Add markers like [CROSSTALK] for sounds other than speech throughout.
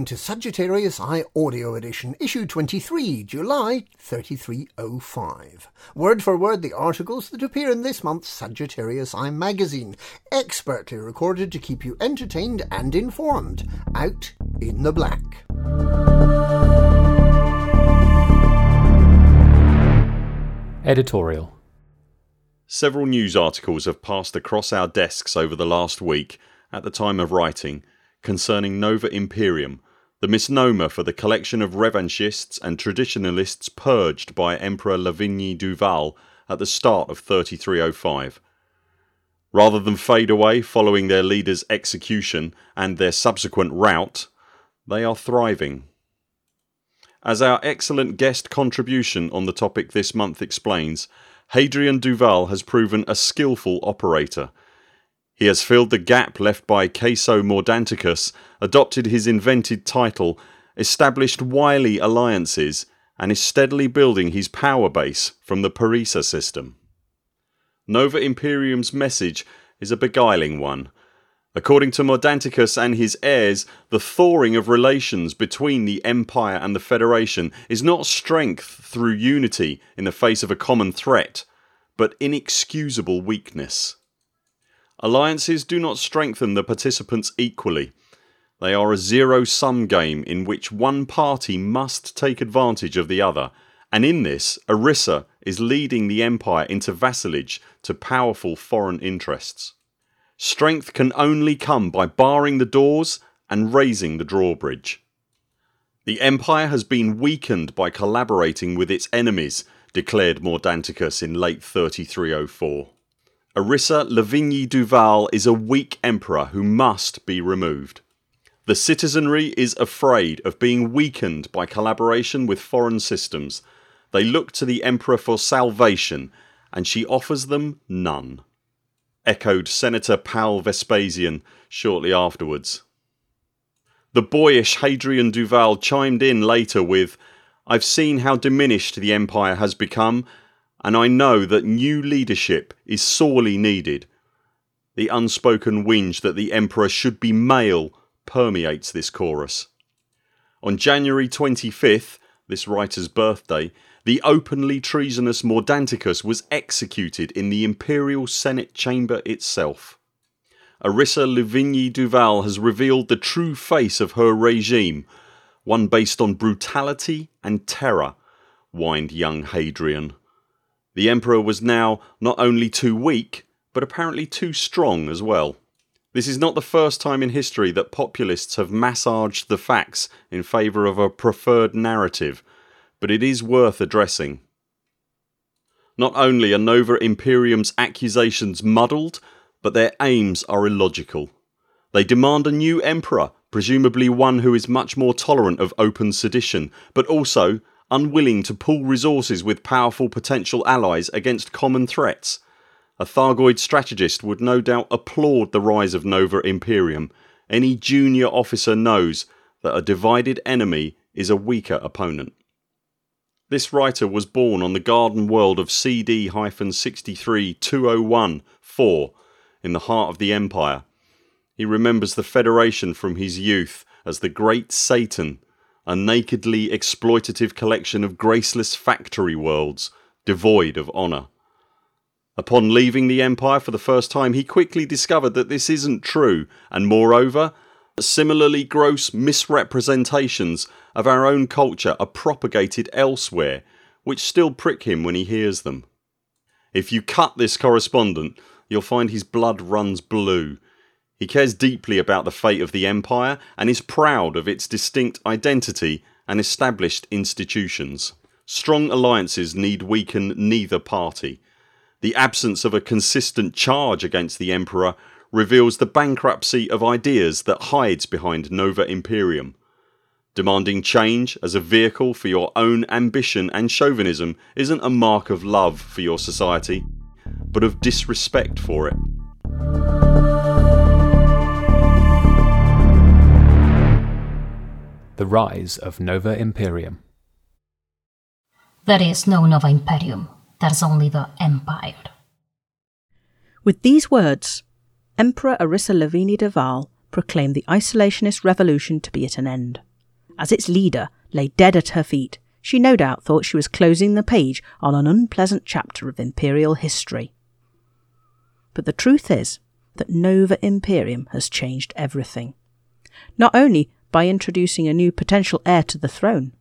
Welcome to Sagittarius Eye Audio Edition, issue 23, July 3305. Word for word, the articles that appear in this month's Sagittarius Eye magazine, expertly recorded to keep you entertained and informed. Out in the black. Editorial Several news articles have passed across our desks over the last week, at the time of writing, concerning Nova Imperium, the misnomer for the collection of revanchists and traditionalists purged by Emperor Lavigny Duval at the start of 3305. Rather than fade away following their leader's execution and their subsequent rout, they are thriving. As our excellent guest contribution on the topic this month explains, Hadrian Duval has proven a skillful operator. He has filled the gap left by Caeso Mordanticus, adopted his invented title, established wily alliances, and is steadily building his power base from the Parresa system. Nova Imperium's message is a beguiling one. According to Mordanticus and his heirs, the thawing of relations between the Empire and the Federation is not strength through unity in the face of a common threat, but inexcusable weakness. Alliances do not strengthen the participants equally. They are a zero sum game in which one party must take advantage of the other, and in this Arissa is leading the Empire into vassalage to powerful foreign interests. Strength can only come by barring the doors and raising the drawbridge. The Empire has been weakened by collaborating with its enemies, declared Mordanticus in late 3304. Arissa Lavigny Duval is a weak emperor who must be removed. The citizenry is afraid of being weakened by collaboration with foreign systems. They look to the emperor for salvation and she offers them none echoed Senator Paul Vespasian shortly afterwards. The boyish Hadrian Duval chimed in later with I've seen how diminished the empire has become and I know that new leadership is sorely needed. The unspoken whinge that the emperor should be male permeates this chorus. On January 25th, this writer's birthday, the openly treasonous Mordanticus was executed in the Imperial Senate chamber itself. Arissa Lavigny Duval has revealed the true face of her regime, one based on brutality and terror, whined young Hadrian. The Emperor was now not only too weak, but apparently too strong as well. This is not the first time in history that populists have massaged the facts in favour of a preferred narrative but it is worth addressing. Not only are Nova Imperium's accusations muddled, but their aims are illogical. They demand a new emperor, presumably one who is much more tolerant of open sedition, but also unwilling to pool resources with powerful potential allies against common threats. A Thargoid strategist would no doubt applaud the rise of Nova Imperium. Any junior officer knows that a divided enemy is a weaker opponent. This writer was born on the garden world of CD 63 201 4 in the heart of the Empire. He remembers the Federation from his youth as the Great Satan, a nakedly exploitative collection of graceless factory worlds devoid of honour. Upon leaving the Empire for the first time, he quickly discovered that this isn't true, and moreover, Similarly gross misrepresentations of our own culture are propagated elsewhere which still prick him when he hears them. If you cut this correspondent you'll find his blood runs blue. He cares deeply about the fate of the empire and is proud of its distinct identity and established institutions. Strong alliances need weaken neither party. The absence of a consistent charge against the emperor reveals the bankruptcy of ideas that hides behind Nova Imperium. Demanding change as a vehicle for your own ambition and chauvinism isn't a mark of love for your society, but of disrespect for it. The Rise of Nova Imperium. There is no Nova Imperium, there's only the Empire. With these words, Emperor Arissa Lavigny Duval proclaimed the isolationist revolution to be at an end. As its leader lay dead at her feet, she no doubt thought she was closing the page on an unpleasant chapter of imperial history. But the truth is that Nova Imperium has changed everything. Not only by introducing a new potential heir to the throne,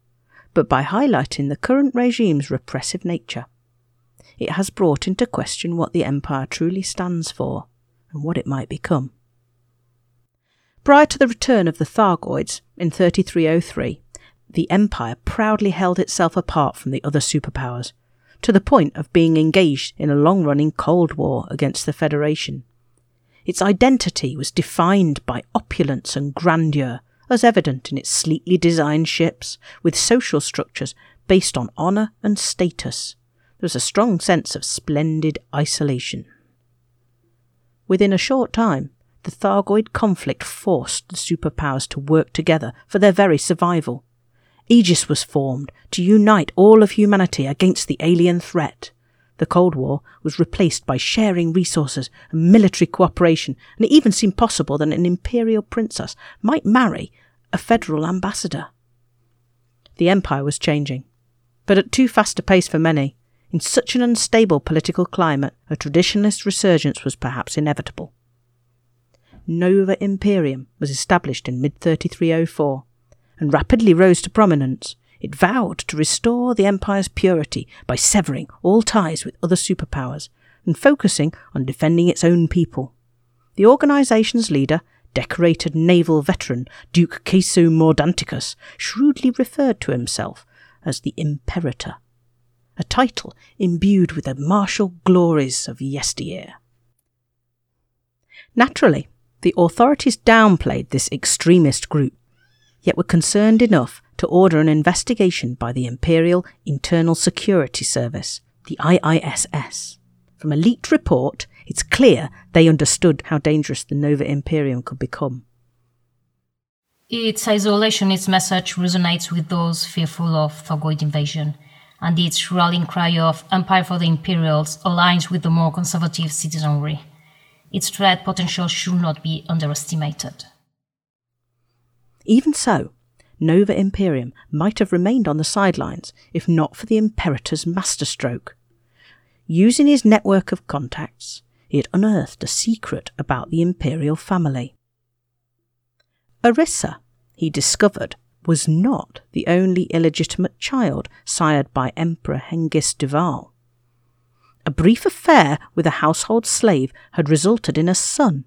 but by highlighting the current regime's repressive nature. It has brought into question what the Empire truly stands for and what it might become. Prior to the return of the Thargoids in 3303, the Empire proudly held itself apart from the other superpowers, to the point of being engaged in a long running Cold War against the Federation. Its identity was defined by opulence and grandeur, as evident in its sleekly designed ships, with social structures based on honour and status. There was a strong sense of splendid isolation. Within a short time, the Thargoid conflict forced the superpowers to work together for their very survival. Aegis was formed to unite all of humanity against the alien threat. The Cold War was replaced by sharing resources and military cooperation, and it even seemed possible that an imperial princess might marry a federal ambassador. The empire was changing, but at too fast a pace for many. In such an unstable political climate, a traditionalist resurgence was perhaps inevitable. Nova Imperium was established in mid 3304 and rapidly rose to prominence. It vowed to restore the Empire's purity by severing all ties with other superpowers and focusing on defending its own people. The organization's leader, decorated naval veteran Duke Caeso Mordanticus, shrewdly referred to himself as the Imperator, a title imbued with the martial glories of yesteryear. Naturally, the authorities downplayed this extremist group, yet were concerned enough to order an investigation by the Imperial Internal Security Service, the IISS. From a leaked report, it's clear they understood how dangerous the Nova Imperium could become. Its isolationist message resonates with those fearful of Thargoid invasion, and its rallying cry of Empire for the Imperials aligns with the more conservative citizenry. Its threat potential should not be underestimated. Even so, Nova Imperium might have remained on the sidelines if not for the Imperator's masterstroke. Using his network of contacts, he had unearthed a secret about the imperial family. Arissa, he discovered, was not the only illegitimate child sired by Emperor Hengist Duval. A brief affair with a household slave had resulted in a son,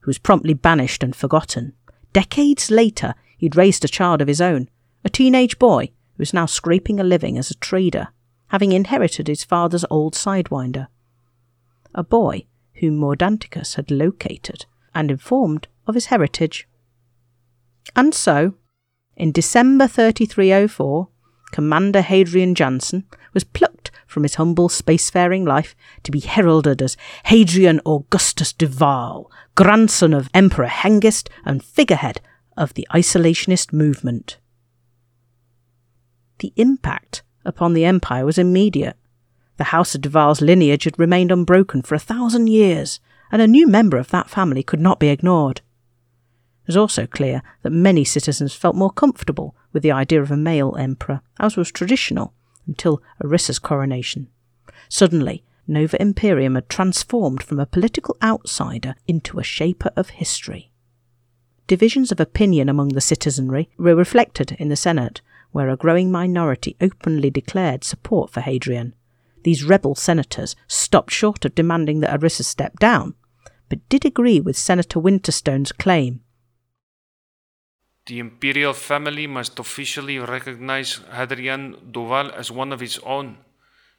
who was promptly banished and forgotten. Decades later, he'd raised a child of his own, a teenage boy who was now scraping a living as a trader, having inherited his father's old sidewinder. A boy whom Mordanticus had located and informed of his heritage. And so, in December 3304, Commander Hadrian Jansen was plucked from his humble spacefaring life to be heralded as Hadrian Augustus Duval, grandson of Emperor Hengist and figurehead of the isolationist movement. The impact upon the empire was immediate. The House of Duval's lineage had remained unbroken for a thousand years, and a new member of that family could not be ignored. It was also clear that many citizens felt more comfortable with the idea of a male emperor, as was traditional until Arissa's coronation. Suddenly, Nova Imperium had transformed from a political outsider into a shaper of history. Divisions of opinion among the citizenry were reflected in the Senate, where a growing minority openly declared support for Hadrian. These rebel senators stopped short of demanding that Arissa step down, but did agree with Senator Winterstone's claim the imperial family must officially recognize Hadrian Duval as one of its own.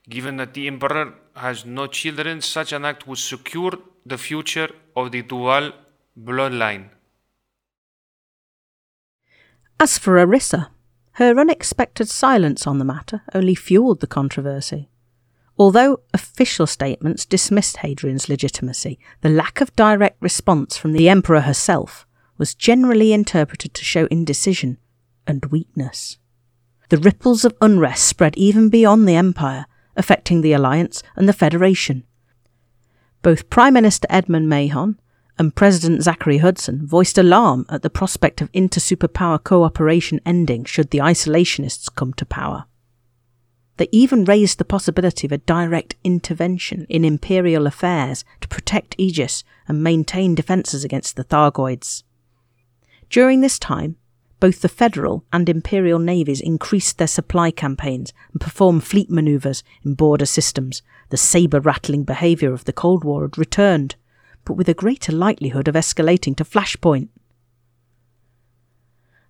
Given that the emperor has no children, such an act would secure the future of the Duval bloodline. As for Arissa, her unexpected silence on the matter only fueled the controversy. Although official statements dismissed Hadrian's legitimacy, the lack of direct response from the emperor herself was generally interpreted to show indecision and weakness. The ripples of unrest spread even beyond the empire, affecting the alliance and the federation. Both Prime Minister Edmund Mahon and President Zachary Hudson voiced alarm at the prospect of inter-superpower cooperation ending should the isolationists come to power. They even raised the possibility of a direct intervention in imperial affairs to protect Aegis and maintain defences against the Thargoids. During this time, both the federal and imperial navies increased their supply campaigns and performed fleet manoeuvres in border systems. The sabre rattling behaviour of the Cold War had returned, but with a greater likelihood of escalating to flashpoint.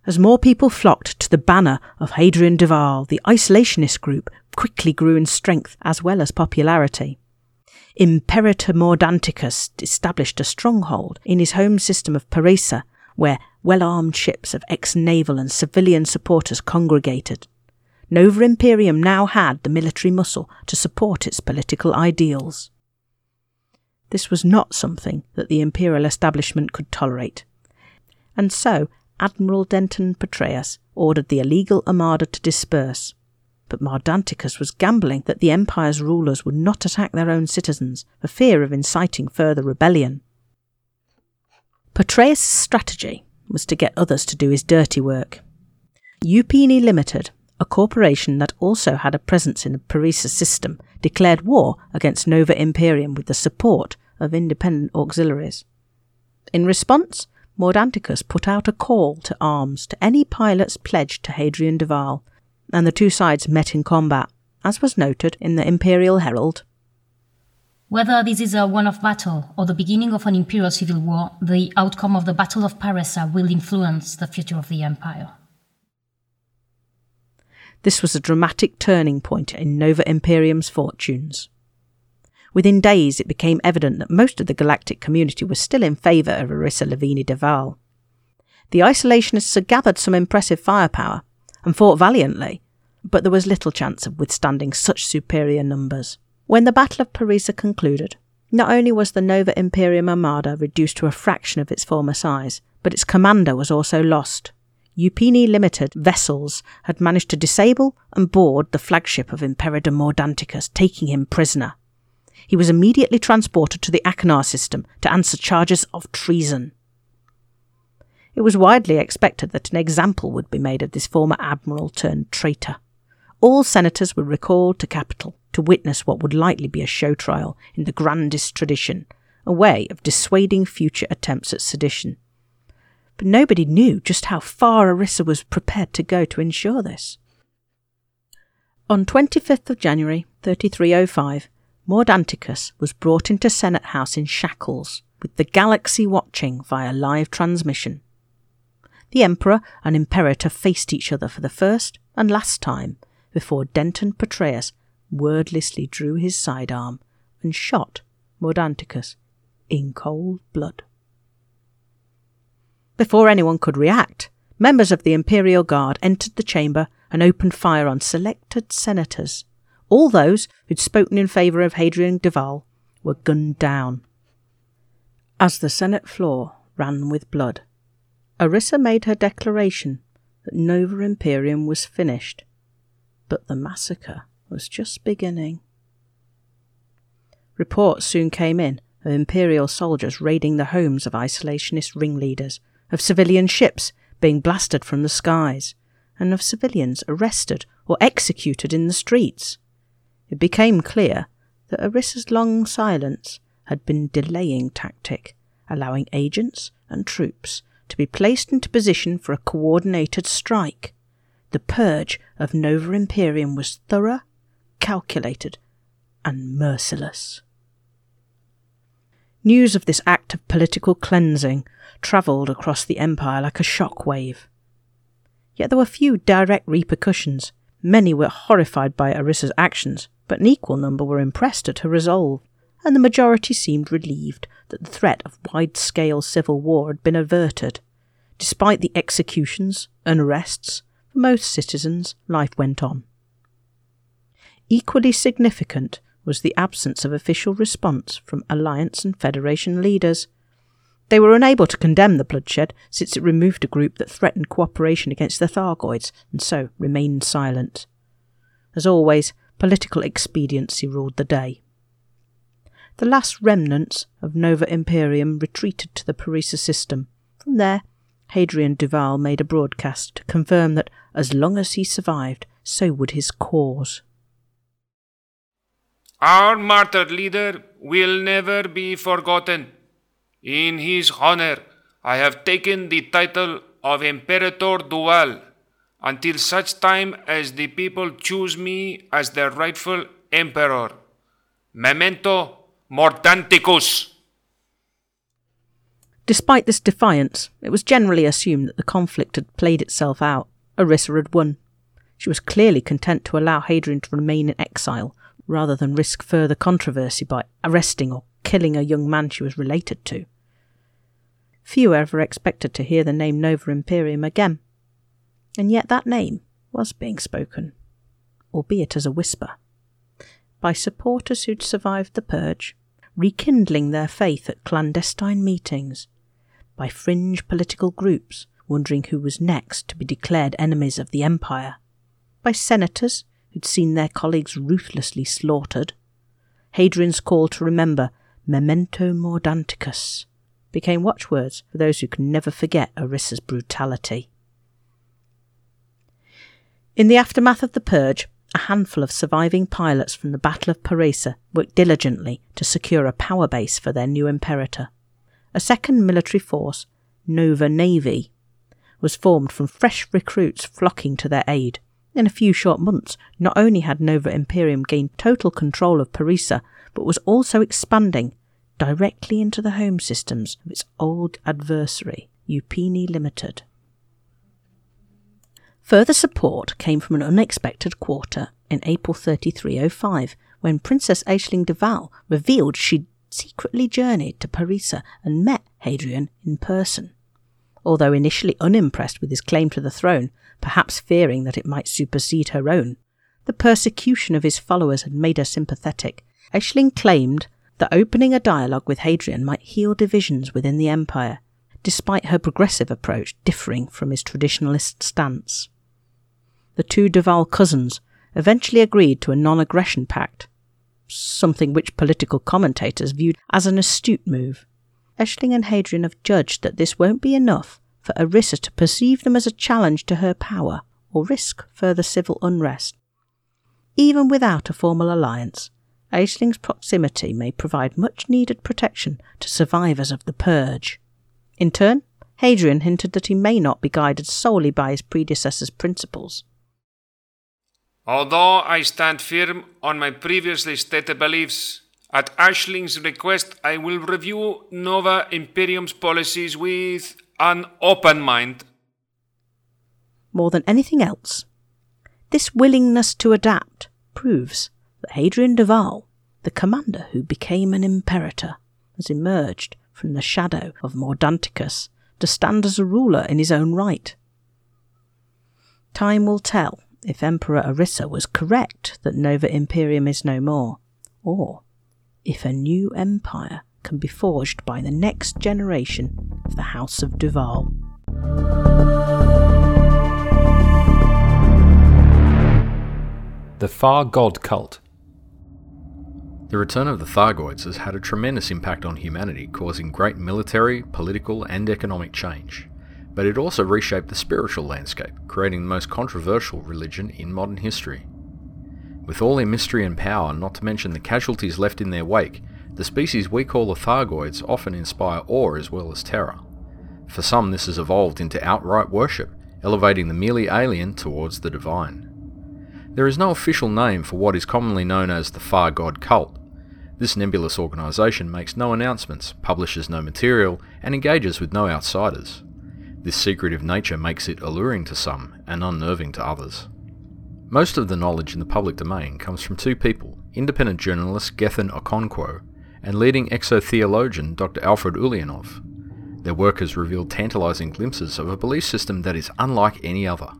As more people flocked to the banner of Hadrian Duval, the isolationist group quickly grew in strength as well as popularity. Imperator Mordanticus established a stronghold in his home system of Parresa, where well armed ships of ex naval and civilian supporters congregated. Nova Imperium now had the military muscle to support its political ideals. This was not something that the imperial establishment could tolerate. And so Admiral Denton Patreus ordered the illegal armada to disperse. But Mordanticus was gambling that the Empire's rulers would not attack their own citizens for fear of inciting further rebellion. Patreus' strategy was to get others to do his dirty work. Upini Limited, a corporation that also had a presence in the Parresa system, declared war against Nova Imperium with the support of independent auxiliaries. In response, Mordanticus put out a call to arms to any pilots pledged to Hadrian Duval, and the two sides met in combat, as was noted in the Imperial Herald. Whether this is a one off battle or the beginning of an imperial civil war, the outcome of the Battle of Parresa will influence the future of the empire. This was a dramatic turning point in Nova Imperium's fortunes. Within days, it became evident that most of the galactic community was still in favour of Arissa Lavigny Duval. The isolationists had gathered some impressive firepower and fought valiantly, but there was little chance of withstanding such superior numbers. When the Battle of Parresa concluded, not only was the Nova Imperium Armada reduced to a fraction of its former size, but its commander was also lost. Upini Limited vessels had managed to disable and board the flagship of Imperator Mordanticus, taking him prisoner he was immediately transported to the Achenar system to answer charges of treason. It was widely expected that an example would be made of this former admiral turned traitor. All senators were recalled to capital to witness what would likely be a show trial in the grandest tradition, a way of dissuading future attempts at sedition. But nobody knew just how far Arissa was prepared to go to ensure this. On 25th of January 3305, Mordanticus was brought into Senate House in shackles, with the galaxy watching via live transmission. The Emperor and Imperator faced each other for the first and last time before Denton Patreus wordlessly drew his sidearm and shot Mordanticus in cold blood. Before anyone could react, members of the Imperial Guard entered the chamber and opened fire on selected senators all those who'd spoken in favour of Hadrian Duval were gunned down. As the Senate floor ran with blood, Arissa made her declaration that Nova Imperium was finished, but the massacre was just beginning. Reports soon came in of Imperial soldiers raiding the homes of isolationist ringleaders, of civilian ships being blasted from the skies, and of civilians arrested or executed in the streets it became clear that Arissa's long silence had been delaying tactic, allowing agents and troops to be placed into position for a coordinated strike. The purge of Nova Imperium was thorough, calculated, and merciless. News of this act of political cleansing travelled across the empire like a shock wave. Yet there were few direct repercussions. Many were horrified by Arissa's actions, but an equal number were impressed at her resolve, and the majority seemed relieved that the threat of wide scale civil war had been averted. Despite the executions and arrests, for most citizens, life went on. Equally significant was the absence of official response from Alliance and Federation leaders. They were unable to condemn the bloodshed since it removed a group that threatened cooperation against the Thargoids and so remained silent. As always, political expediency ruled the day. The last remnants of Nova Imperium retreated to the Parresa system. From there, Hadrian Duval made a broadcast to confirm that as long as he survived, so would his cause. Our martyred leader will never be forgotten. In his honor, I have taken the title of Imperator Duval until such time as the people choose me as their rightful emperor. Memento Mordanticus. Despite this defiance, it was generally assumed that the conflict had played itself out. Arissa had won. She was clearly content to allow Hadrian to remain in exile rather than risk further controversy by arresting or killing a young man she was related to. Few ever expected to hear the name Nova Imperium again, and yet that name was being spoken, albeit as a whisper, by supporters who'd survived the purge, rekindling their faith at clandestine meetings, by fringe political groups wondering who was next to be declared enemies of the Empire, by senators who'd seen their colleagues ruthlessly slaughtered. Hadrian's call to remember Memento Mordanticus became watchwords for those who can never forget Arissa's brutality. In the aftermath of the purge, a handful of surviving pilots from the Battle of Parresa worked diligently to secure a power base for their new imperator. A second military force, Nova Navy, was formed from fresh recruits flocking to their aid. In a few short months, not only had Nova Imperium gained total control of Parresa, but was also expanding directly into the home systems of its old adversary, Upini Limited. Further support came from an unexpected quarter in April 3305 when Princess Aisling Duval revealed she'd secretly journeyed to Parresa and met Hadrian in person although initially unimpressed with his claim to the throne, perhaps fearing that it might supersede her own. The persecution of his followers had made her sympathetic. Aisling claimed that opening a dialogue with Hadrian might heal divisions within the empire, despite her progressive approach differing from his traditionalist stance. The two Duval cousins eventually agreed to a non aggression pact, something which political commentators viewed as an astute move. Aisling and Hadrian have judged that this won't be enough for Arissa to perceive them as a challenge to her power or risk further civil unrest. Even without a formal alliance, Aisling's proximity may provide much needed protection to survivors of the Purge. In turn, Hadrian hinted that he may not be guided solely by his predecessor's principles. Although I stand firm on my previously stated beliefs, at Aisling's request, I will review Nova Imperium's policies with an open mind. More than anything else, this willingness to adapt proves that Hadrian Duval, the commander who became an imperator, has emerged from the shadow of Mordanticus to stand as a ruler in his own right. Time will tell if Emperor Arissa was correct that Nova Imperium is no more, or if a new empire can be forged by the next generation of the House of Duval. The Far God Cult. The return of the Thargoids has had a tremendous impact on humanity, causing great military, political, and economic change. But it also reshaped the spiritual landscape, creating the most controversial religion in modern history. With all their mystery and power, not to mention the casualties left in their wake, the species we call the Thargoids often inspire awe as well as terror. For some, this has evolved into outright worship, elevating the merely alien towards the divine. There is no official name for what is commonly known as the Far God cult. This nebulous organisation makes no announcements, publishes no material, and engages with no outsiders. This secretive nature makes it alluring to some and unnerving to others. Most of the knowledge in the public domain comes from two people independent journalist Gethin Okonkwo and leading exotheologian Dr. Alfred Ulyanov. Their work has revealed tantalizing glimpses of a belief system that is unlike any other.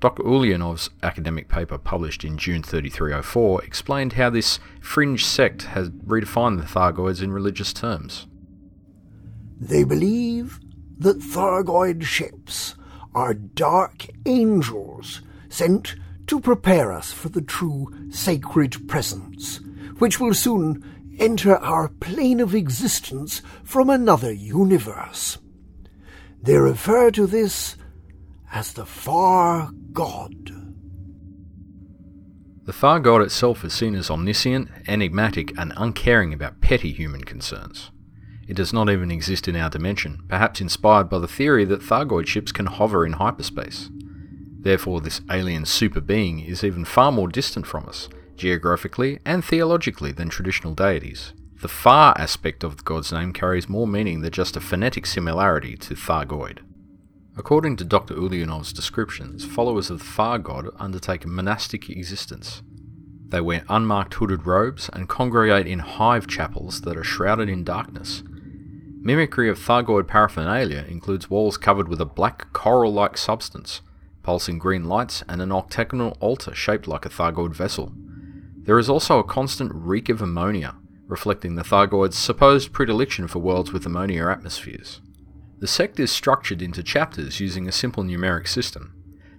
Dr. Ulyanov's academic paper published in June 3304 explained how this fringe sect has redefined the Thargoids in religious terms. They believe that Thargoid ships are dark angels sent to prepare us for the true sacred presence, which will soon enter our plane of existence from another universe. They refer to this as the Far God. The Far God itself is seen as omniscient, enigmatic, and uncaring about petty human concerns. It does not even exist in our dimension, perhaps inspired by the theory that Thargoid ships can hover in hyperspace. Therefore, this alien super being is even far more distant from us, geographically and theologically, than traditional deities. The far aspect of the god's name carries more meaning than just a phonetic similarity to Thargoid. According to Dr. Ulyanov's descriptions, followers of the Far God undertake a monastic existence. They wear unmarked hooded robes and congregate in hive chapels that are shrouded in darkness. Mimicry of Thargoid paraphernalia includes walls covered with a black coral like substance, pulsing green lights, and an octagonal altar shaped like a Thargoid vessel. There is also a constant reek of ammonia, reflecting the Thargoid's supposed predilection for worlds with ammonia atmospheres. The sect is structured into chapters using a simple numeric system.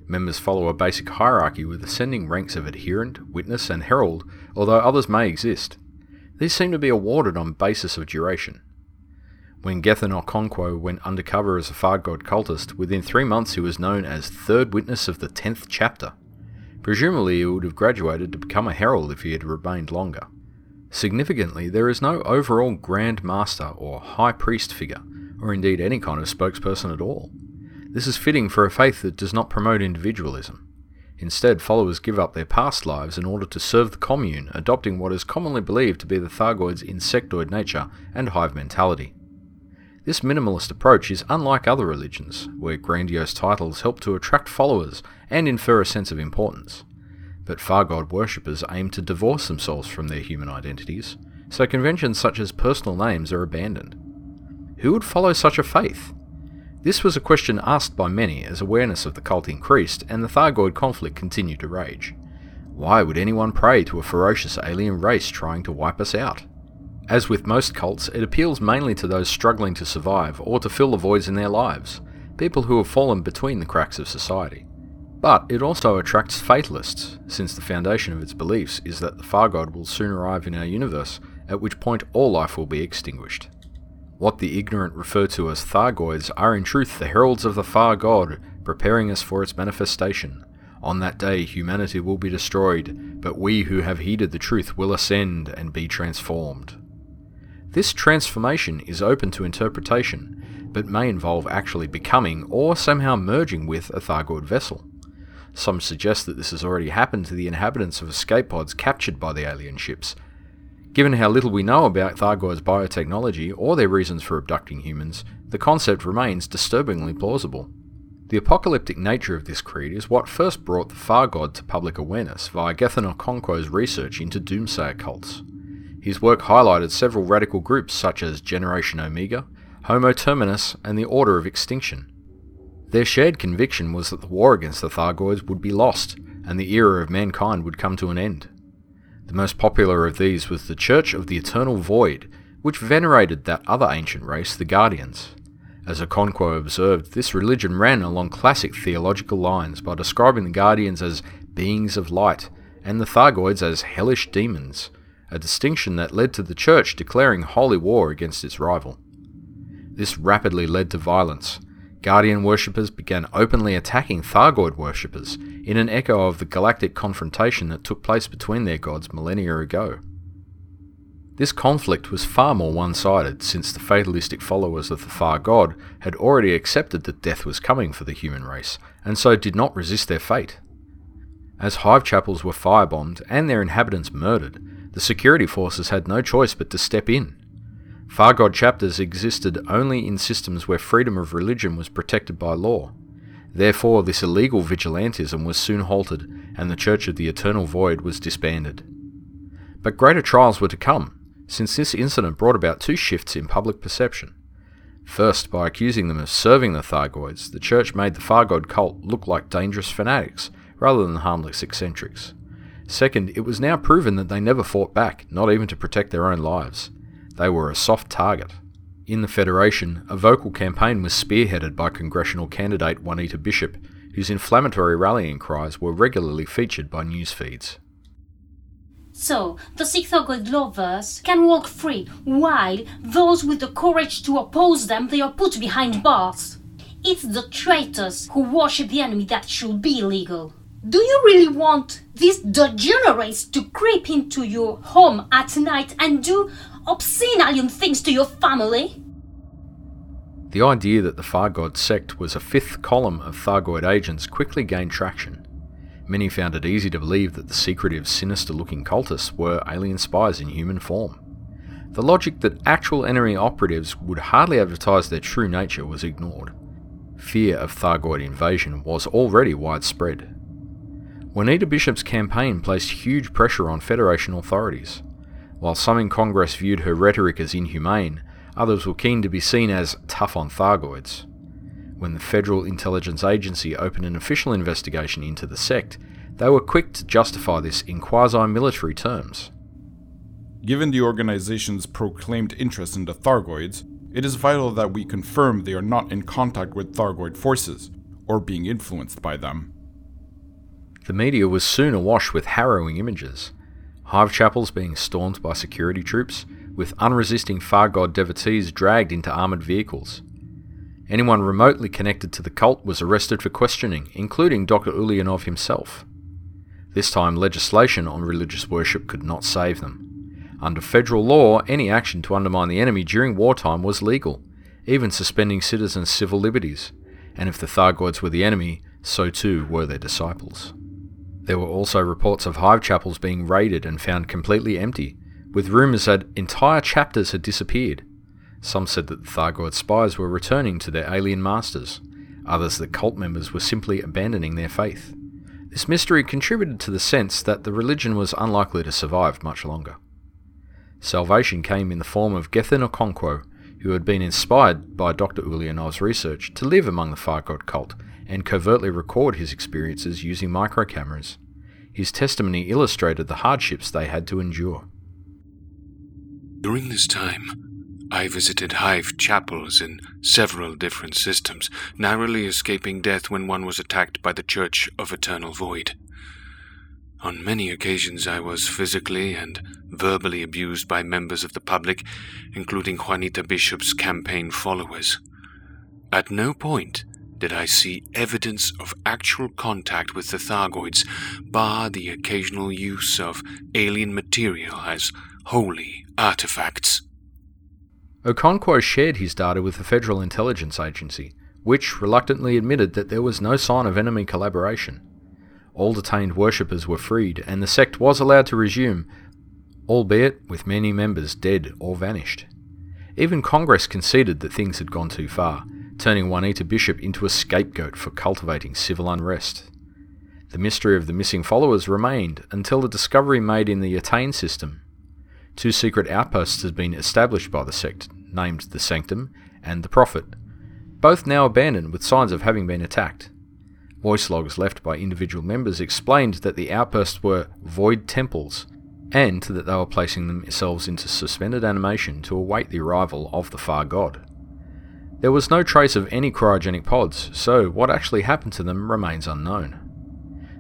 Members follow a basic hierarchy with ascending ranks of adherent, witness, and herald, although others may exist. These seem to be awarded on basis of duration. When Gethin Okonkwo went undercover as a Far God cultist, within three months he was known as Third Witness of the Tenth Chapter. Presumably he would have graduated to become a herald if he had remained longer. Significantly, there is no overall Grand Master or High Priest figure, or indeed any kind of spokesperson at all. This is fitting for a faith that does not promote individualism. Instead, followers give up their past lives in order to serve the commune, adopting what is commonly believed to be the Thargoid's insectoid nature and hive mentality. This minimalist approach is unlike other religions, where grandiose titles help to attract followers and infer a sense of importance. But Far God worshippers aim to divorce themselves from their human identities, so conventions such as personal names are abandoned. Who would follow such a faith? This was a question asked by many as awareness of the cult increased and the Thargoid conflict continued to rage. Why would anyone pray to a ferocious alien race trying to wipe us out? As with most cults, it appeals mainly to those struggling to survive or to fill the voids in their lives, people who have fallen between the cracks of society. But it also attracts fatalists, since the foundation of its beliefs is that the Far God will soon arrive in our universe, at which point all life will be extinguished. What the ignorant refer to as Thargoids are in truth the heralds of the far God, preparing us for its manifestation. On that day humanity will be destroyed, but we who have heeded the truth will ascend and be transformed. This transformation is open to interpretation, but may involve actually becoming or somehow merging with a Thargoid vessel. Some suggest that this has already happened to the inhabitants of escape pods captured by the alien ships, Given how little we know about Thargoid's biotechnology or their reasons for abducting humans, the concept remains disturbingly plausible. The apocalyptic nature of this creed is what first brought the Far God to public awareness via Gethin Okonkwo's research into doomsayer cults. His work highlighted several radical groups such as Generation Omega, Homo Terminus, and the Order of Extinction. Their shared conviction was that the war against the Thargoids would be lost, and the era of mankind would come to an end. The most popular of these was the Church of the Eternal Void, which venerated that other ancient race, the Guardians. As Okonkwo observed, this religion ran along classic theological lines by describing the Guardians as beings of light and the Thargoids as hellish demons, a distinction that led to the Church declaring holy war against its rival. This rapidly led to violence, Guardian worshippers began openly attacking Thargoid worshippers in an echo of the galactic confrontation that took place between their gods millennia ago. This conflict was far more one sided since the fatalistic followers of the Far God had already accepted that death was coming for the human race, and so did not resist their fate. As hive chapels were firebombed and their inhabitants murdered, the security forces had no choice but to step in Far God chapters existed only in systems where freedom of religion was protected by law. Therefore, this illegal vigilantism was soon halted, and the Church of the Eternal Void was disbanded. But greater trials were to come, since this incident brought about two shifts in public perception. First, by accusing them of serving the Thargoids, the Church made the Far God cult look like dangerous fanatics rather than harmless eccentrics. Second, it was now proven that they never fought back, not even to protect their own lives. They were a soft target. In the Federation, a vocal campaign was spearheaded by congressional candidate Juanita Bishop, whose inflammatory rallying cries were regularly featured by news feeds. So, the Sikh Thargoid lovers can walk free, while those with the courage to oppose them, they are put behind bars. It's the traitors who worship the enemy that should be illegal. Do you really want these degenerates to creep into your home at night and do obscene alien things to your family? The idea that the Thargoid sect was a fifth column of Thargoid agents quickly gained traction. Many found it easy to believe that the secretive, sinister looking cultists were alien spies in human form. The logic that actual enemy operatives would hardly advertise their true nature was ignored. Fear of Thargoid invasion was already widespread. Juanita Bishop's campaign placed huge pressure on Federation authorities. While some in Congress viewed her rhetoric as inhumane, others were keen to be seen as tough on Thargoids. When the Federal Intelligence Agency opened an official investigation into the sect, they were quick to justify this in quasi military terms. Given the organization's proclaimed interest in the Thargoids, it is vital that we confirm they are not in contact with Thargoid forces, or being influenced by them. The media was soon awash with harrowing images. Hive chapels being stormed by security troops, with unresisting Thargoid devotees dragged into armoured vehicles. Anyone remotely connected to the cult was arrested for questioning, including Dr. Ulyanov himself. This time, legislation on religious worship could not save them. Under federal law, any action to undermine the enemy during wartime was legal, even suspending citizens' civil liberties, and if the Thargoids were the enemy, so too were their disciples. There were also reports of hive chapels being raided and found completely empty, with rumours that entire chapters had disappeared. Some said that the Thargoid spies were returning to their alien masters, others that cult members were simply abandoning their faith. This mystery contributed to the sense that the religion was unlikely to survive much longer. Salvation came in the form of Gethin Okonkwo, who had been inspired by Dr. Ulyanov's research to live among the Thargoid cult and covertly record his experiences using micro cameras. His testimony illustrated the hardships they had to endure. During this time, I visited hive chapels in several different systems, narrowly escaping death when one was attacked by the Church of Eternal Void. On many occasions, I was physically and verbally abused by members of the public, including Juanita Bishop's campaign followers. At no point did I see evidence of actual contact with the Thargoids, bar the occasional use of alien material as holy artifacts. Okonkwo shared his data with the Federal Intelligence Agency, which reluctantly admitted that there was no sign of enemy collaboration. All detained worshippers were freed, and the sect was allowed to resume, albeit with many members dead or vanished. Even Congress conceded that things had gone too far, turning Juanita Bishop into a scapegoat for cultivating civil unrest. The mystery of the missing followers remained until the discovery made in the Attain system Two secret outposts had been established by the sect, named the Sanctum and the Prophet, both now abandoned with signs of having been attacked. Voice logs left by individual members explained that the outposts were void temples, and that they were placing themselves into suspended animation to await the arrival of the far god. There was no trace of any cryogenic pods, so what actually happened to them remains unknown.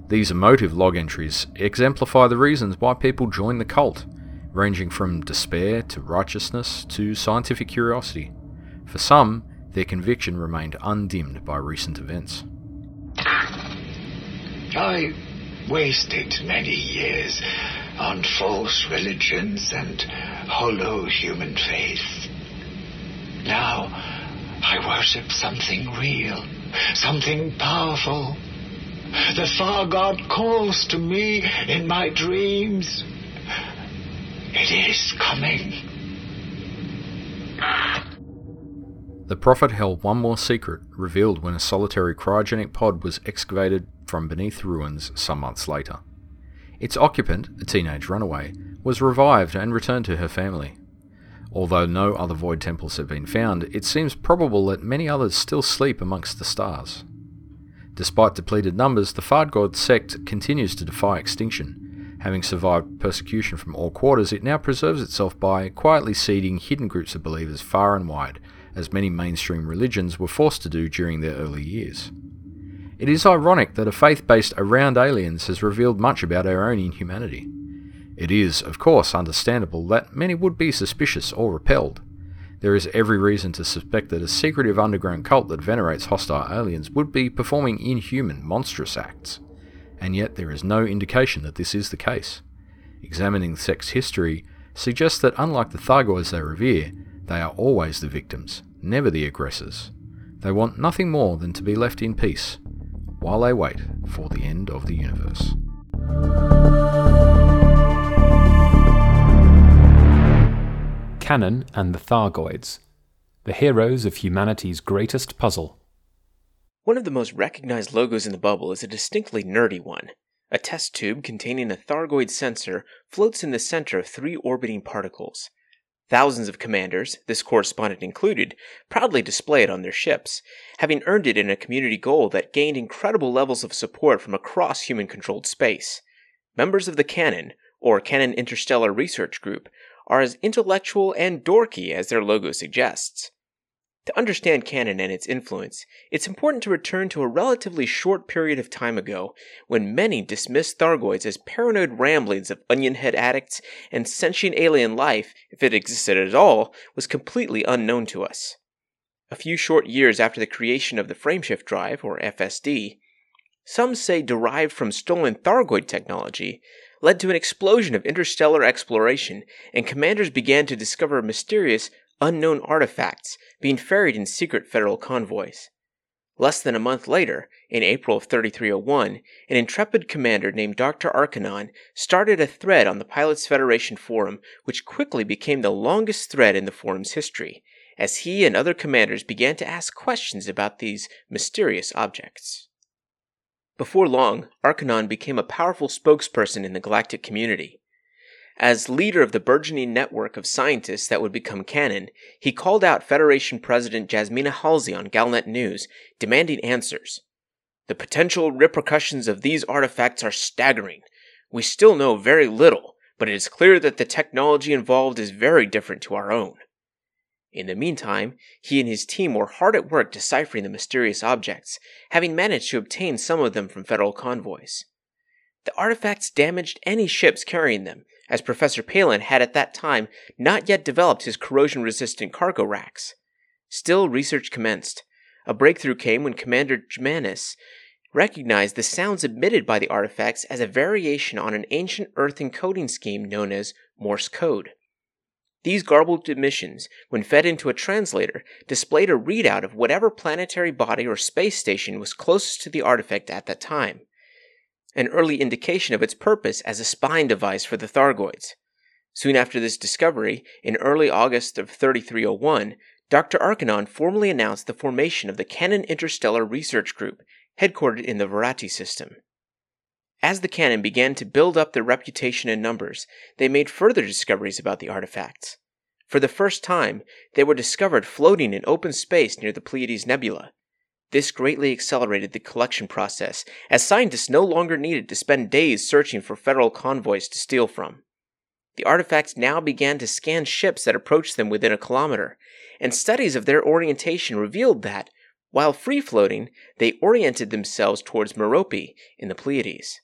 These emotive log entries exemplify the reasons why people join the cult, ranging from despair to righteousness to scientific curiosity. For some, their conviction remained undimmed by recent events. I wasted many years on false religions and hollow human faith. Now I worship something real, something powerful. The Far God calls to me in my dreams. It is coming. The Prophet held one more secret, revealed when a solitary cryogenic pod was excavated from beneath ruins some months later. Its occupant, a teenage runaway, was revived and returned to her family. Although no other void temples have been found, it seems probable that many others still sleep amongst the stars. Despite depleted numbers, the Thargoid sect continues to defy extinction, Having survived persecution from all quarters, it now preserves itself by quietly seeding hidden groups of believers far and wide, as many mainstream religions were forced to do during their early years. It is ironic that a faith based around aliens has revealed much about our own inhumanity. It is, of course, understandable that many would be suspicious or repelled. There is every reason to suspect that a secretive underground cult that venerates hostile aliens would be performing inhuman, monstrous acts. And yet there is no indication that this is the case. Examining sect's history suggests that unlike the Thargoids they revere, they are always the victims, never the aggressors. They want nothing more than to be left in peace, while they wait for the end of the universe. Canonn and the Thargoids, the heroes of humanity's greatest puzzle. One of the most recognized logos in the bubble is a distinctly nerdy one. A test tube containing a Thargoid sensor floats in the center of three orbiting particles. Thousands of commanders, this correspondent included, proudly display it on their ships, having earned it in a community goal that gained incredible levels of support from across human controlled space. Members of the Canonn, or Canonn Interstellar Research Group, are as intellectual and dorky as their logo suggests. To understand Canonn and its influence, it's important to return to a relatively short period of time ago when many dismissed Thargoids as paranoid ramblings of onion head addicts and sentient alien life, if it existed at all, was completely unknown to us. A few short years after the creation of the frameshift drive, or FSD, some say derived from stolen Thargoid technology, led to an explosion of interstellar exploration, and commanders began to discover mysterious, unknown artifacts being ferried in secret federal convoys. Less than a month later, in April of 3301, an intrepid commander named Dr. Arcanonn started a thread on the Pilots Federation forum, which quickly became the longest thread in the forum's history, as he and other commanders began to ask questions about these mysterious objects. Before long, Arcanonn became a powerful spokesperson in the galactic community. As leader of the burgeoning network of scientists that would become Canonn, he called out Federation President Jasmina Halsey on Galnet News, demanding answers. The potential repercussions of these artifacts are staggering. We still know very little, but it is clear that the technology involved is very different to our own. In the meantime, he and his team were hard at work deciphering the mysterious objects, having managed to obtain some of them from federal convoys. The artifacts damaged any ships carrying them, as Professor Palin had at that time not yet developed his corrosion resistant cargo racks. Still, research commenced. A breakthrough came when Commander Germanis recognized the sounds emitted by the artifacts as a variation on an ancient Earth encoding scheme known as Morse code. These garbled emissions, when fed into a translator, displayed a readout of whatever planetary body or space station was closest to the artifact at that time, an early indication of its purpose as a spying device for the Thargoids. Soon after this discovery, in early August of 3301, Dr. Arcanonn formally announced the formation of the Canonn Interstellar Research Group, headquartered in the Varati system. As the Canonn began to build up their reputation and numbers, they made further discoveries about the artifacts. For the first time, they were discovered floating in open space near the Pleiades Nebula. This greatly accelerated the collection process, as scientists no longer needed to spend days searching for federal convoys to steal from. The artifacts now began to scan ships that approached them within a kilometer, and studies of their orientation revealed that, while free floating, they oriented themselves towards Merope in the Pleiades.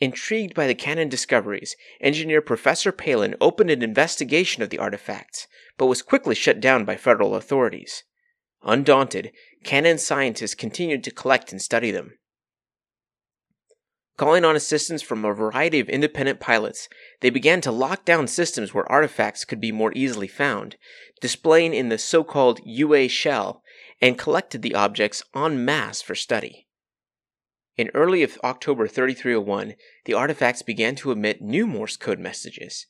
Intrigued by the Canonn discoveries, engineer Professor Palin opened an investigation of the artifacts, but was quickly shut down by federal authorities. Undaunted, Canonn scientists continued to collect and study them. Calling on assistance from a variety of independent pilots, they began to lock down systems where artifacts could be more easily found, displaying in the so called UA shell, and collected the objects en masse for study. In early October 3301, the artifacts began to emit new Morse code messages.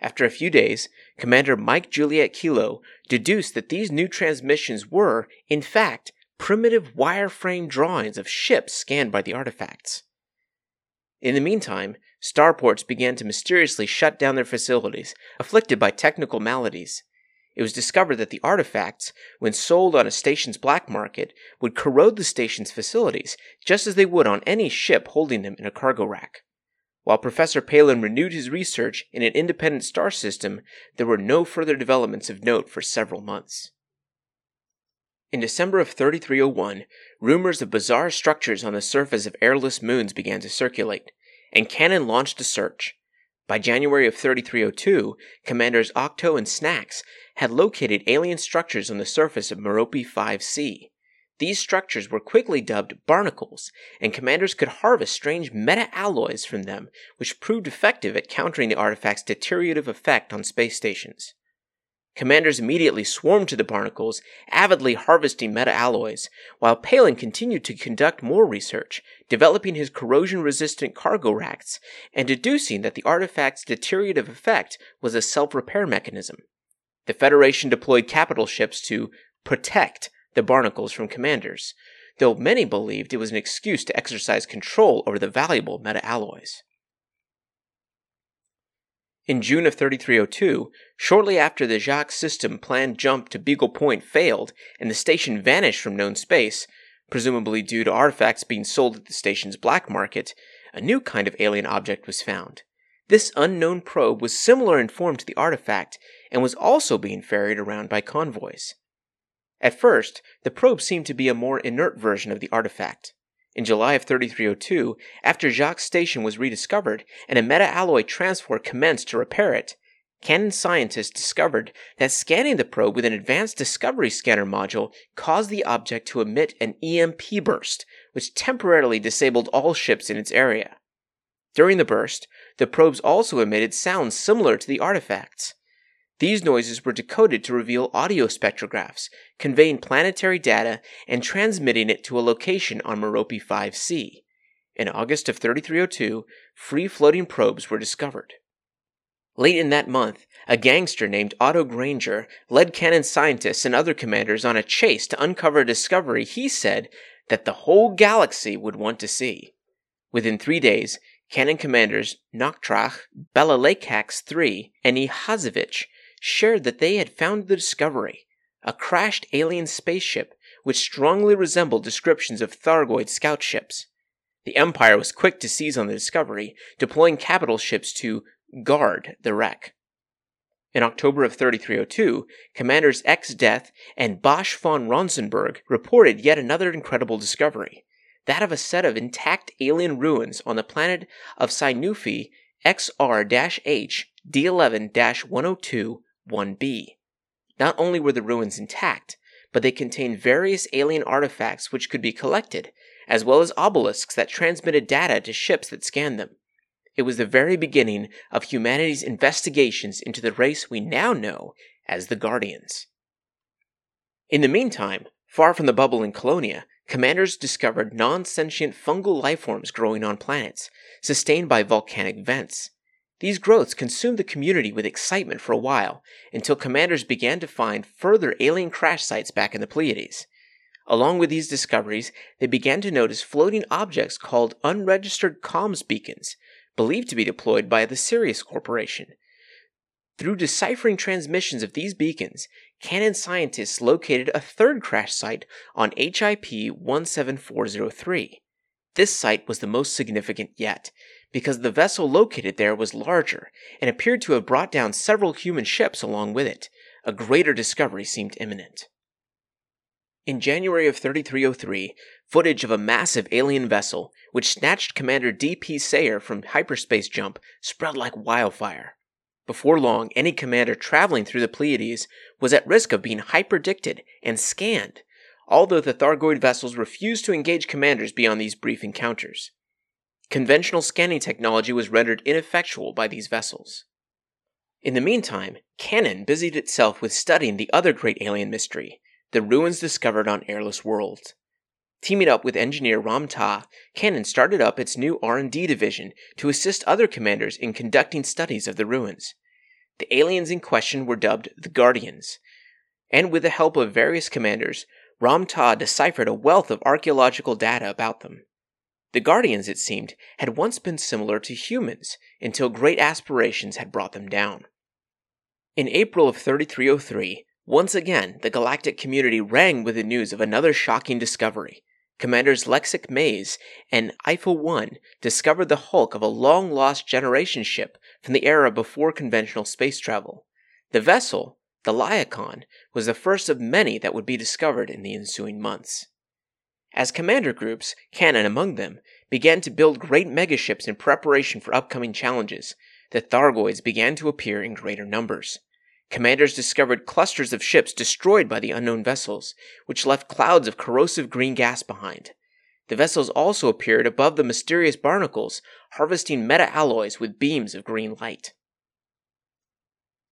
After a few days, Commander Mike Juliet Kilo deduced that these new transmissions were, in fact, primitive wireframe drawings of ships scanned by the artifacts. In the meantime, starports began to mysteriously shut down their facilities, afflicted by technical maladies it was discovered that the artifacts, when sold on a station's black market, would corrode the station's facilities, just as they would on any ship holding them in a cargo rack. While Professor Palin renewed his research in an independent star system, there were no further developments of note for several months. In December of 3301, rumors of bizarre structures on the surface of airless moons began to circulate, and Canonn launched a search. By January of 3302, Commanders Octo and Snax had located alien structures on the surface of Merope 5C. These structures were quickly dubbed barnacles, and commanders could harvest strange meta alloys from them, which proved effective at countering the artifact's deteriorative effect on space stations. Commanders immediately swarmed to the barnacles, avidly harvesting meta alloys, while Palin continued to conduct more research, developing his corrosion resistant cargo racks, and deducing that the artifact's deteriorative effect was a self repair mechanism. The Federation deployed capital ships to protect the barnacles from commanders, though many believed it was an excuse to exercise control over the valuable meta alloys. In June of 3302, shortly after the Jacques system planned jump to Beagle Point failed and the station vanished from known space, presumably due to artifacts being sold at the station's black market, a new kind of alien object was found. This unknown probe was similar in form to the artifact and was also being ferried around by convoys. At first, the probe seemed to be a more inert version of the artifact. In July of 3302, after Jacques' station was rediscovered and a meta-alloy transport commenced to repair it, Canonn scientists discovered that scanning the probe with an advanced discovery scanner module caused the object to emit an EMP burst, which temporarily disabled all ships in its area. During the burst, the probes also emitted sounds similar to the artifacts. These noises were decoded to reveal audio spectrographs, conveying planetary data and transmitting it to a location on Merope 5C. In August of 3302, free floating probes were discovered. Late in that month, a gangster named Otto Granger led Canonn scientists and other commanders on a chase to uncover a discovery he said that the whole galaxy would want to see. Within three days, Canonn commanders Noktrach, Belalakax III, and Ihazevich shared that they had found the discovery a crashed alien spaceship which strongly resembled descriptions of Thargoid scout ships. The Empire was quick to seize on the discovery, deploying capital ships to guard the wreck. In October of 3302, Commanders X Death and Bosch von Ronsenberg reported yet another incredible discovery that of a set of intact alien ruins on the planet of Synuefe XR H D11 102 1b. Not only were the ruins intact, but they contained various alien artifacts which could be collected, as well as obelisks that transmitted data to ships that scanned them. It was the very beginning of humanity's investigations into the race we now know as the Guardians. In the meantime, far from the bubble in Colonia, commanders discovered non sentient fungal lifeforms growing on planets, sustained by volcanic vents. These growths consumed the community with excitement for a while, until commanders began to find further alien crash sites back in the Pleiades. Along with these discoveries, they began to notice floating objects called unregistered comms beacons, believed to be deployed by the Sirius Corporation. Through deciphering transmissions of these beacons, Canonn scientists located a third crash site on HIP 17403. This site was the most significant yet, because the vessel located there was larger and appeared to have brought down several human ships along with it. A greater discovery seemed imminent. In January of 3303, footage of a massive alien vessel, which snatched Commander D.P. Sayer from hyperspace jump, spread like wildfire. Before long, any commander traveling through the Pleiades was at risk of being hyperdicted and scanned, although the Thargoid vessels refused to engage commanders beyond these brief encounters. Conventional scanning technology was rendered ineffectual by these vessels. In the meantime, Canonn busied itself with studying the other great alien mystery, the ruins discovered on airless worlds. Teaming up with engineer Ram Tah, Canonn started up its new R&D division to assist other commanders in conducting studies of the ruins. The aliens in question were dubbed the Guardians, and with the help of various commanders, Ram Tah deciphered a wealth of archaeological data about them. The Guardians, it seemed, had once been similar to humans until great aspirations had brought them down. In April of 3303, once again the galactic community rang with the news of another shocking discovery. Commanders Lexic Maze and Eiffel 1 discovered the hulk of a long lost generation ship from the era before conventional space travel. The vessel, the Laocoon, was the first of many that would be discovered in the ensuing months. As commander groups, Canonn among them, began to build great megaships in preparation for upcoming challenges, the Thargoids began to appear in greater numbers. Commanders discovered clusters of ships destroyed by the unknown vessels, which left clouds of corrosive green gas behind. The vessels also appeared above the mysterious barnacles, harvesting meta alloys with beams of green light.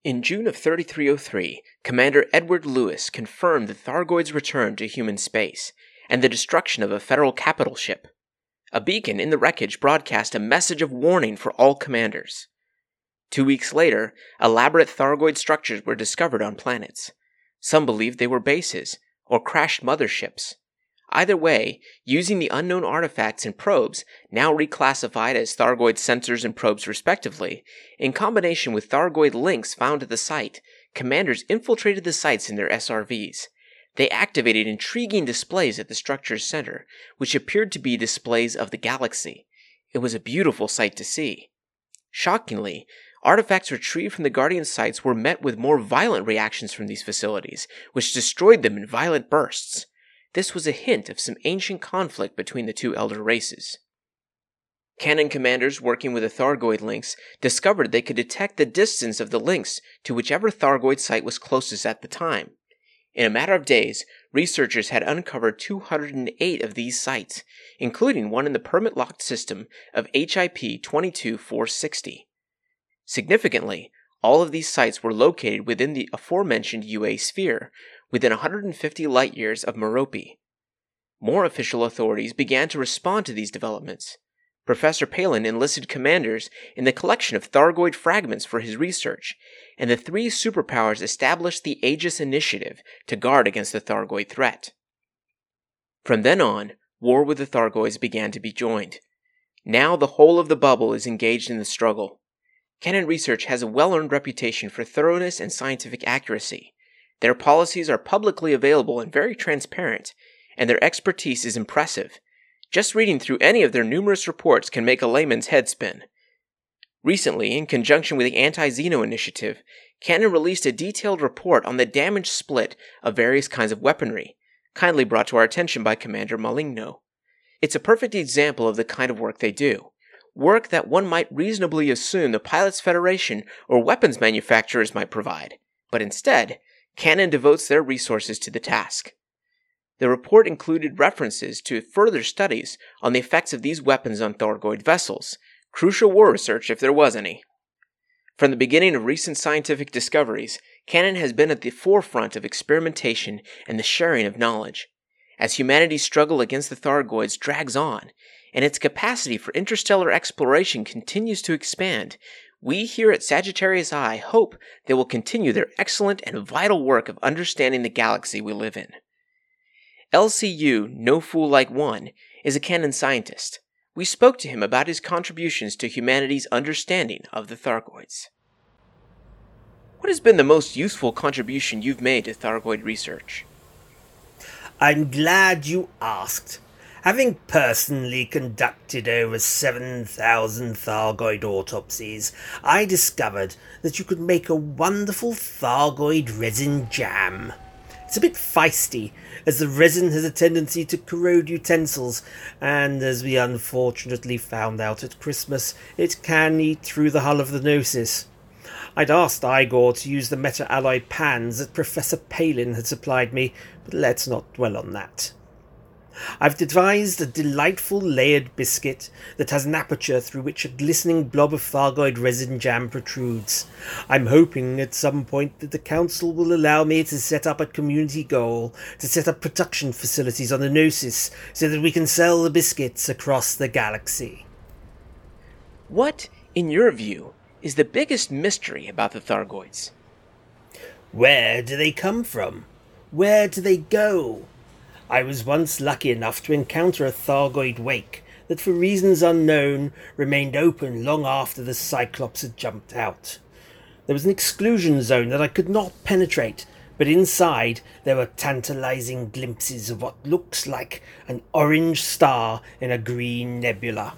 In June of 3303, Commander Edward Lewis confirmed the Thargoids' return to human space and the destruction of a federal capital ship. A beacon in the wreckage broadcast a message of warning for all commanders. Two weeks later, elaborate Thargoid structures were discovered on planets. Some believed they were bases, or crashed motherships. Either way, using the unknown artifacts and probes, now reclassified as Thargoid sensors and probes respectively, in combination with Thargoid links found at the site, commanders infiltrated the sites in their SRVs. They activated intriguing displays at the structure's center, which appeared to be displays of the galaxy. It was a beautiful sight to see. Shockingly, artifacts retrieved from the Guardian sites were met with more violent reactions from these facilities, which destroyed them in violent bursts. This was a hint of some ancient conflict between the two elder races. Canonn commanders working with the Thargoid links discovered they could detect the distance of the links to whichever Thargoid site was closest at the time. In a matter of days, researchers had uncovered 208 of these sites, including one in the permit locked system of HIP 22460. Significantly, all of these sites were located within the aforementioned UA sphere, within 150 light years of Merope. More official authorities began to respond to these developments. Professor Palin enlisted commanders in the collection of Thargoid fragments for his research, and the three superpowers established the Aegis Initiative to guard against the Thargoid threat. From then on, war with the Thargoids began to be joined. Now the whole of the bubble is engaged in the struggle. Canonn Research has a well earned reputation for thoroughness and scientific accuracy. Their policies are publicly available and very transparent, and their expertise is impressive just reading through any of their numerous reports can make a layman's head spin. Recently, in conjunction with the Anti Xeno Initiative, Canonn released a detailed report on the damage split of various kinds of weaponry, kindly brought to our attention by Commander Maligno. It's a perfect example of the kind of work they do. Work that one might reasonably assume the Pilots Federation or weapons manufacturers might provide, but instead, Canonn devotes their resources to the task. The report included references to further studies on the effects of these weapons on Thargoid vessels, crucial war research if there was any. From the beginning of recent scientific discoveries, Canonn has been at the forefront of experimentation and the sharing of knowledge. As humanity's struggle against the Thargoids drags on, and its capacity for interstellar exploration continues to expand, we here at Sagittarius Eye hope they will continue their excellent and vital work of understanding the galaxy we live in. LCU No Fool Like One is a Canonn scientist. We spoke to him about his contributions to humanity's understanding of the Thargoids. What has been the most useful contribution you've made to Thargoid research? I'm glad you asked. Having personally conducted over 7,000 Thargoid autopsies, I discovered that you could make a wonderful Thargoid resin jam. It's a bit feisty, as the resin has a tendency to corrode utensils, and as we unfortunately found out at Christmas, it can eat through the hull of the Gnosis. I'd asked Igor to use the meta alloy pans that Professor Palin had supplied me, but let's not dwell on that. I've devised a delightful layered biscuit that has an aperture through which a glistening blob of Thargoid resin jam protrudes. I'm hoping at some point that the Council will allow me to set up a community goal to set up production facilities on the Gnosis so that we can sell the biscuits across the galaxy. What, in your view, is the biggest mystery about the Thargoids? Where do they come from? Where do they go? I was once lucky enough to encounter a Thargoid wake that, for reasons unknown, remained open long after the Cyclops had jumped out. There was an exclusion zone that I could not penetrate, but inside there were tantalizing glimpses of what looks like an orange star in a green nebula.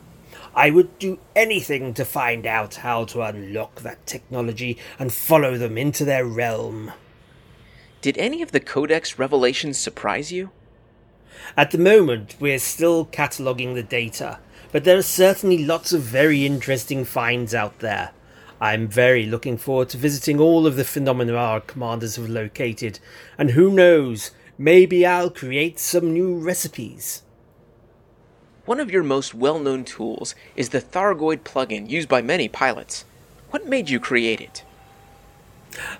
I would do anything to find out how to unlock that technology and follow them into their realm. Did any of the Codex revelations surprise you? At the moment, we're still cataloguing the data, but there are certainly lots of very interesting finds out there. I'm very looking forward to visiting all of the phenomena our commanders have located, and who knows, maybe I'll create some new recipes. One of your most well known tools is the Thargoid plugin used by many pilots. What made you create it?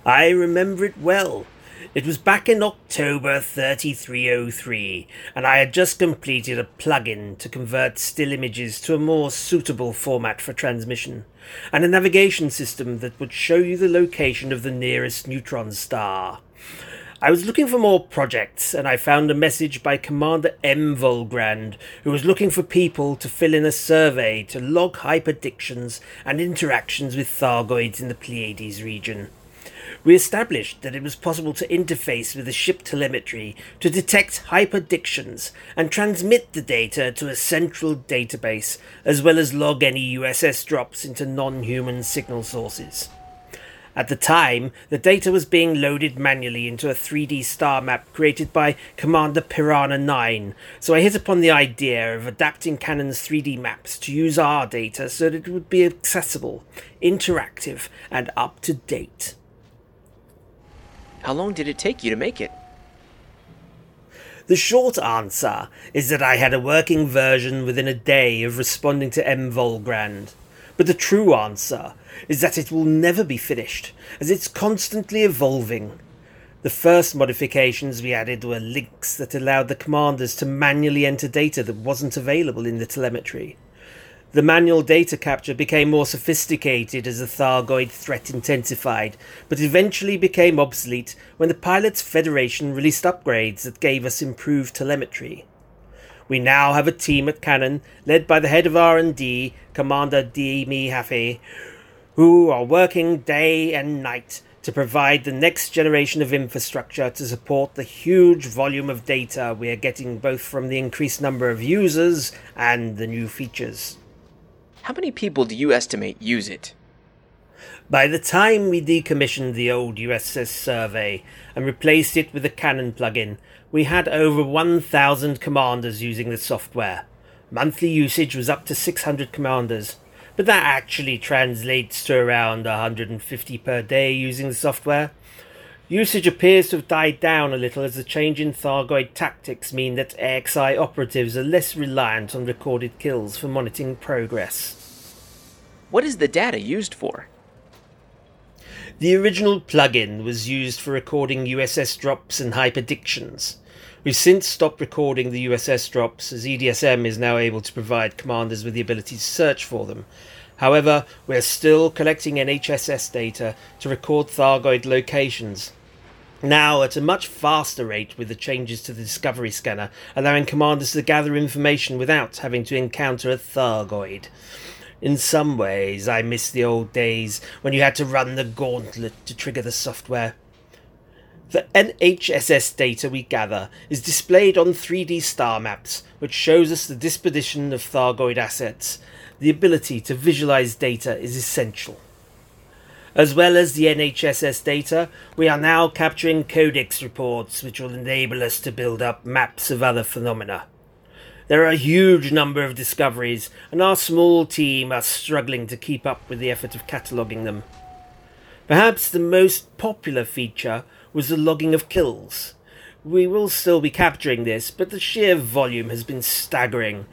I remember it well. It was back in October 3303, and I had just completed a plugin to convert still images to a more suitable format for transmission, and a navigation system that would show you the location of the nearest neutron star. I was looking for more projects, and I found a message by Commander M. Volgrand, who was looking for people to fill in a survey to log hyperdictions and interactions with Thargoids in the Pleiades region we established that it was possible to interface with the ship telemetry to detect hyperdictions and transmit the data to a central database, as well as log any USS drops into non human signal sources. At the time, the data was being loaded manually into a 3D star map created by Commander Piranha 9, so I hit upon the idea of adapting Canonn's 3D maps to use our data so that it would be accessible, interactive, and up to date. How long did it take you to make it? The short answer is that I had a working version within a day of responding to M. Volgrand. But the true answer is that it will never be finished, as it's constantly evolving. The first modifications we added were links that allowed the commanders to manually enter data that wasn't available in the telemetry. The manual data capture became more sophisticated as the Thargoid threat intensified, but eventually became obsolete when the Pilots Federation released upgrades that gave us improved telemetry. We now have a team at Canonn, led by the head of R&D, Commander Dimi Hafe, who are working day and night to provide the next generation of infrastructure to support the huge volume of data we are getting both from the increased number of users and the new features. How many people do you estimate use it? By the time we decommissioned the old USS survey and replaced it with the Canonn plugin, we had over 1,000 commanders using the software. Monthly usage was up to 600 commanders, but that actually translates to around 150 per day using the software. Usage appears to have died down a little as the change in Thargoid tactics mean that AXI operatives are less reliant on recorded kills for monitoring progress. What is the data used for? The original plugin was used for recording USS drops and hyperdictions. We've since stopped recording the USS drops as EDSM is now able to provide commanders with the ability to search for them. However, we're still collecting NHSS data to record Thargoid locations. Now at a much faster rate with the changes to the Discovery Scanner, allowing commanders to gather information without having to encounter a Thargoid. In some ways, I miss the old days when you had to run the gauntlet to trigger the software. The NHSS data we gather is displayed on 3D star maps, which shows us the disposition of Thargoid assets. The ability to visualize data is essential. As well as the NHSS data, we are now capturing codex reports, which will enable us to build up maps of other phenomena. There are a huge number of discoveries, and our small team are struggling to keep up with the effort of cataloguing them. Perhaps the most popular feature was the logging of kills. We will still be capturing this, but the sheer volume has been staggering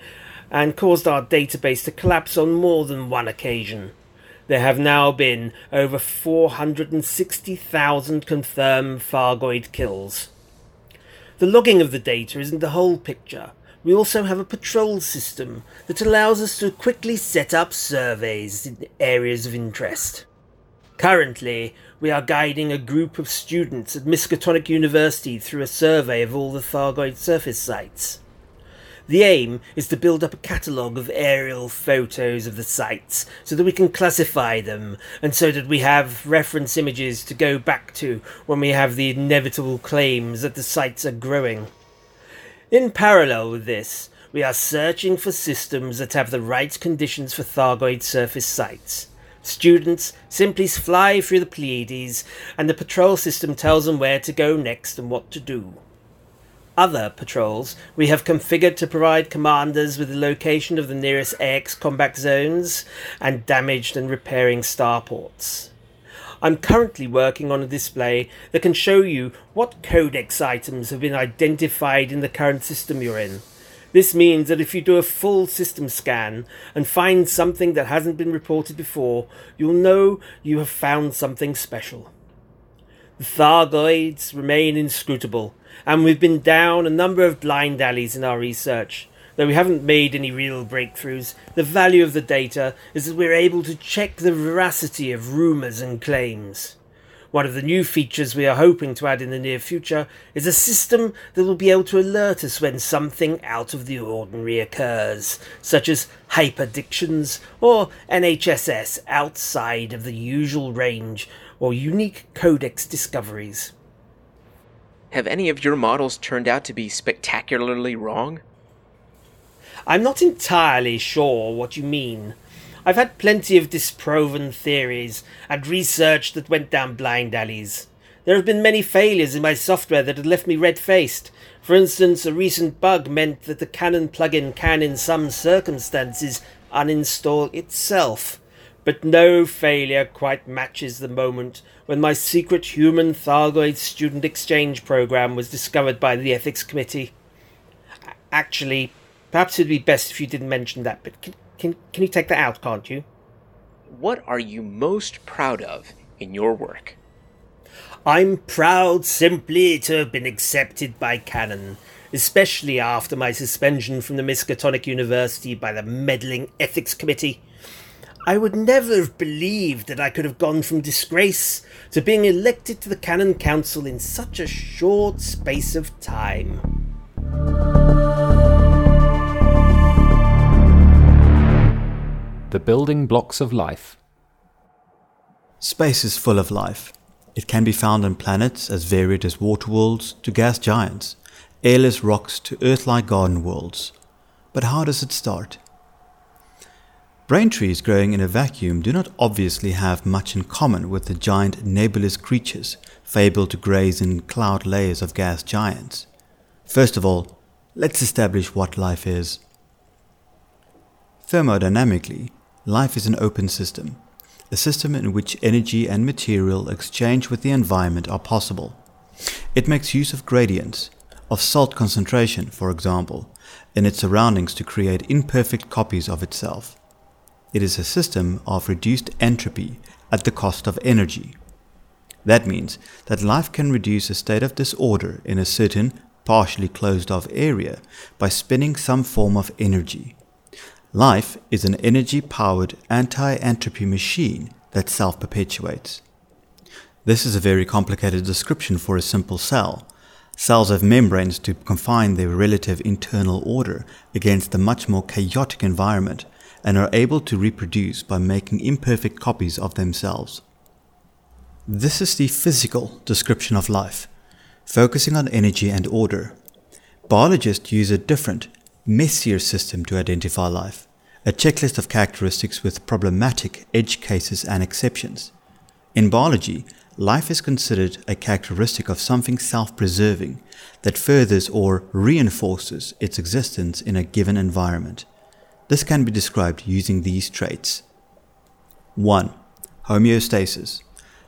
and caused our database to collapse on more than one occasion. There have now been over 460,000 confirmed Thargoid kills. The logging of the data isn't the whole picture. We also have a patrol system that allows us to quickly set up surveys in areas of interest. Currently, we are guiding a group of students at Miskatonic University through a survey of all the Thargoid surface sites. The aim is to build up a catalogue of aerial photos of the sites so that we can classify them and so that we have reference images to go back to when we have the inevitable claims that the sites are growing. In parallel with this, we are searching for systems that have the right conditions for Thargoid surface sites. Students simply fly through the Pleiades, and the patrol system tells them where to go next and what to do. Other patrols we have configured to provide commanders with the location of the nearest AX combat zones and damaged and repairing starports. I'm currently working on a display that can show you what codex items have been identified in the current system you're in. This means that if you do a full system scan and find something that hasn't been reported before, you'll know you have found something special. The Thargoids remain inscrutable, and we've been down a number of blind alleys in our research. Though we haven't made any real breakthroughs, the value of the data is that we're able to check the veracity of rumours and claims. One of the new features we are hoping to add in the near future is a system that will be able to alert us when something out of the ordinary occurs, such as hyperdictions or NHSS outside of the usual range or unique codex discoveries. Have any of your models turned out to be spectacularly wrong? I'm not entirely sure what you mean. I've had plenty of disproven theories and research that went down blind alleys. There have been many failures in my software that have left me red faced. For instance, a recent bug meant that the Canonn plugin can, in some circumstances, uninstall itself. But no failure quite matches the moment when my secret human Thargoid student exchange program was discovered by the ethics committee. Actually, perhaps it'd be best if you didn't mention that, but can, can, can you take that out, can't you? What are you most proud of in your work? I'm proud simply to have been accepted by Canonn, especially after my suspension from the Miskatonic University by the meddling ethics committee. I would never have believed that I could have gone from disgrace to being elected to the Canonn Council in such a short space of time. The Building Blocks of Life. Space is full of life. It can be found on planets as varied as water worlds to gas giants, airless rocks to Earth like garden worlds. But how does it start? Brain trees growing in a vacuum do not obviously have much in common with the giant nebulous creatures fabled to graze in cloud layers of gas giants. First of all, let's establish what life is. Thermodynamically, life is an open system, a system in which energy and material exchange with the environment are possible. It makes use of gradients, of salt concentration, for example, in its surroundings to create imperfect copies of itself. It is a system of reduced entropy at the cost of energy. That means that life can reduce a state of disorder in a certain partially closed off area by spinning some form of energy. Life is an energy powered anti entropy machine that self perpetuates. This is a very complicated description for a simple cell. Cells have membranes to confine their relative internal order against the much more chaotic environment and are able to reproduce by making imperfect copies of themselves. This is the physical description of life, focusing on energy and order. Biologists use a different, messier system to identify life, a checklist of characteristics with problematic edge cases and exceptions. In biology, life is considered a characteristic of something self preserving that furthers or reinforces its existence in a given environment. This can be described using these traits 1. Homeostasis,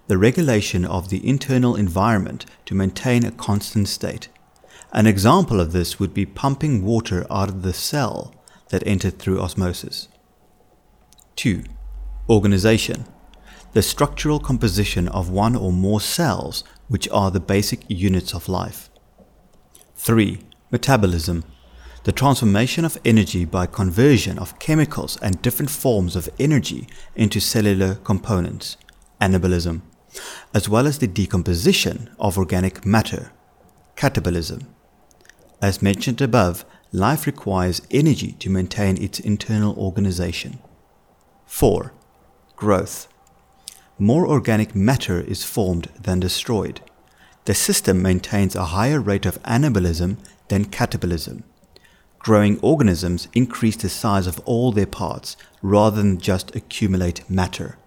the regulation of the internal environment to maintain a constant state. An example of this would be pumping water out of the cell that entered through osmosis. 2. Organization, the structural composition of one or more cells which are the basic units of life. 3. Metabolism, the transformation of energy by conversion of chemicals and different forms of energy into cellular components, anabolism, as well as the decomposition of organic matter, catabolism. As mentioned above, life requires energy to maintain its internal organization. 4. Growth. More organic matter is formed than destroyed. The system maintains a higher rate of anabolism than catabolism. Growing organisms increase the size of all their parts rather than just accumulate matter.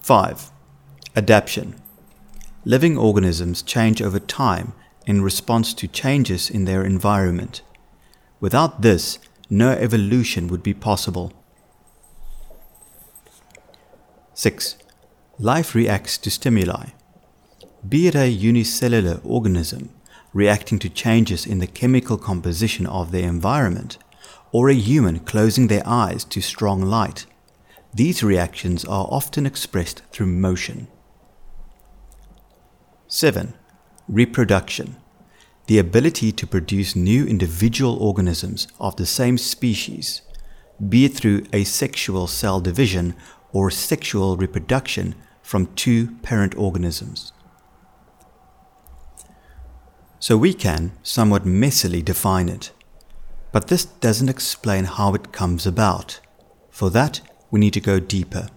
5. Adaptation. Living organisms change over time in response to changes in their environment. Without this, no evolution would be possible. 6. Life reacts to stimuli. Be it a unicellular organism reacting to changes in the chemical composition of their environment, or a human closing their eyes to strong light, these reactions are often expressed through motion. 7. Reproduction. The ability to produce new individual organisms of the same species, be it through asexual cell division or sexual reproduction from two parent organisms. So we can somewhat messily define it. But this doesn't explain how it comes about. For that, we need to go deeper.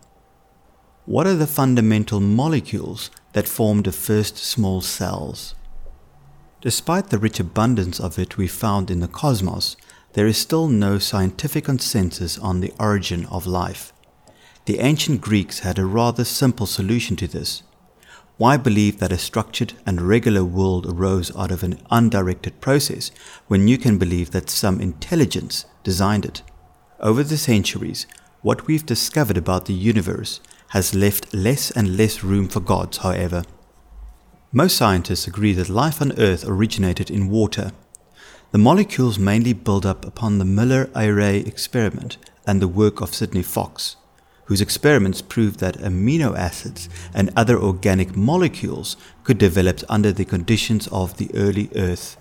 What are the fundamental molecules that form the first small cells? Despite the rich abundance of it we found in the cosmos, there is still no scientific consensus on the origin of life. The ancient Greeks had a rather simple solution to this. Why believe that a structured and regular world arose out of an undirected process when you can believe that some intelligence designed it? Over the centuries, what we've discovered about the universe has left less and less room for gods, however. Most scientists agree that life on Earth originated in water. The molecules mainly build up upon the Miller-Urey experiment and the work of Sidney Fox, whose experiments proved that amino acids and other organic molecules could develop under the conditions of the early Earth.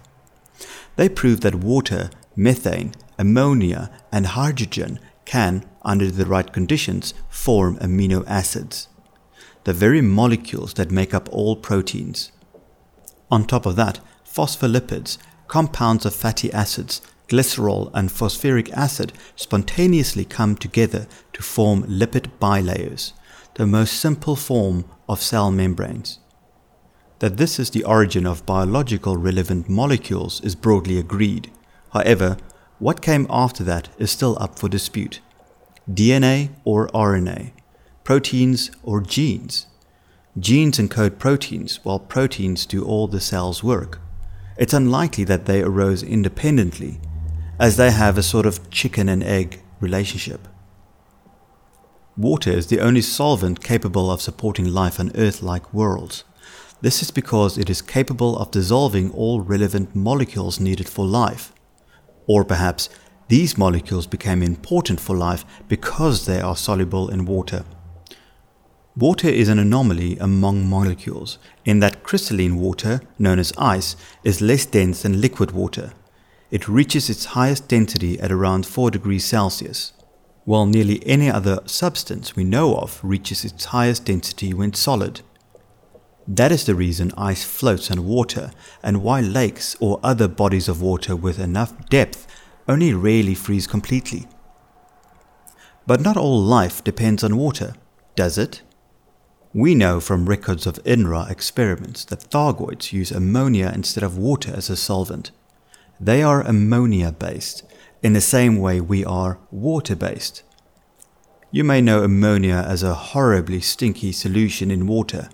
They proved that water, methane, ammonia, and hydrogen can, under the right conditions, form amino acids, the very molecules that make up all proteins. On top of that, phospholipids, compounds of fatty acids, glycerol, and phosphoric acid spontaneously come together to form lipid bilayers, the most simple form of cell membranes. That this is the origin of biological relevant molecules is broadly agreed. However, what came after that is still up for dispute. DNA or RNA, proteins or genes. Genes encode proteins, while proteins do all the cell's work. It's unlikely that they arose independently, as they have a sort of chicken and egg relationship. Water is the only solvent capable of supporting life on Earth like worlds. This is because it is capable of dissolving all relevant molecules needed for life. Or perhaps these molecules became important for life because they are soluble in water. Water is an anomaly among molecules in that crystalline water, known as ice, is less dense than liquid water. It reaches its highest density at around 4 degrees Celsius, while nearly any other substance we know of reaches its highest density when solid. That is the reason ice floats on water and why lakes or other bodies of water with enough depth only rarely freeze completely. But not all life depends on water, does it? We know from records of INRA experiments that Thargoids use ammonia instead of water as a solvent. They are ammonia based, in the same way we are water based. You may know ammonia as a horribly stinky solution in water.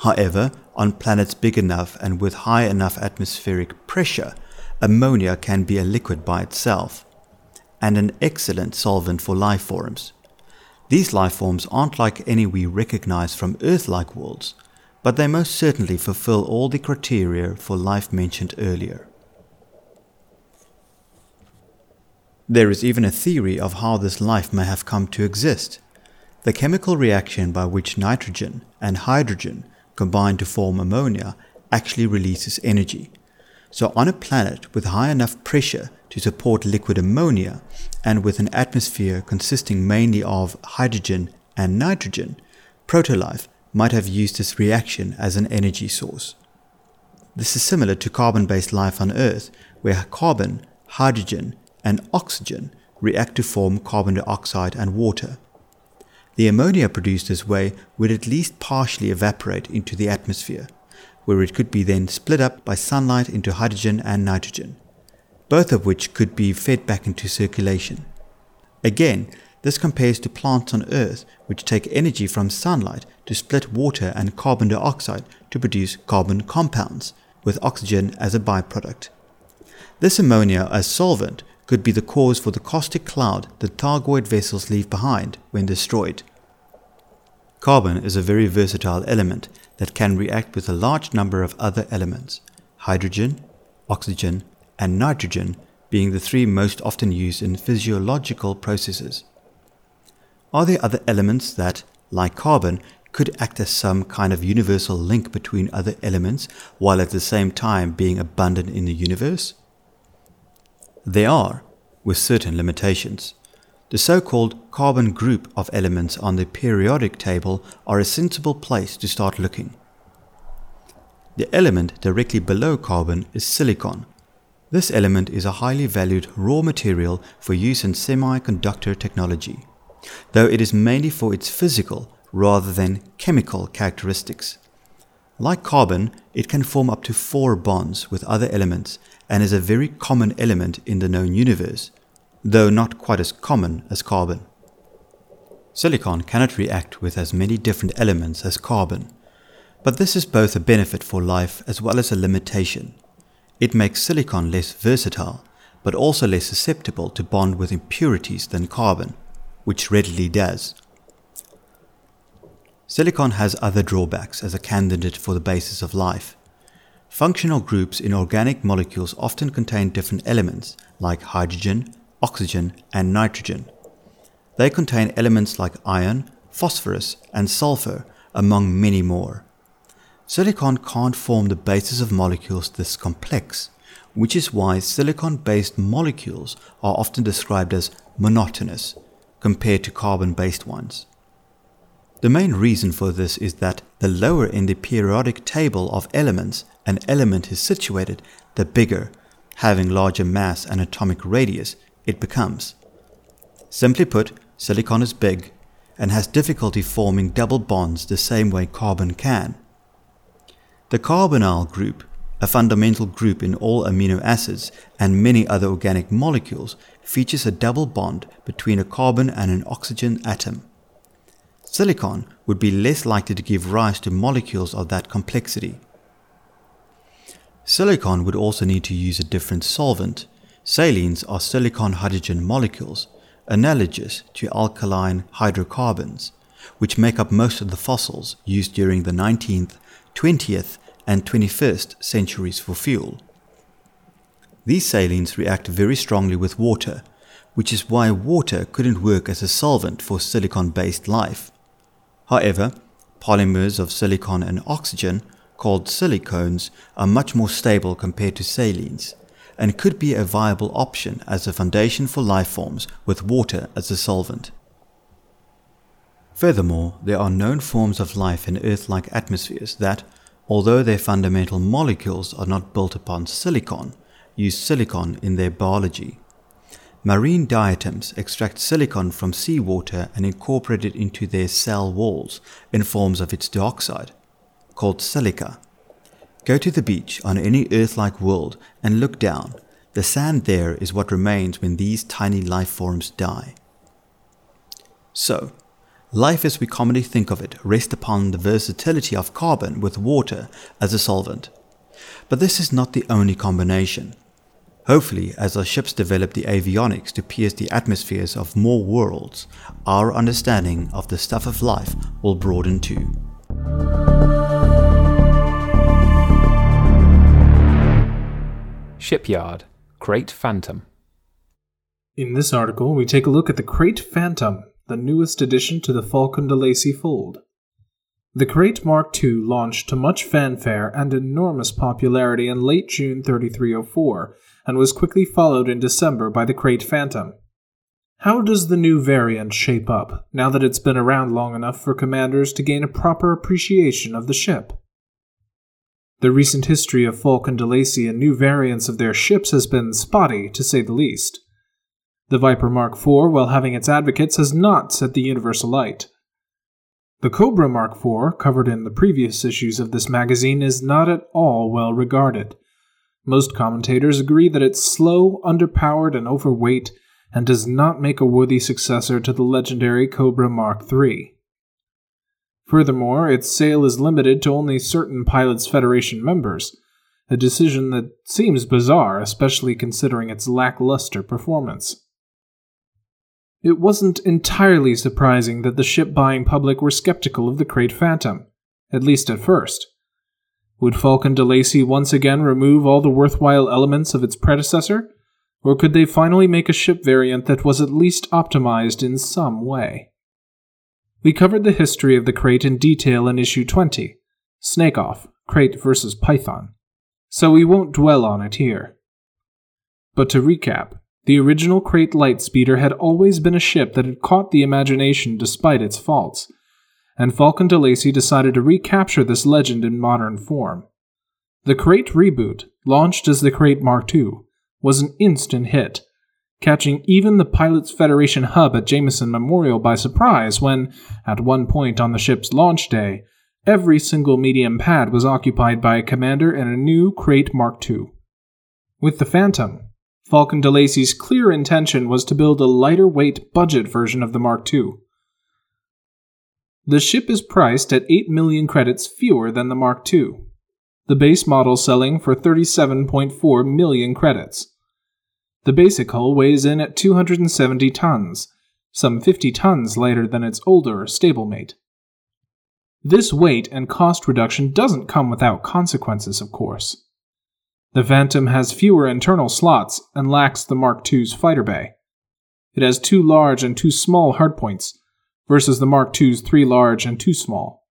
However, on planets big enough and with high enough atmospheric pressure, ammonia can be a liquid by itself, and an excellent solvent for life forms. These life forms aren't like any we recognize from Earth like worlds, but they most certainly fulfill all the criteria for life mentioned earlier. There is even a theory of how this life may have come to exist. The chemical reaction by which nitrogen and hydrogen combine to form ammonia actually releases energy. So, on a planet with high enough pressure to support liquid ammonia and with an atmosphere consisting mainly of hydrogen and nitrogen, protolife might have used this reaction as an energy source. This is similar to carbon based life on Earth, where carbon, hydrogen, and oxygen react to form carbon dioxide and water. The ammonia produced this way would at least partially evaporate into the atmosphere, where it could be then split up by sunlight into hydrogen and nitrogen, both of which could be fed back into circulation. Again, this compares to plants on Earth, which take energy from sunlight to split water and carbon dioxide to produce carbon compounds, with oxygen as a byproduct. This ammonia as solvent could be the cause for the caustic cloud that Thargoid vessels leave behind when destroyed. Carbon is a very versatile element that can react with a large number of other elements, hydrogen, oxygen, and nitrogen being the three most often used in physiological processes. Are there other elements that, like carbon, could act as some kind of universal link between other elements while at the same time being abundant in the universe? There are, with certain limitations. The so called carbon group of elements on the periodic table are a sensible place to start looking. The element directly below carbon is silicon. This element is a highly valued raw material for use in semiconductor technology, though it is mainly for its physical rather than chemical characteristics. Like carbon, it can form up to four bonds with other elements and is a very common element in the known universe, though not quite as common as carbon. Silicon cannot react with as many different elements as carbon, but this is both a benefit for life as well as a limitation. It makes silicon less versatile, but also less susceptible to bond with impurities than carbon, which readily does. Silicon has other drawbacks as a candidate for the basis of life. Functional groups in organic molecules often contain different elements like hydrogen, oxygen, and nitrogen. They contain elements like iron, phosphorus, and sulfur, among many more. Silicon can't form the basis of molecules this complex, which is why silicon based molecules are often described as monotonous compared to carbon based ones. The main reason for this is that the lower in the periodic table of elements an element is situated, the bigger, having larger mass and atomic radius, it becomes. Simply put, silicon is big and has difficulty forming double bonds the same way carbon can. The carbonyl group, a fundamental group in all amino acids and many other organic molecules, features a double bond between a carbon and an oxygen atom. Silicon would be less likely to give rise to molecules of that complexity. Silicon would also need to use a different solvent. Silanes are silicon hydrogen molecules, analogous to alkaline hydrocarbons, which make up most of the fossils used during the 19th, 20th, and 21st centuries for fuel. These silanes react very strongly with water, which is why water couldn't work as a solvent for silicon based life. However, polymers of silicon and oxygen, called silicones, are much more stable compared to silanes and could be a viable option as a foundation for life forms with water as a solvent. Furthermore, there are known forms of life in Earth like atmospheres that, although their fundamental molecules are not built upon silicon, use silicon in their biology. Marine diatoms extract silicon from seawater and incorporate it into their cell walls in forms of its dioxide, called silica. Go to the beach on any Earth like world and look down. The sand there is what remains when these tiny life forms die. So, life as we commonly think of it rests upon the versatility of carbon with water as a solvent. But this is not the only combination. Hopefully, as our ships develop the avionics to pierce the atmospheres of more worlds, our understanding of the stuff of life will broaden too. Shipyard, Krait Phantom. In this article, we take a look at the Krait Phantom, the newest addition to the Faulcon DeLacy fold. The Krait Mark II launched to much fanfare and enormous popularity in late June 3304 and was quickly followed in December by the Krait Phantom. How does the new variant shape up, now that it's been around long enough for commanders to gain a proper appreciation of the ship? The recent history of Faulcon DeLacy and new variants of their ships has been spotty, to say the least. The Viper Mark IV, while having its advocates, has not set the universe alight. The Cobra Mark IV, covered in the previous issues of this magazine, is not at all well regarded. Most commentators agree that it's slow, underpowered, and overweight, and does not make a worthy successor to the legendary Cobra Mark III. Furthermore, its sale is limited to only certain Pilots Federation members, a decision that seems bizarre, especially considering its lackluster performance. It wasn't entirely surprising that the ship buying public were skeptical of the Krait Phantom, at least at first. Would Faulcon DeLacy once again remove all the worthwhile elements of its predecessor, or could they finally make a ship variant that was at least optimized in some way? We covered the history of the Krait in detail in issue 20, Snake Off, Krait vs. Python, so we won't dwell on it here. But to recap, the original Krait Lightspeeder had always been a ship that had caught the imagination despite its faults, and Faulcon DeLacy decided to recapture this legend in modern form. The Krait reboot, launched as the Krait Mark II, was an instant hit, catching even the Pilots Federation hub at Jameson Memorial by surprise when, at one point on the ship's launch day, every single medium pad was occupied by a commander and a new Krait Mark II. With the Phantom, Faulcon DeLacy's clear intention was to build a lighter weight budget version of the Mark II. The ship is priced at 8 million credits fewer than the Mark II, the base model selling for 37.4 million credits. The basic hull weighs in at 270 tons, some 50 tons lighter than its older stablemate. This weight and cost reduction doesn't come without consequences, of course. The Phantom has fewer internal slots and lacks the Mark II's fighter bay. It has two large and two small hardpoints, versus the Mark II's three large and two small.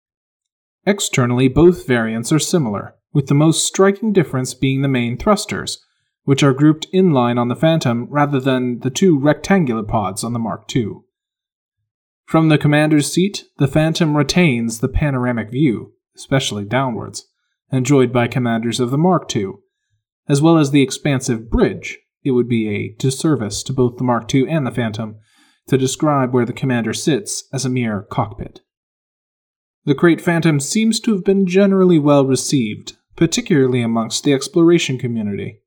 Externally, both variants are similar, with the most striking difference being the main thrusters, which are grouped in line on the Phantom rather than the two rectangular pods on the Mark II. From the commander's seat, the Phantom retains the panoramic view, especially downwards, enjoyed by commanders of the Mark II, as well as the expansive bridge. It would be a disservice to both the Mark II and the Phantom to describe where the commander sits as a mere cockpit. The Krait Phantom seems to have been generally well received, particularly amongst the exploration community.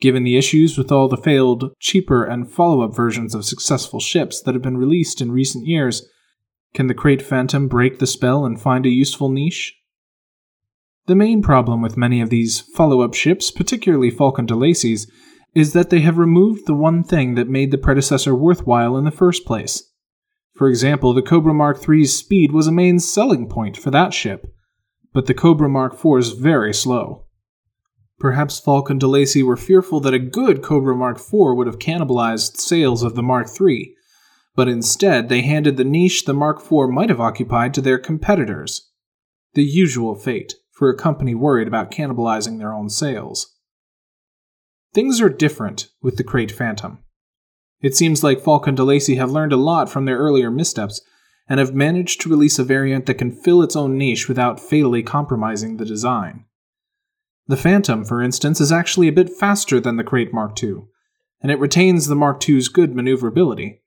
Given the issues with all the failed, cheaper, and follow up versions of successful ships that have been released in recent years, can the Krait Phantom break the spell and find a useful niche? The main problem with many of these follow up ships, particularly Faulcon DeLacy's, is that they have removed the one thing that made the predecessor worthwhile in the first place. For example, the Cobra Mark III's speed was a main selling point for that ship, but the Cobra Mark IV is very slow. Perhaps Faulcon DeLacy were fearful that a good Cobra Mark IV would have cannibalized sales of the Mark III, but instead they handed the niche the Mark IV might have occupied to their competitors. The usual fate for a company worried about cannibalizing their own sales. Things are different with the Krait Phantom. It seems like Faulcon DeLacy have learned a lot from their earlier missteps and have managed to release a variant that can fill its own niche without fatally compromising the design. The Phantom, for instance, is actually a bit faster than the Krait Mark II, and it retains the Mark II's good maneuverability.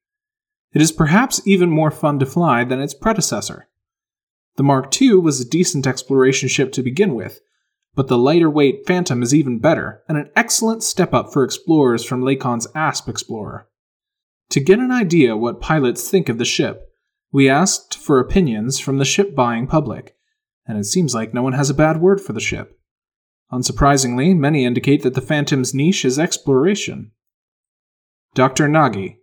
It is perhaps even more fun to fly than its predecessor. The Mark II was a decent exploration ship to begin with, but the lighter weight Phantom is even better, and an excellent step up for explorers from Lakon's Asp Explorer. To get an idea what pilots think of the ship, we asked for opinions from the ship buying public, and it seems like no one has a bad word for the ship. Unsurprisingly, many indicate that the Phantom's niche is exploration. Dr. Nagi.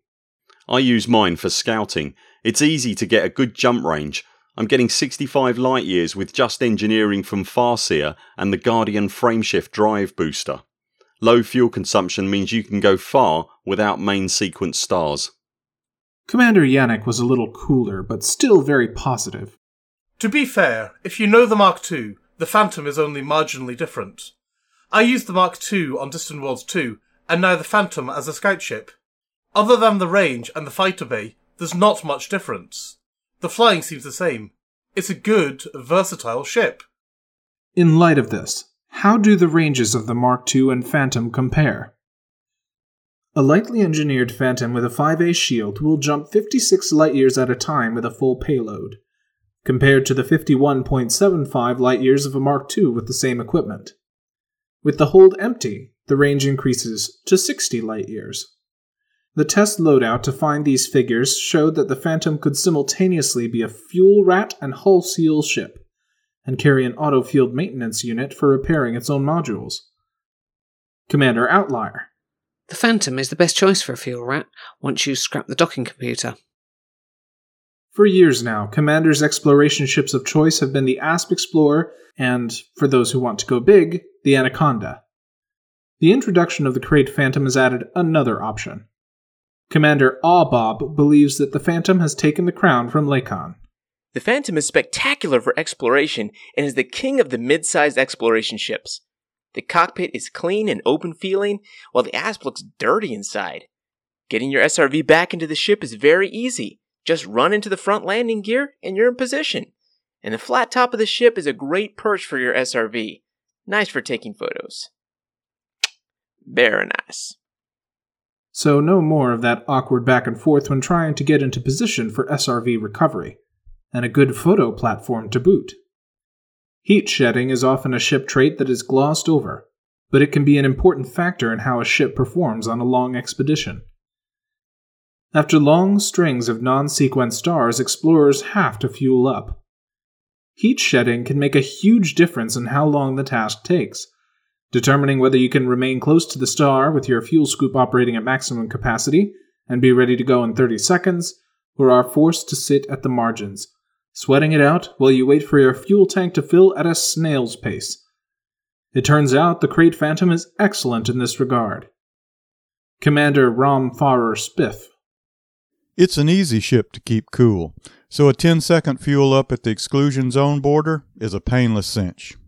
I use mine for scouting. It's easy to get a good jump range. I'm getting 65 light years with just engineering from Farseer and the Guardian frameshift drive booster. Low fuel consumption means you can go far without main sequence stars. Commander Yannick was a little cooler, but still very positive. To be fair, if you know the Mark II, the Phantom is only marginally different. I used the Mark II on Distant Worlds 2, and now the Phantom as a scout ship. Other than the range and the fighter bay, there's not much difference. The flying seems the same. It's a good, versatile ship. In light of this, how do the ranges of the Mark II and Phantom compare? A lightly engineered Phantom with a 5A shield will jump 56 light years at a time with a full payload compared to the 51.75 light years of a Mark II with the same equipment. With the hold empty, the range increases to 60 light years. The test loadout to find these figures showed that the Phantom could simultaneously be a fuel rat and hull seal ship, and carry an auto field maintenance unit for repairing its own modules. Commander Outlier. The Phantom is the best choice for a fuel rat once you scrap the docking computer. For years now, Commander's exploration ships of choice have been the Asp Explorer and, for those who want to go big, the Anaconda. The introduction of the Krait Phantom has added another option. Commander Awbob believes that the Phantom has taken the crown from Lakon. The Phantom is spectacular for exploration and is the king of the mid sized exploration ships. The cockpit is clean and open feeling, while the Asp looks dirty inside. Getting your SRV back into the ship is very easy. Just run into the front landing gear and you're in position. And the flat top of the ship is a great perch for your SRV. Nice for taking photos. Very nice. So, no more of that awkward back and forth when trying to get into position for SRV recovery, and a good photo platform to boot. Heat shedding is often a ship trait that is glossed over, but it can be an important factor in how a ship performs on a long expedition. After long strings of non sequence stars, explorers have to fuel up. Heat shedding can make a huge difference in how long the task takes, determining whether you can remain close to the star with your fuel scoop operating at maximum capacity and be ready to go in 30 seconds, or are forced to sit at the margins, sweating it out while you wait for your fuel tank to fill at a snail's pace. It turns out the Krait Phantom is excellent in this regard. Commander Rom Farer Spiff. It's an easy ship to keep cool, so a 10 second fuel up at the exclusion zone border is a painless cinch.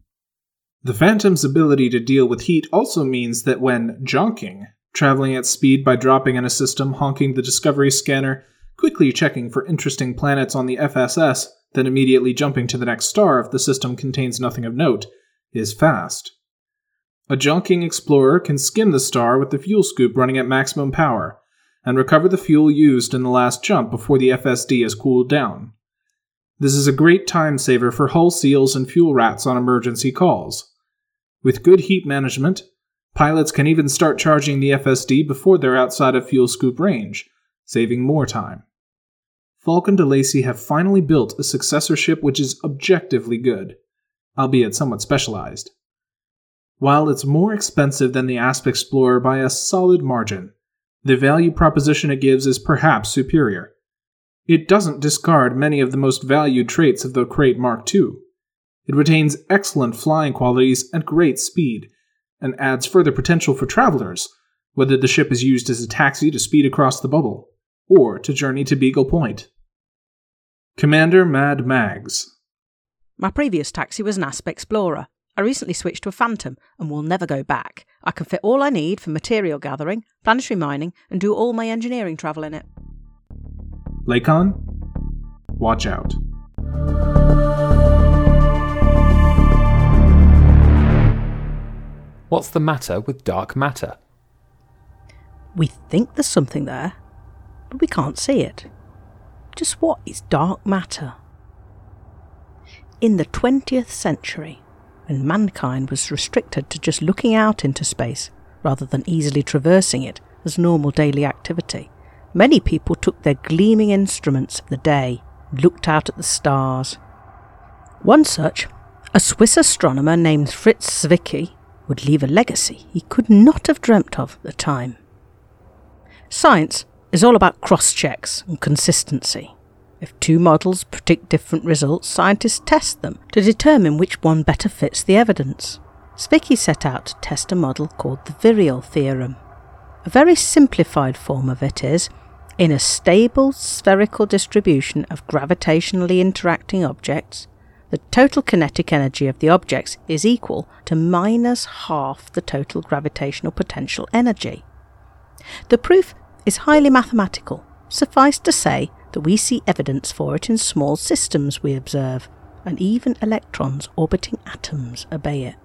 The Phantom's ability to deal with heat also means that when jonking, traveling at speed by dropping in a system, honking the Discovery scanner, quickly checking for interesting planets on the FSS, then immediately jumping to the next star if the system contains nothing of note, is fast. A jonking explorer can skim the star with the fuel scoop running at maximum power, and recover the fuel used in the last jump before the FSD has cooled down. This is a great time saver for hull seals and fuel rats on emergency calls. With good heat management, pilots can even start charging the FSD before they're outside of fuel scoop range, saving more time. Faulcon DeLacy have finally built a successor ship which is objectively good, albeit somewhat specialized. While it's more expensive than the Asp Explorer by a solid margin, the value proposition it gives is perhaps superior. It doesn't discard many of the most valued traits of the Krait Mark II. It retains excellent flying qualities and great speed, and adds further potential for travelers, whether the ship is used as a taxi to speed across the bubble, or to journey to Beagle Point. Commander Mad Mags. My previous taxi was an Asp Explorer. I recently switched to a Phantom and will never go back. I can fit all I need for material gathering, planetary mining, and do all my engineering travel in it. Lakon, watch out. What's the matter with dark matter? We think there's something there, but we can't see it. Just what is dark matter? In the 20th century, when mankind was restricted to just looking out into space rather than easily traversing it as normal daily activity, many people took their gleaming instruments of the day and looked out at the stars. One such, a Swiss astronomer named Fritz Zwicky, would leave a legacy he could not have dreamt of at the time. Science is all about cross checks and consistency. If two models predict different results, scientists test them to determine which one better fits the evidence. Zwicky set out to test a model called the virial theorem. A very simplified form of it is in a stable spherical distribution of gravitationally interacting objects, the total kinetic energy of the objects is equal to minus half the total gravitational potential energy. The proof is highly mathematical. Suffice to say that we see evidence for it in small systems we observe, and even electrons orbiting atoms obey it.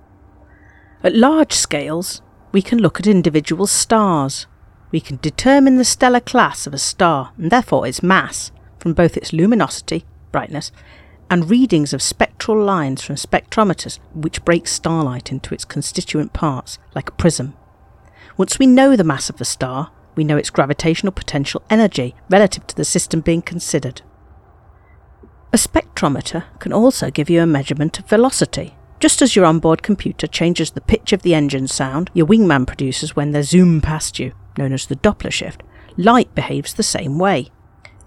At large scales, we can look at individual stars. We can determine the stellar class of a star, and therefore its mass, from both its luminosity, brightness, and readings of spectral lines from spectrometers which break starlight into its constituent parts like a prism. Once we know the mass of the star, we know its gravitational potential energy relative to the system being considered. A spectrometer can also give you a measurement of velocity. Just as your onboard computer changes the pitch of the engine sound your wingman produces when they zoom past you, known as the Doppler shift, light behaves the same way.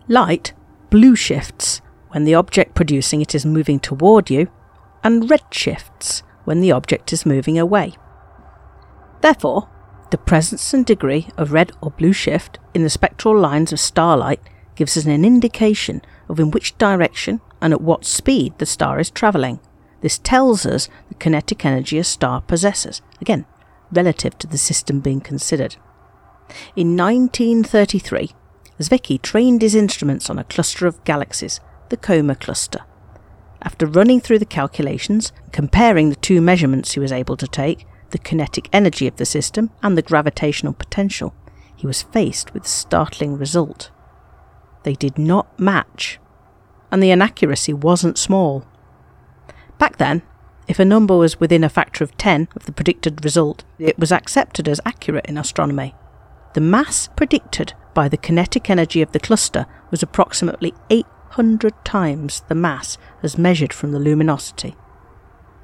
Light blue shifts when the object producing it is moving toward you, and red shifts when the object is moving away. Therefore, the presence and degree of red or blue shift in the spectral lines of starlight gives us an indication of in which direction and at what speed the star is travelling. This tells us the kinetic energy a star possesses, again, relative to the system being considered. In 1933, Zwicky trained his instruments on a cluster of galaxies, the Coma cluster. After running through the calculations, comparing the two measurements he was able to take, the kinetic energy of the system and the gravitational potential, he was faced with a startling result. They did not match, and the inaccuracy wasn't small. Back then, if a number was within a factor of 10 of the predicted result, it was accepted as accurate in astronomy. The mass predicted by the kinetic energy of the cluster was approximately 800 times the mass as measured from the luminosity.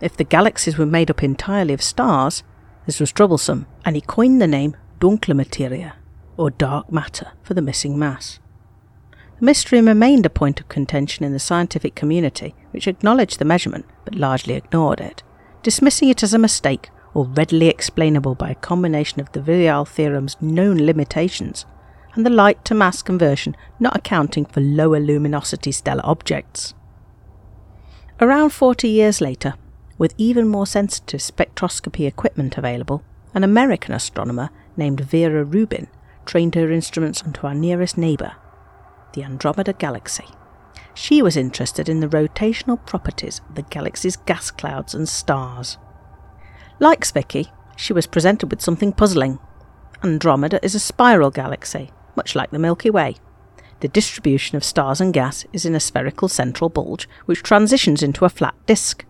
If the galaxies were made up entirely of stars, this was troublesome, and he coined the name dunkle materia, or dark matter, for the missing mass. The mystery remained a point of contention in the scientific community, which acknowledged the measurement but largely ignored it, dismissing it as a mistake or readily explainable by a combination of the Virial theorem's known limitations and the light to mass conversion not accounting for lower luminosity stellar objects. Around 40 years later, with even more sensitive spectroscopy equipment available, an American astronomer named Vera Rubin trained her instruments onto our nearest neighbour, the Andromeda Galaxy. She was interested in the rotational properties of the galaxy's gas clouds and stars. Like Zwicky, she was presented with something puzzling. Andromeda is a spiral galaxy, much like the Milky Way. The distribution of stars and gas is in a spherical central bulge, which transitions into a flat disk.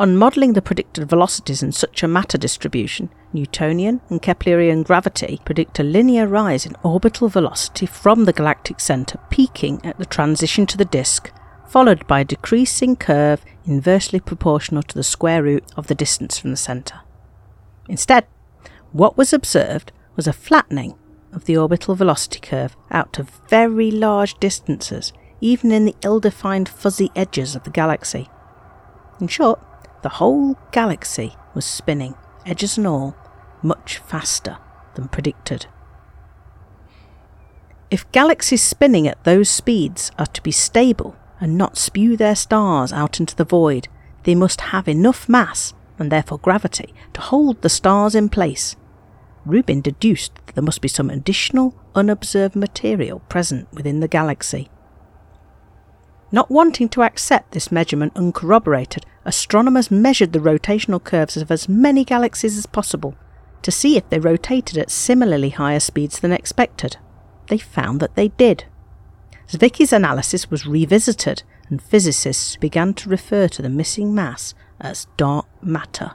On modelling the predicted velocities in such a matter distribution, Newtonian and Keplerian gravity predict a linear rise in orbital velocity from the galactic centre peaking at the transition to the disk, followed by a decreasing curve inversely proportional to the square root of the distance from the centre. Instead, what was observed was a flattening of the orbital velocity curve out to very large distances, even in the ill defined fuzzy edges of the galaxy. In short, the whole galaxy was spinning, edges and all, much faster than predicted. If galaxies spinning at those speeds are to be stable and not spew their stars out into the void, they must have enough mass, and therefore gravity, to hold the stars in place. Rubin deduced that there must be some additional unobserved material present within the galaxy. Not wanting to accept this measurement uncorroborated, astronomers measured the rotational curves of as many galaxies as possible to see if they rotated at similarly higher speeds than expected. They found that they did. Zwicky's analysis was revisited, and physicists began to refer to the missing mass as dark matter.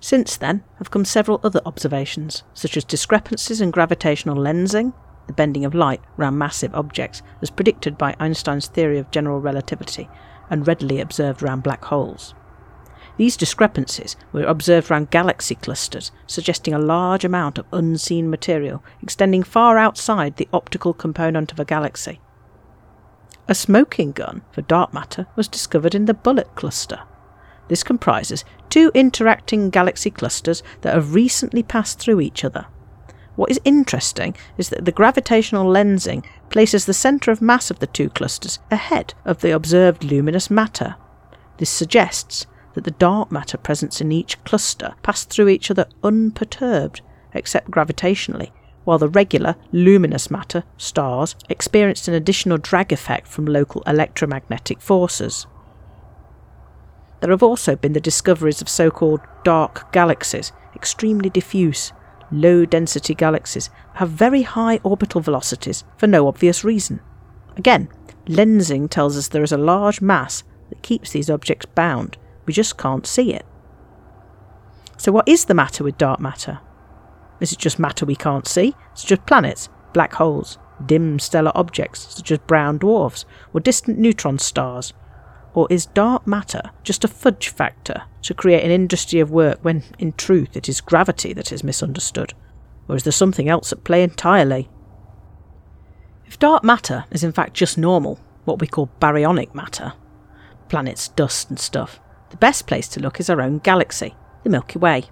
Since then have come several other observations, such as discrepancies in gravitational lensing, the bending of light around massive objects, as predicted by Einstein's theory of general relativity and readily observed around black holes. These discrepancies were observed around galaxy clusters, suggesting a large amount of unseen material extending far outside the optical component of a galaxy. A smoking gun for dark matter was discovered in the Bullet cluster. This comprises two interacting galaxy clusters that have recently passed through each other. What is interesting is that the gravitational lensing places the centre of mass of the two clusters ahead of the observed luminous matter. This suggests that the dark matter present in each cluster pass through each other unperturbed, except gravitationally, while the regular, luminous matter, stars, experienced an additional drag effect from local electromagnetic forces. There have also been the discoveries of so called dark galaxies, extremely diffuse, low density galaxies, have very high orbital velocities for no obvious reason. Again, lensing tells us there is a large mass that keeps these objects bound, we just can't see it. So, what is the matter with dark matter? Is it just matter we can't see? It's just planets, black holes, dim stellar objects such as brown dwarfs or distant neutron stars? Or is dark matter just a fudge factor to create an industry of work when, in truth, it is gravity that is misunderstood? Or is there something else at play entirely? If dark matter is in fact just normal, what we call baryonic matter, planets, dust, and stuff, the best place to look is our own galaxy, the Milky Way.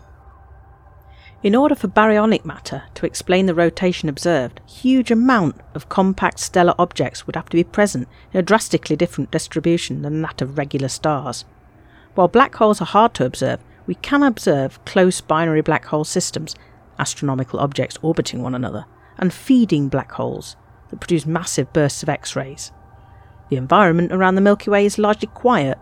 In order for baryonic matter to explain the rotation observed, huge amount of compact stellar objects would have to be present in a drastically different distribution than that of regular stars. While black holes are hard to observe, we can observe close binary black hole systems, astronomical objects orbiting one another, and feeding black holes that produce massive bursts of X rays. The environment around the Milky Way is largely quiet.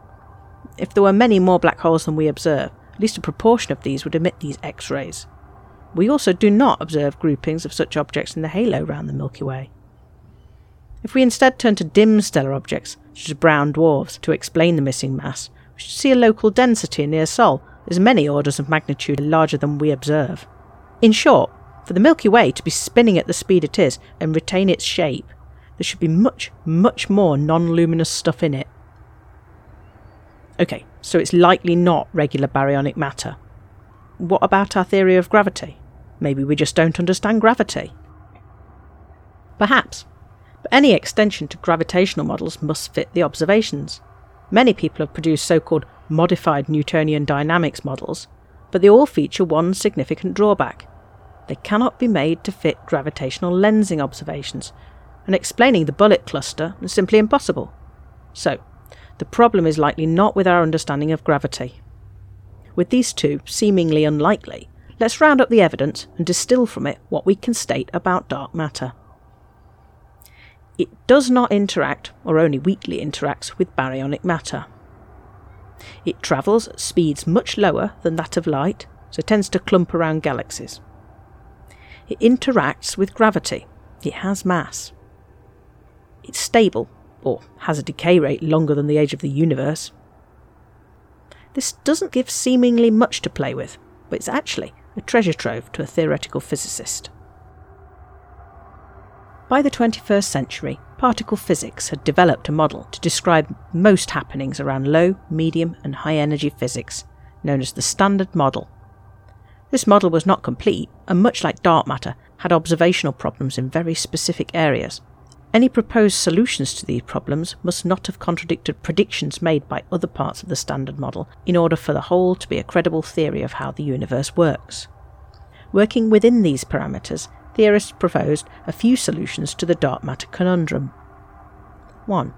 If there were many more black holes than we observe, at least a proportion of these would emit these X rays. We also do not observe groupings of such objects in the halo around the Milky Way. If we instead turn to dim stellar objects, such as brown dwarfs, to explain the missing mass, we should see a local density near Sol is many orders of magnitude larger than we observe. In short, for the Milky Way to be spinning at the speed it is and retain its shape, there should be much, much more non luminous stuff in it. Okay, so it's likely not regular baryonic matter. What about our theory of gravity? Maybe we just don't understand gravity. Perhaps. But any extension to gravitational models must fit the observations. Many people have produced so called modified Newtonian dynamics models, but they all feature one significant drawback. They cannot be made to fit gravitational lensing observations, and explaining the bullet cluster is simply impossible. So, the problem is likely not with our understanding of gravity. With these two seemingly unlikely, let's round up the evidence and distill from it what we can state about dark matter. It does not interact, or only weakly interacts, with baryonic matter. It travels at speeds much lower than that of light, so tends to clump around galaxies. It interacts with gravity. It has mass. It's stable, or has a decay rate longer than the age of the universe. This doesn't give seemingly much to play with, but it's actually a treasure trove to a theoretical physicist. By the 21st century, particle physics had developed a model to describe most happenings around low, medium, and high energy physics, known as the Standard Model. This model was not complete, and much like dark matter, had observational problems in very specific areas. Any proposed solutions to these problems must not have contradicted predictions made by other parts of the Standard Model in order for the whole to be a credible theory of how the universe works. Working within these parameters, theorists proposed a few solutions to the dark matter conundrum. 1.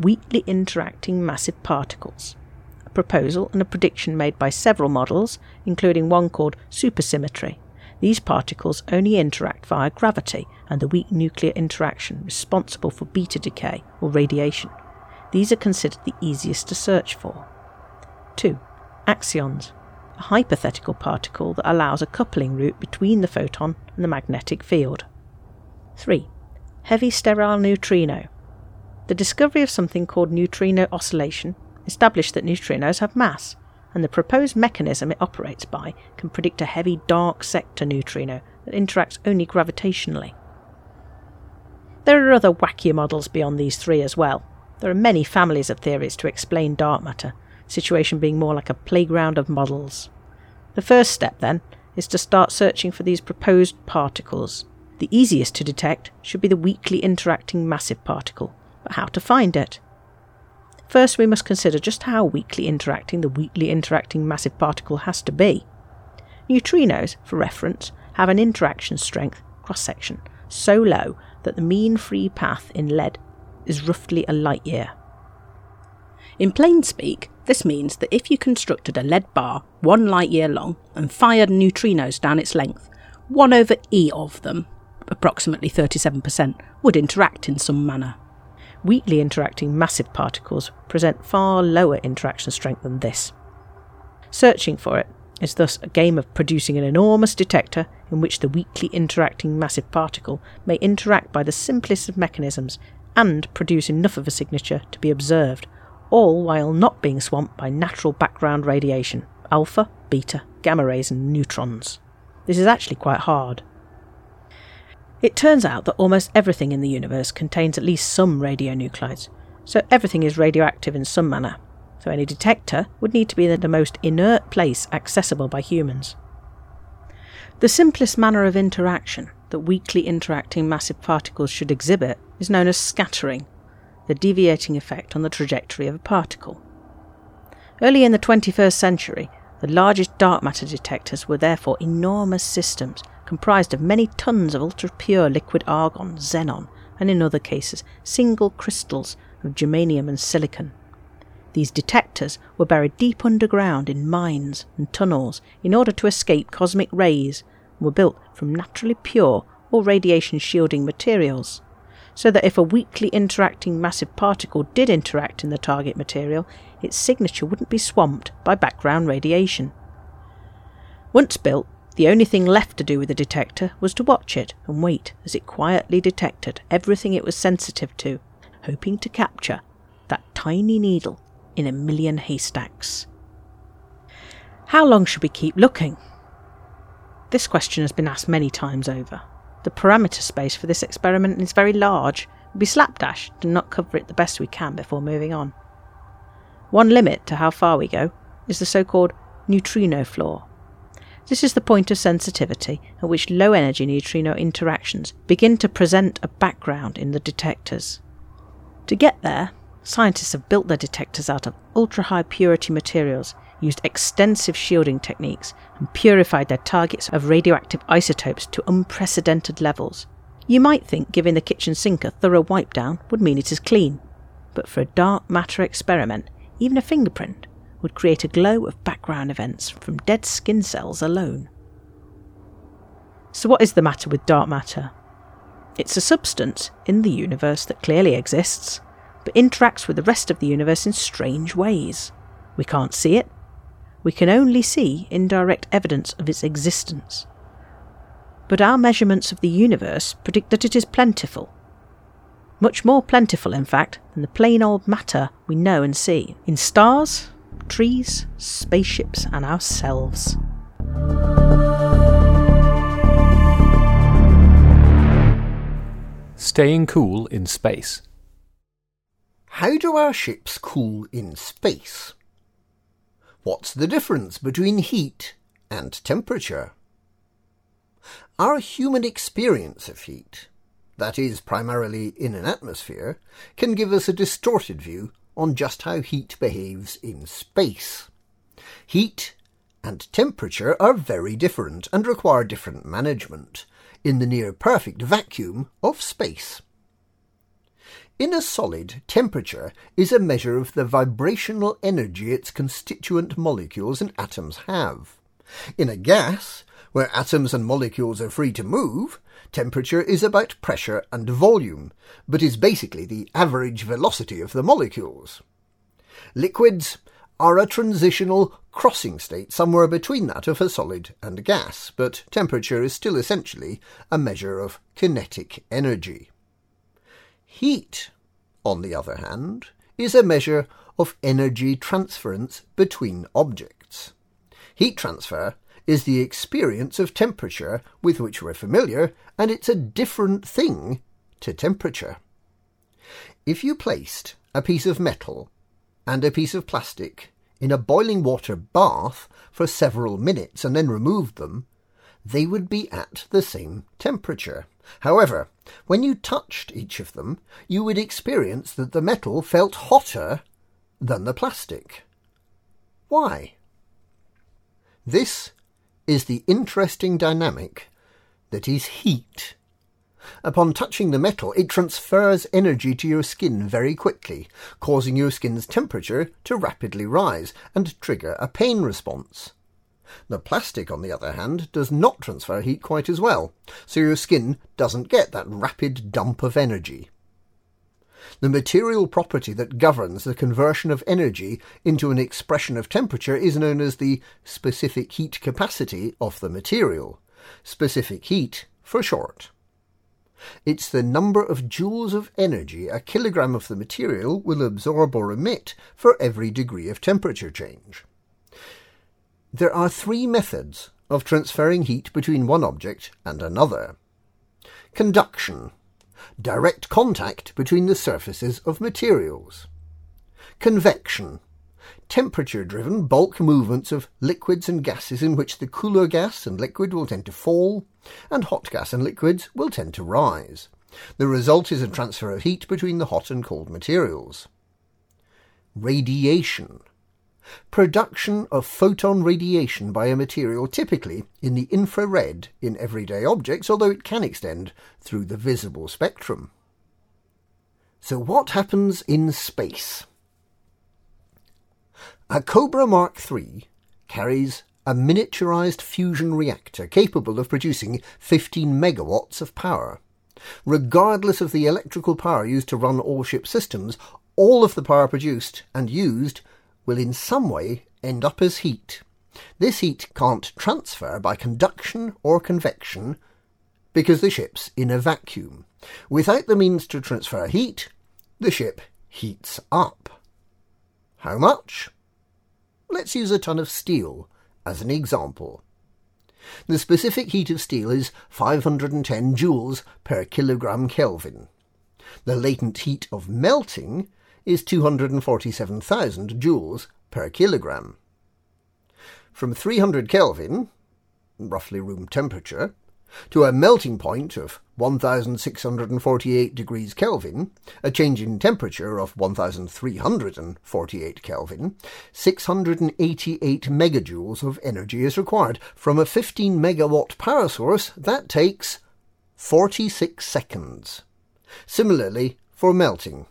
Weakly interacting massive particles. A proposal and a prediction made by several models, including one called supersymmetry. These particles only interact via gravity and the weak nuclear interaction responsible for beta decay or radiation. These are considered the easiest to search for. 2. Axions a hypothetical particle that allows a coupling route between the photon and the magnetic field. 3. Heavy sterile neutrino. The discovery of something called neutrino oscillation established that neutrinos have mass, and the proposed mechanism it operates by can predict a heavy dark sector neutrino that interacts only gravitationally. There are other wackier models beyond these three as well. There are many families of theories to explain dark matter, situation being more like a playground of models. The first step, then, is to start searching for these proposed particles. The easiest to detect should be the weakly interacting massive particle, but how to find it? First, we must consider just how weakly interacting the weakly interacting massive particle has to be. Neutrinos, for reference, have an interaction strength, cross section, so low that the mean free path in lead is roughly a light year. In plain speak, this means that if you constructed a lead bar one light year long and fired neutrinos down its length, 1 over e of them, approximately 37%, would interact in some manner. Weakly interacting massive particles present far lower interaction strength than this. Searching for it is thus a game of producing an enormous detector in which the weakly interacting massive particle may interact by the simplest of mechanisms and produce enough of a signature to be observed all while not being swamped by natural background radiation alpha, beta, gamma rays, and neutrons. This is actually quite hard. It turns out that almost everything in the universe contains at least some radionuclides, so everything is radioactive in some manner, so any detector would need to be in the most inert place accessible by humans. The simplest manner of interaction that weakly interacting massive particles should exhibit is known as scattering, the deviating effect on the trajectory of a particle. Early in the 21st century, the largest dark matter detectors were therefore enormous systems comprised of many tons of ultra pure liquid argon, xenon, and in other cases, single crystals of germanium and silicon. These detectors were buried deep underground in mines and tunnels in order to escape cosmic rays and were built from naturally pure or radiation shielding materials, so that if a weakly interacting massive particle did interact in the target material, its signature wouldn't be swamped by background radiation. Once built, the only thing left to do with the detector was to watch it and wait as it quietly detected everything it was sensitive to, hoping to capture that tiny needle in a million haystacks. How long should we keep looking? This question has been asked many times over. The parameter space for this experiment is very large. We'll be slapdash to not cover it the best we can before moving on. One limit to how far we go is the so called neutrino floor. This is the point of sensitivity at which low energy neutrino interactions begin to present a background in the detectors. To get there, scientists have built their detectors out of ultra high purity materials, used extensive shielding techniques, and purified their targets of radioactive isotopes to unprecedented levels. You might think giving the kitchen sink a thorough wipe down would mean it is clean, but for a dark matter experiment, even a fingerprint would create a glow of background events from dead skin cells alone. So, what is the matter with dark matter? It's a substance in the universe that clearly exists, but interacts with the rest of the universe in strange ways. We can't see it. We can only see indirect evidence of its existence. But our measurements of the universe predict that it is plentiful. Much more plentiful, in fact, than the plain old matter we know and see in stars, trees, spaceships, and ourselves. Staying cool in space. How do our ships cool in space? What's the difference between heat and temperature? Our human experience of heat, that is primarily in an atmosphere, can give us a distorted view on just how heat behaves in space. Heat and temperature are very different and require different management in the near perfect vacuum of space. In a solid, temperature is a measure of the vibrational energy its constituent molecules and atoms have. In a gas, where atoms and molecules are free to move, temperature is about pressure and volume, but is basically the average velocity of the molecules. Liquids are a transitional crossing state somewhere between that of a solid and gas, but temperature is still essentially a measure of kinetic energy. Heat, on the other hand, is a measure of energy transference between objects. Heat transfer is the experience of temperature with which we're familiar, and it's a different thing to temperature. If you placed a piece of metal and a piece of plastic in a boiling water bath for several minutes and then removed them, they would be at the same temperature. However, when you touched each of them, you would experience that the metal felt hotter than the plastic. Why? This is the interesting dynamic that is heat. Upon touching the metal, it transfers energy to your skin very quickly, causing your skin's temperature to rapidly rise and trigger a pain response. The plastic, on the other hand, does not transfer heat quite as well, so your skin doesn't get that rapid dump of energy. The material property that governs the conversion of energy into an expression of temperature is known as the specific heat capacity of the material, specific heat for short. It's the number of joules of energy a kilogram of the material will absorb or emit for every degree of temperature change. There are three methods of transferring heat between one object and another. Conduction. Direct contact between the surfaces of materials. Convection. Temperature driven bulk movements of liquids and gases in which the cooler gas and liquid will tend to fall, and hot gas and liquids will tend to rise. The result is a transfer of heat between the hot and cold materials. Radiation. Production of photon radiation by a material typically in the infrared in everyday objects, although it can extend through the visible spectrum. So, what happens in space? A Cobra Mark III carries a miniaturized fusion reactor capable of producing 15 megawatts of power. Regardless of the electrical power used to run all ship systems, all of the power produced and used will in some way end up as heat. This heat can't transfer by conduction or convection because the ship's in a vacuum. Without the means to transfer heat, the ship heats up. How much? Let's use a ton of steel as an example. The specific heat of steel is 510 joules per kilogram Kelvin. The latent heat of melting is 247,000 joules per kilogram. From 300 Kelvin, roughly room temperature, to a melting point of 1648 degrees Kelvin, a change in temperature of 1348 Kelvin, 688 megajoules of energy is required. From a 15 megawatt power source, that takes 46 seconds. Similarly, for melting,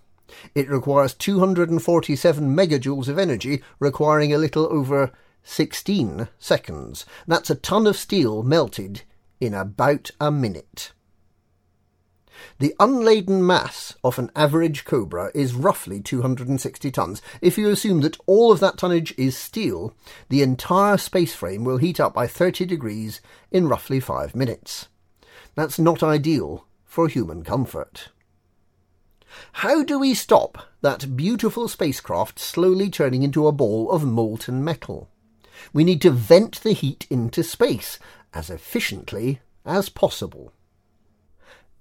it requires 247 megajoules of energy, requiring a little over 16 seconds. That's a ton of steel melted in about a minute. The unladen mass of an average Cobra is roughly 260 tons. If you assume that all of that tonnage is steel, the entire space frame will heat up by 30 degrees in roughly 5 minutes. That's not ideal for human comfort. How do we stop that beautiful spacecraft slowly turning into a ball of molten metal? We need to vent the heat into space as efficiently as possible.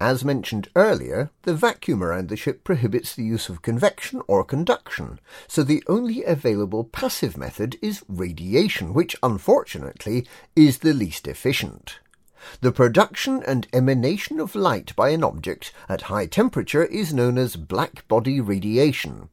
As mentioned earlier, the vacuum around the ship prohibits the use of convection or conduction, so the only available passive method is radiation, which unfortunately is the least efficient. The production and emanation of light by an object at high temperature is known as black body radiation.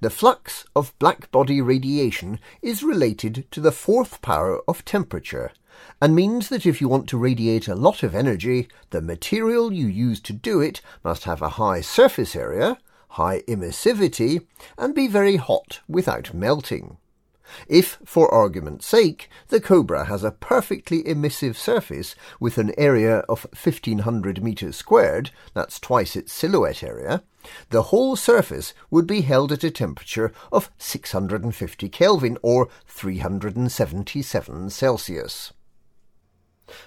The flux of black body radiation is related to the fourth power of temperature, and means that if you want to radiate a lot of energy, the material you use to do it must have a high surface area, high emissivity, and be very hot without melting. If, for argument's sake, the Cobra has a perfectly emissive surface with an area of 1500 metres squared, that's twice its silhouette area, the whole surface would be held at a temperature of 650 Kelvin or 377 Celsius.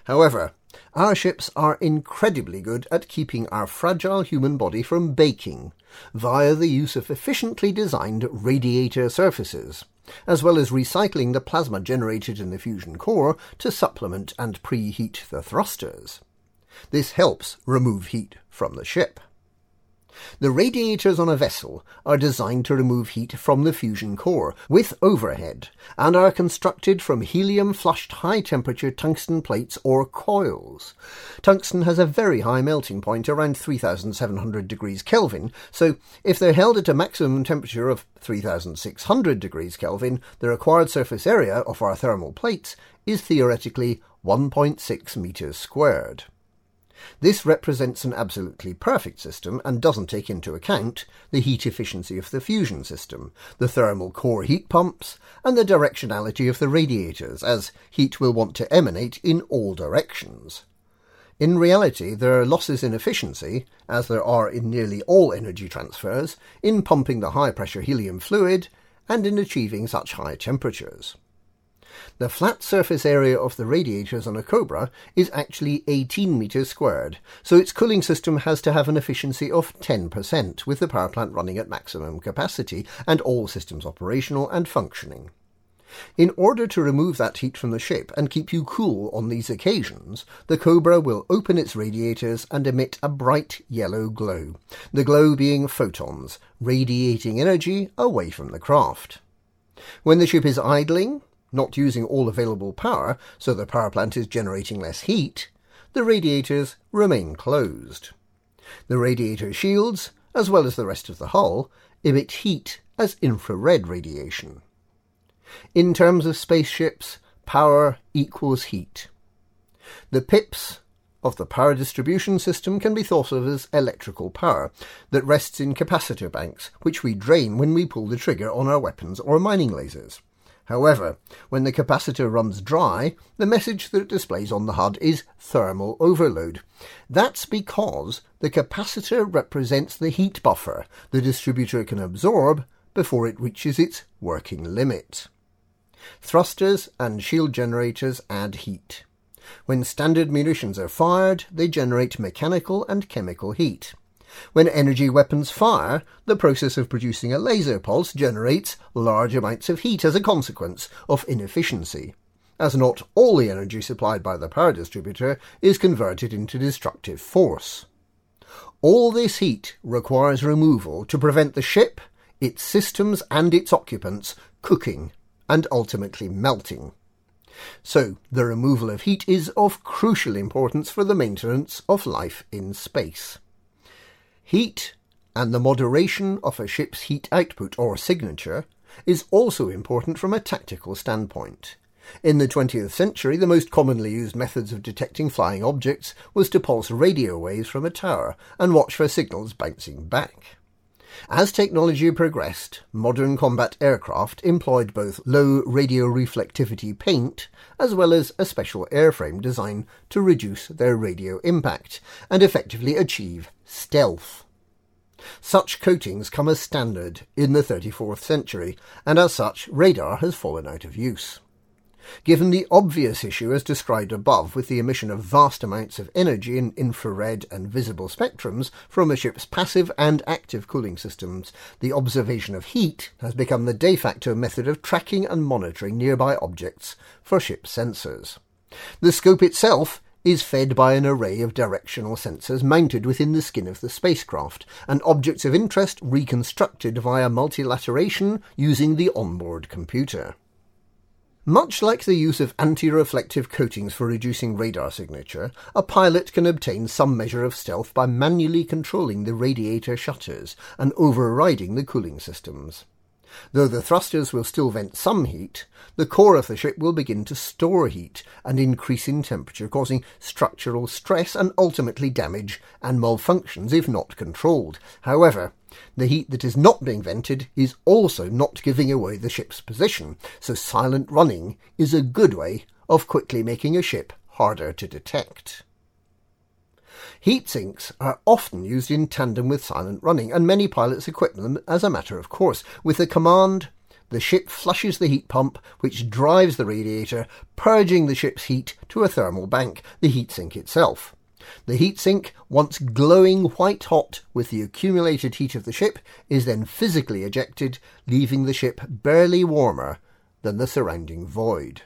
However, our ships are incredibly good at keeping our fragile human body from baking via the use of efficiently designed radiator surfaces, as well as recycling the plasma generated in the fusion core to supplement and preheat the thrusters. This helps remove heat from the ship. The radiators on a vessel are designed to remove heat from the fusion core with overhead and are constructed from helium flushed high temperature tungsten plates or coils. Tungsten has a very high melting point around 3700 degrees Kelvin, so if they're held at a maximum temperature of 3600 degrees Kelvin, the required surface area of our thermal plates is theoretically 1.6 meters squared. This represents an absolutely perfect system and doesn't take into account the heat efficiency of the fusion system, the thermal core heat pumps, and the directionality of the radiators, as heat will want to emanate in all directions. In reality, there are losses in efficiency, as there are in nearly all energy transfers, in pumping the high pressure helium fluid and in achieving such high temperatures. The flat surface area of the radiators on a Cobra is actually 18 metres squared, so its cooling system has to have an efficiency of 10%, with the power plant running at maximum capacity and all systems operational and functioning. In order to remove that heat from the ship and keep you cool on these occasions, the Cobra will open its radiators and emit a bright yellow glow, the glow being photons, radiating energy away from the craft. When the ship is idling, not using all available power, so the power plant is generating less heat, the radiators remain closed. The radiator shields, as well as the rest of the hull, emit heat as infrared radiation. In terms of spaceships, power equals heat. The pips of the power distribution system can be thought of as electrical power that rests in capacitor banks, which we drain when we pull the trigger on our weapons or mining lasers. However, when the capacitor runs dry, the message that it displays on the HUD is thermal overload. That's because the capacitor represents the heat buffer the distributor can absorb before it reaches its working limit. Thrusters and shield generators add heat. When standard munitions are fired, they generate mechanical and chemical heat. When energy weapons fire, the process of producing a laser pulse generates large amounts of heat as a consequence of inefficiency, as not all the energy supplied by the power distributor is converted into destructive force. All this heat requires removal to prevent the ship, its systems, and its occupants cooking and ultimately melting. So, the removal of heat is of crucial importance for the maintenance of life in space. Heat and the moderation of a ship's heat output or signature is also important from a tactical standpoint. In the 20th century, the most commonly used methods of detecting flying objects was to pulse radio waves from a tower and watch for signals bouncing back. As technology progressed, modern combat aircraft employed both low radio reflectivity paint as well as a special airframe design to reduce their radio impact and effectively achieve stealth. Such coatings come as standard in the 34th century, and as such, radar has fallen out of use. Given the obvious issue as described above with the emission of vast amounts of energy in infrared and visible spectrums from a ship's passive and active cooling systems, the observation of heat has become the de facto method of tracking and monitoring nearby objects for ship sensors. The scope itself is fed by an array of directional sensors mounted within the skin of the spacecraft, and objects of interest reconstructed via multilateration using the onboard computer. Much like the use of anti-reflective coatings for reducing radar signature, a pilot can obtain some measure of stealth by manually controlling the radiator shutters and overriding the cooling systems. Though the thrusters will still vent some heat, the core of the ship will begin to store heat and increase in temperature, causing structural stress and ultimately damage and malfunctions if not controlled. However, the heat that is not being vented is also not giving away the ship's position, so silent running is a good way of quickly making a ship harder to detect. Heat sinks are often used in tandem with silent running, and many pilots equip them as a matter of course. With the command, the ship flushes the heat pump, which drives the radiator, purging the ship's heat to a thermal bank, the heat sink itself. The heat sink, once glowing white hot with the accumulated heat of the ship, is then physically ejected, leaving the ship barely warmer than the surrounding void.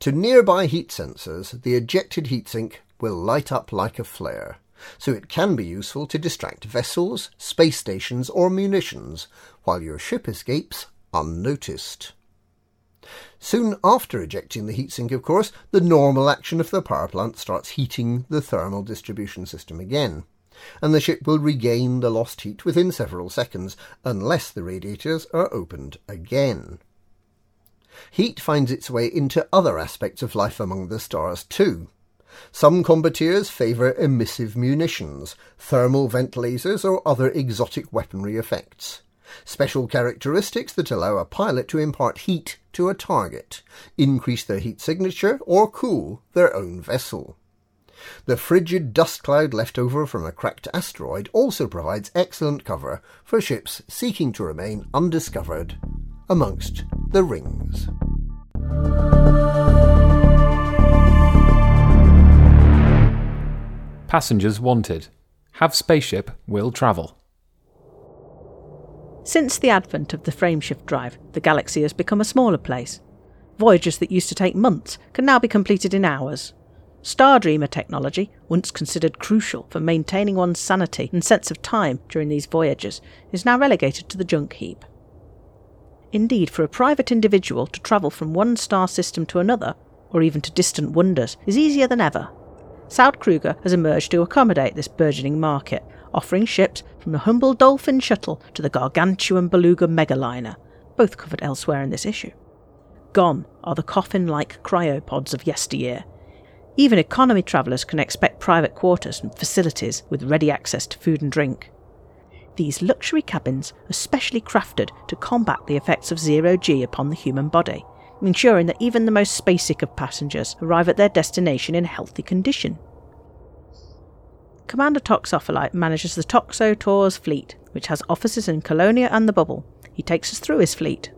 To nearby heat sensors, the ejected heat sink will light up like a flare, so it can be useful to distract vessels, space stations, or munitions while your ship escapes unnoticed. Soon after ejecting the heatsink, of course, the normal action of the power plant starts heating the thermal distribution system again, and the ship will regain the lost heat within several seconds, unless the radiators are opened again. Heat finds its way into other aspects of life among the stars too. Some combatants favour emissive munitions, thermal vent lasers, or other exotic weaponry effects special characteristics that allow a pilot to impart heat to a target, increase their heat signature, or cool their own vessel. The frigid dust cloud left over from a cracked asteroid also provides excellent cover for ships seeking to remain undiscovered amongst the rings. Passengers wanted. Have spaceship will travel. Since the advent of the frameshift drive, the galaxy has become a smaller place. Voyages that used to take months can now be completed in hours. Stardreamer technology, once considered crucial for maintaining one's sanity and sense of time during these voyages, is now relegated to the junk heap. Indeed, for a private individual to travel from one star system to another, or even to distant wonders, is easier than ever. Saud Kruger has emerged to accommodate this burgeoning market, offering ships from the humble Dolphin shuttle to the gargantuan Beluga megaliner, both covered elsewhere in this issue. Gone are the coffin like cryopods of yesteryear. Even economy travellers can expect private quarters and facilities with ready access to food and drink. These luxury cabins are specially crafted to combat the effects of zero G upon the human body, ensuring that even the most spacek of passengers arrive at their destination in healthy condition. Commander Toxopholite manages the Toxo Tours fleet, which has offices in Colonia and the Bubble. He takes us through his fleet.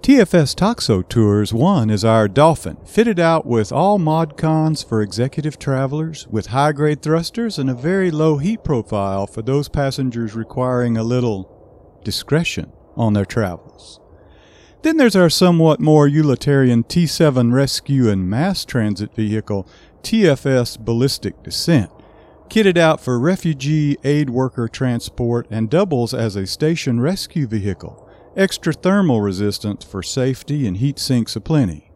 TFS Toxo Tours 1 is our Dolphin, fitted out with all mod cons for executive travelers, with high grade thrusters and a very low heat profile for those passengers requiring a little discretion on their travels. Then there's our somewhat more utilitarian T7 rescue and mass transit vehicle, TFS Ballistic Descent, kitted out for refugee aid worker transport and doubles as a station rescue vehicle, extra thermal resistance for safety and heat sinks aplenty.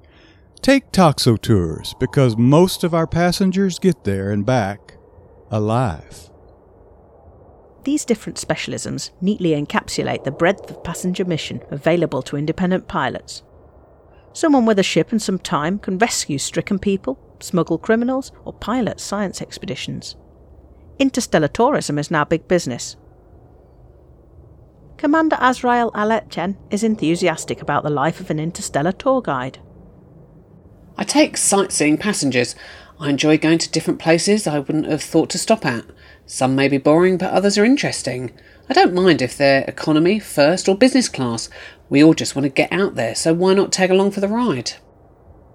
Take Toxo Tours because most of our passengers get there and back alive. These different specialisms neatly encapsulate the breadth of passenger mission available to independent pilots. Someone with a ship and some time can rescue stricken people, smuggle criminals, or pilot science expeditions. Interstellar tourism is now big business. Commander Azrael Aletchen is enthusiastic about the life of an interstellar tour guide. I take sightseeing passengers. I enjoy going to different places I wouldn't have thought to stop at. Some may be boring, but others are interesting. I don't mind if they're economy, first, or business class. We all just want to get out there, so why not tag along for the ride?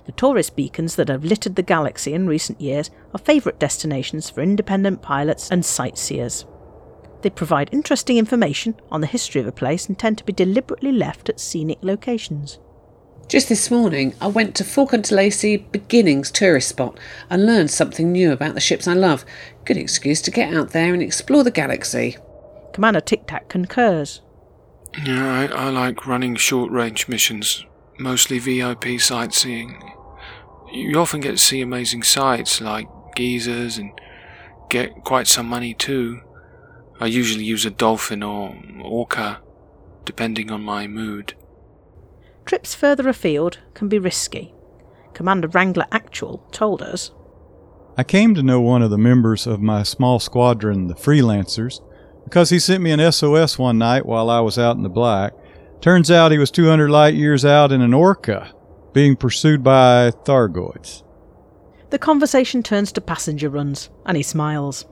The tourist beacons that have littered the galaxy in recent years are favourite destinations for independent pilots and sightseers. They provide interesting information on the history of a place and tend to be deliberately left at scenic locations. Just this morning, I went to Faulcon DeLacy Beginnings tourist spot and learned something new about the ships I love. Good excuse to get out there and explore the galaxy. Commander Tic Tac concurs. Yeah, I, I like running short range missions, mostly VIP sightseeing. You often get to see amazing sights like geysers and get quite some money too. I usually use a dolphin or orca, depending on my mood. Trips further afield can be risky. Commander Wrangler Actual told us. I came to know one of the members of my small squadron, the Freelancers, because he sent me an SOS one night while I was out in the black. Turns out he was 200 light years out in an orca, being pursued by Thargoids. The conversation turns to passenger runs, and he smiles.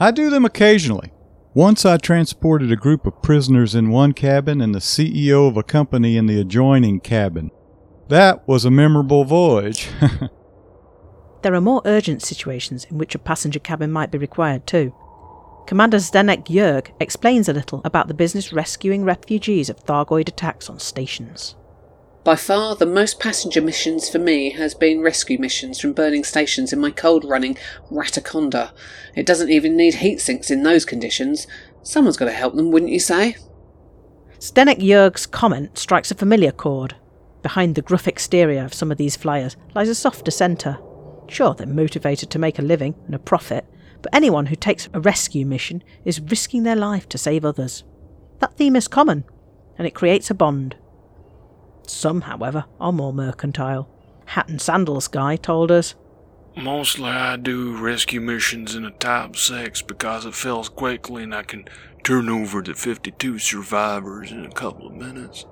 I do them occasionally. Once I transported a group of prisoners in one cabin and the CEO of a company in the adjoining cabin. That was a memorable voyage. [LAUGHS] there are more urgent situations in which a passenger cabin might be required too. Commander Zdenek Yerg explains a little about the business rescuing refugees of Thargoid attacks on stations. By far, the most passenger missions for me has been rescue missions from burning stations in my cold running Rataconda. It doesn't even need heat sinks in those conditions. Someone's got to help them, wouldn't you say? Zdenek Yerg's comment strikes a familiar chord. Behind the gruff exterior of some of these flyers lies a softer centre. Sure, they're motivated to make a living and a profit, but anyone who takes a rescue mission is risking their life to save others. That theme is common, and it creates a bond. Some, however, are more mercantile. Hat and Sandals guy told us. Mostly I do rescue missions in a Type 6 because it fills quickly and I can turn over the 52 survivors in a couple of minutes.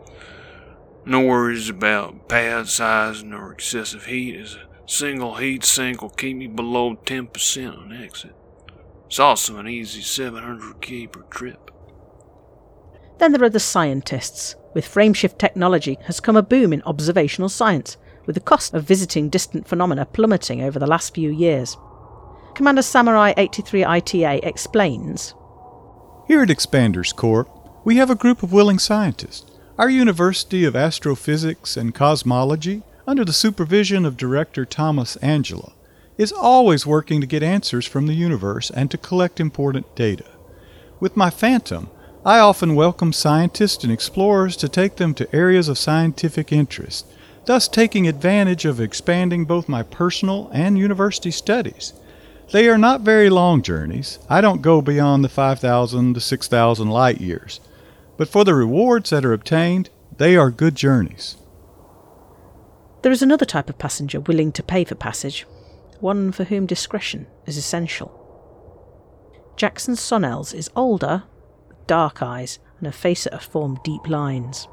No worries about pad sizing or excessive heat as a single heat sink will keep me below 10% on exit. It's also an easy 700k per trip. Then there are the scientists. With frameshift technology has come a boom in observational science, with the cost of visiting distant phenomena plummeting over the last few years. Commander Samurai 83 ITA explains Here at Expanders Corp, we have a group of willing scientists. Our University of Astrophysics and Cosmology, under the supervision of Director Thomas Angela, is always working to get answers from the universe and to collect important data. With my Phantom, I often welcome scientists and explorers to take them to areas of scientific interest, thus taking advantage of expanding both my personal and university studies. They are not very long journeys. I don't go beyond the 5,000 to 6,000 light years. But for the rewards that are obtained, they are good journeys. There is another type of passenger willing to pay for passage, one for whom discretion is essential. Jackson Sonnells is older, dark eyes and a face that has formed deep lines.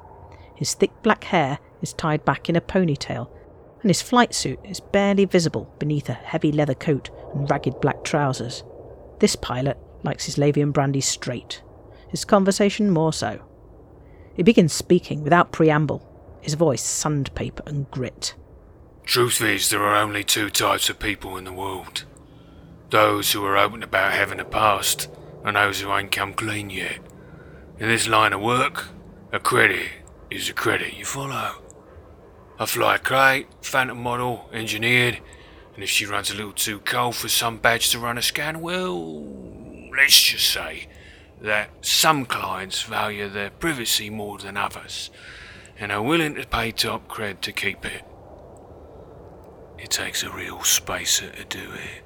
His thick black hair is tied back in a ponytail, and his flight suit is barely visible beneath a heavy leather coat and ragged black trousers. This pilot likes his Lavian brandy straight, his conversation more so. He begins speaking without preamble, his voice sandpaper and grit. Truth is, there are only two types of people in the world those who are open about having a past, and those who ain't come clean yet. In this line of work, a credit is a credit, you follow? I fly a crate, phantom model, engineered, and if she runs a little too cold for some badge to run a scan, well, let's just say that some clients value their privacy more than others, and are willing to pay top cred to keep it. It takes a real spacer to do it.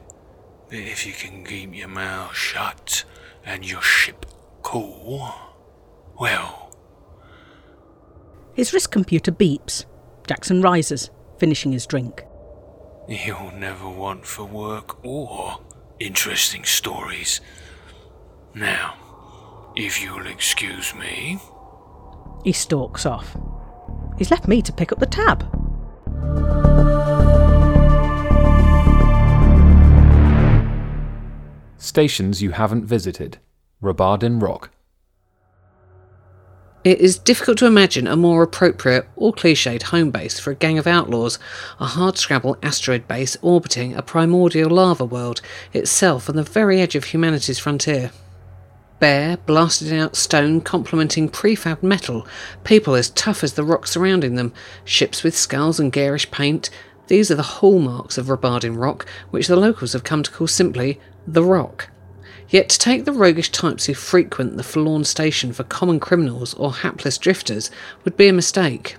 But if you can keep your mouth shut and your ship cool, well. His wrist computer beeps. Jackson rises, finishing his drink. You'll never want for work or interesting stories. Now, if you'll excuse me. He stalks off. He's left me to pick up the tab. Stations you haven't visited. Robardin Rock. It is difficult to imagine a more appropriate or cliched home base for a gang of outlaws, a hardscrabble asteroid base orbiting a primordial lava world, itself on the very edge of humanity's frontier. Bare, blasted out stone complementing prefab metal, people as tough as the rock surrounding them, ships with skulls and garish paint. These are the hallmarks of Robardin Rock, which the locals have come to call simply the Rock. Yet to take the roguish types who frequent the forlorn station for common criminals or hapless drifters would be a mistake.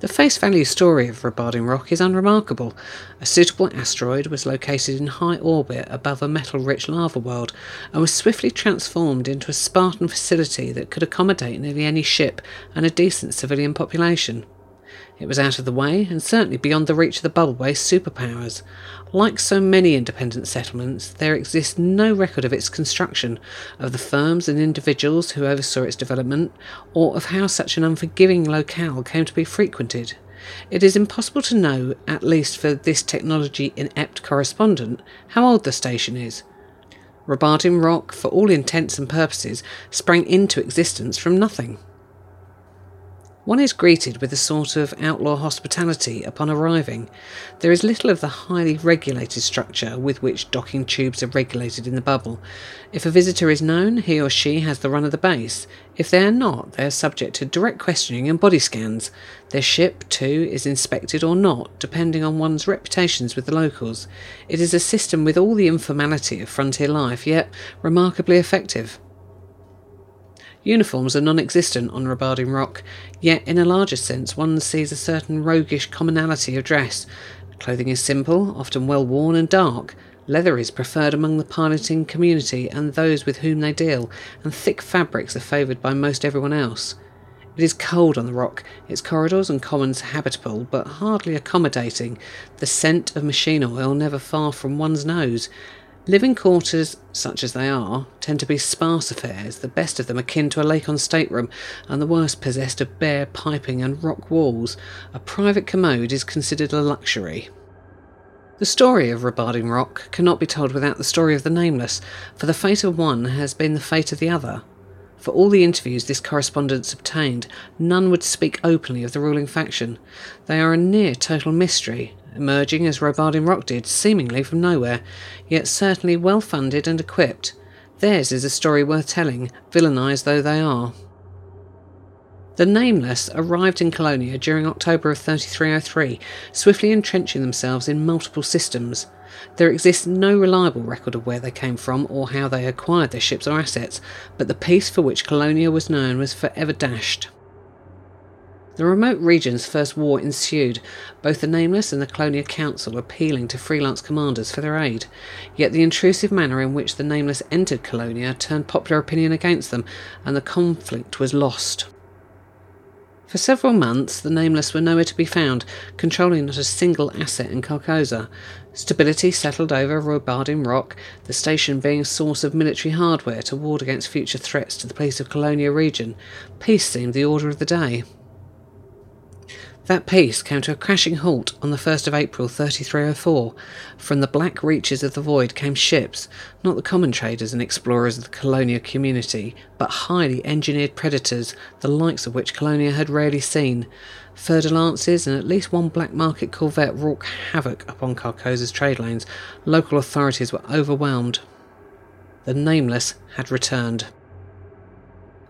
The face value story of Robardin Rock is unremarkable. A suitable asteroid was located in high orbit above a metal rich lava world and was swiftly transformed into a Spartan facility that could accommodate nearly any ship and a decent civilian population. It was out of the way and certainly beyond the reach of the bubble-based superpowers. Like so many independent settlements, there exists no record of its construction, of the firms and individuals who oversaw its development, or of how such an unforgiving locale came to be frequented. It is impossible to know, at least for this technology inept correspondent, how old the station is. Robardin Rock, for all intents and purposes, sprang into existence from nothing. One is greeted with a sort of outlaw hospitality upon arriving. There is little of the highly regulated structure with which docking tubes are regulated in the bubble. If a visitor is known, he or she has the run of the base. If they are not, they are subject to direct questioning and body scans. Their ship, too, is inspected or not, depending on one's reputations with the locals. It is a system with all the informality of frontier life, yet remarkably effective. Uniforms are non existent on Robardin Rock, yet in a larger sense one sees a certain roguish commonality of dress. Clothing is simple, often well worn and dark. Leather is preferred among the piloting community and those with whom they deal, and thick fabrics are favoured by most everyone else. It is cold on the rock, its corridors and commons habitable but hardly accommodating, the scent of machine oil never far from one's nose, Living quarters, such as they are, tend to be sparse affairs, the best of them akin to a Lakon stateroom, and the worst possessed of bare piping and rock walls. A private commode is considered a luxury. The story of Robardin Rock cannot be told without the story of the Nameless, for the fate of one has been the fate of the other. For all the interviews this correspondence obtained, none would speak openly of the ruling faction. They are a near total mystery, emerging as Robardin Rock did, seemingly from nowhere, yet certainly well funded and equipped. Theirs is a story worth telling, villainised though they are. The Nameless arrived in Colonia during October of 3303, swiftly entrenching themselves in multiple systems. There exists no reliable record of where they came from or how they acquired their ships or assets, but the peace for which Colonia was known was forever dashed. The remote region's first war ensued, both the Nameless and the Colonia Council appealing to freelance commanders for their aid. Yet the intrusive manner in which the Nameless entered Colonia turned popular opinion against them, and the conflict was lost. For several months, the Nameless were nowhere to be found, controlling not a single asset in Carcosa. Stability settled over Robardin Rock, the station being a source of military hardware to ward against future threats to the peace of Colonia region. Peace seemed the order of the day. That peace came to a crashing halt on the 1st of April 3304. From the black reaches of the void came ships, not the common traders and explorers of the Colonia community, but highly engineered predators, the likes of which Colonia had rarely seen. Fer-de-Lances and at least one black market corvette wrought havoc upon Carcosa's trade lanes. Local authorities were overwhelmed. The Nameless had returned.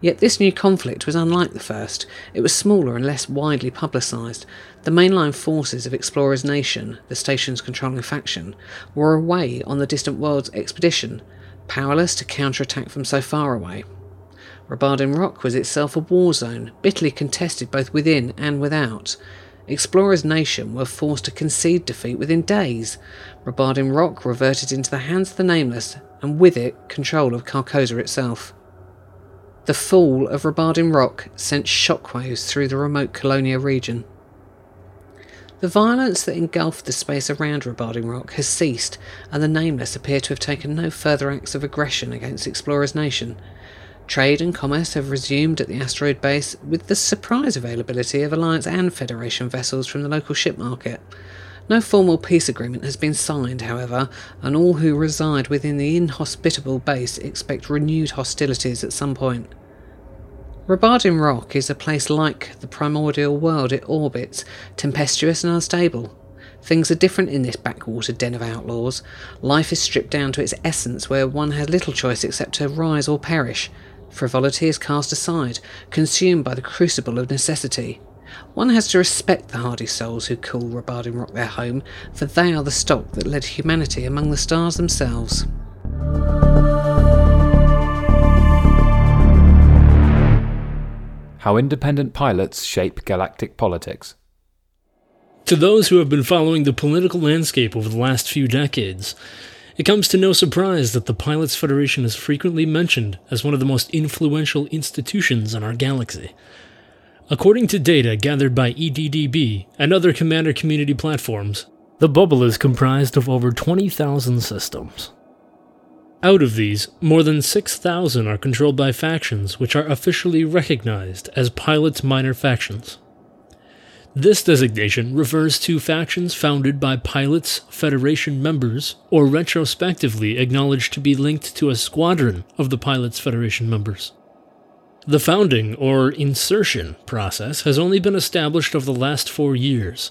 Yet this new conflict was unlike the first. It was smaller and less widely publicised. The mainline forces of Explorers Nation, the station's controlling faction, were away on the distant world's expedition, powerless to counterattack from so far away. Robardin Rock was itself a war zone, bitterly contested both within and without. Explorers Nation were forced to concede defeat within days. Robardin Rock reverted into the hands of the Nameless, and with it, control of Carcosa itself. The fall of Robardin Rock sent shockwaves through the remote Colonia region. The violence that engulfed the space around Robardin Rock has ceased, and the Nameless appear to have taken no further acts of aggression against Explorers Nation. Trade and commerce have resumed at the asteroid base with the surprise availability of Alliance and Federation vessels from the local ship market. No formal peace agreement has been signed, however, and all who reside within the inhospitable base expect renewed hostilities at some point. Robardin Rock is a place like the primordial world it orbits, tempestuous and unstable. Things are different in this backwater den of outlaws. Life is stripped down to its essence, where one has little choice except to rise or perish. Frivolity is cast aside, consumed by the crucible of necessity. One has to respect the hardy souls who call Robardin Rock their home, for they are the stock that led humanity among the stars themselves. How independent pilots shape galactic politics. To those who have been following the political landscape over the last few decades, it comes to no surprise that the Pilots Federation is frequently mentioned as one of the most influential institutions in our galaxy. According to data gathered by EDDB and other commander community platforms, the bubble is comprised of over 20,000 systems. Out of these, more than 6,000 are controlled by factions which are officially recognized as Pilots Minor Factions. This designation refers to factions founded by Pilots Federation members or retrospectively acknowledged to be linked to a squadron of the Pilots Federation members. The founding, or insertion, process has only been established over the last four years.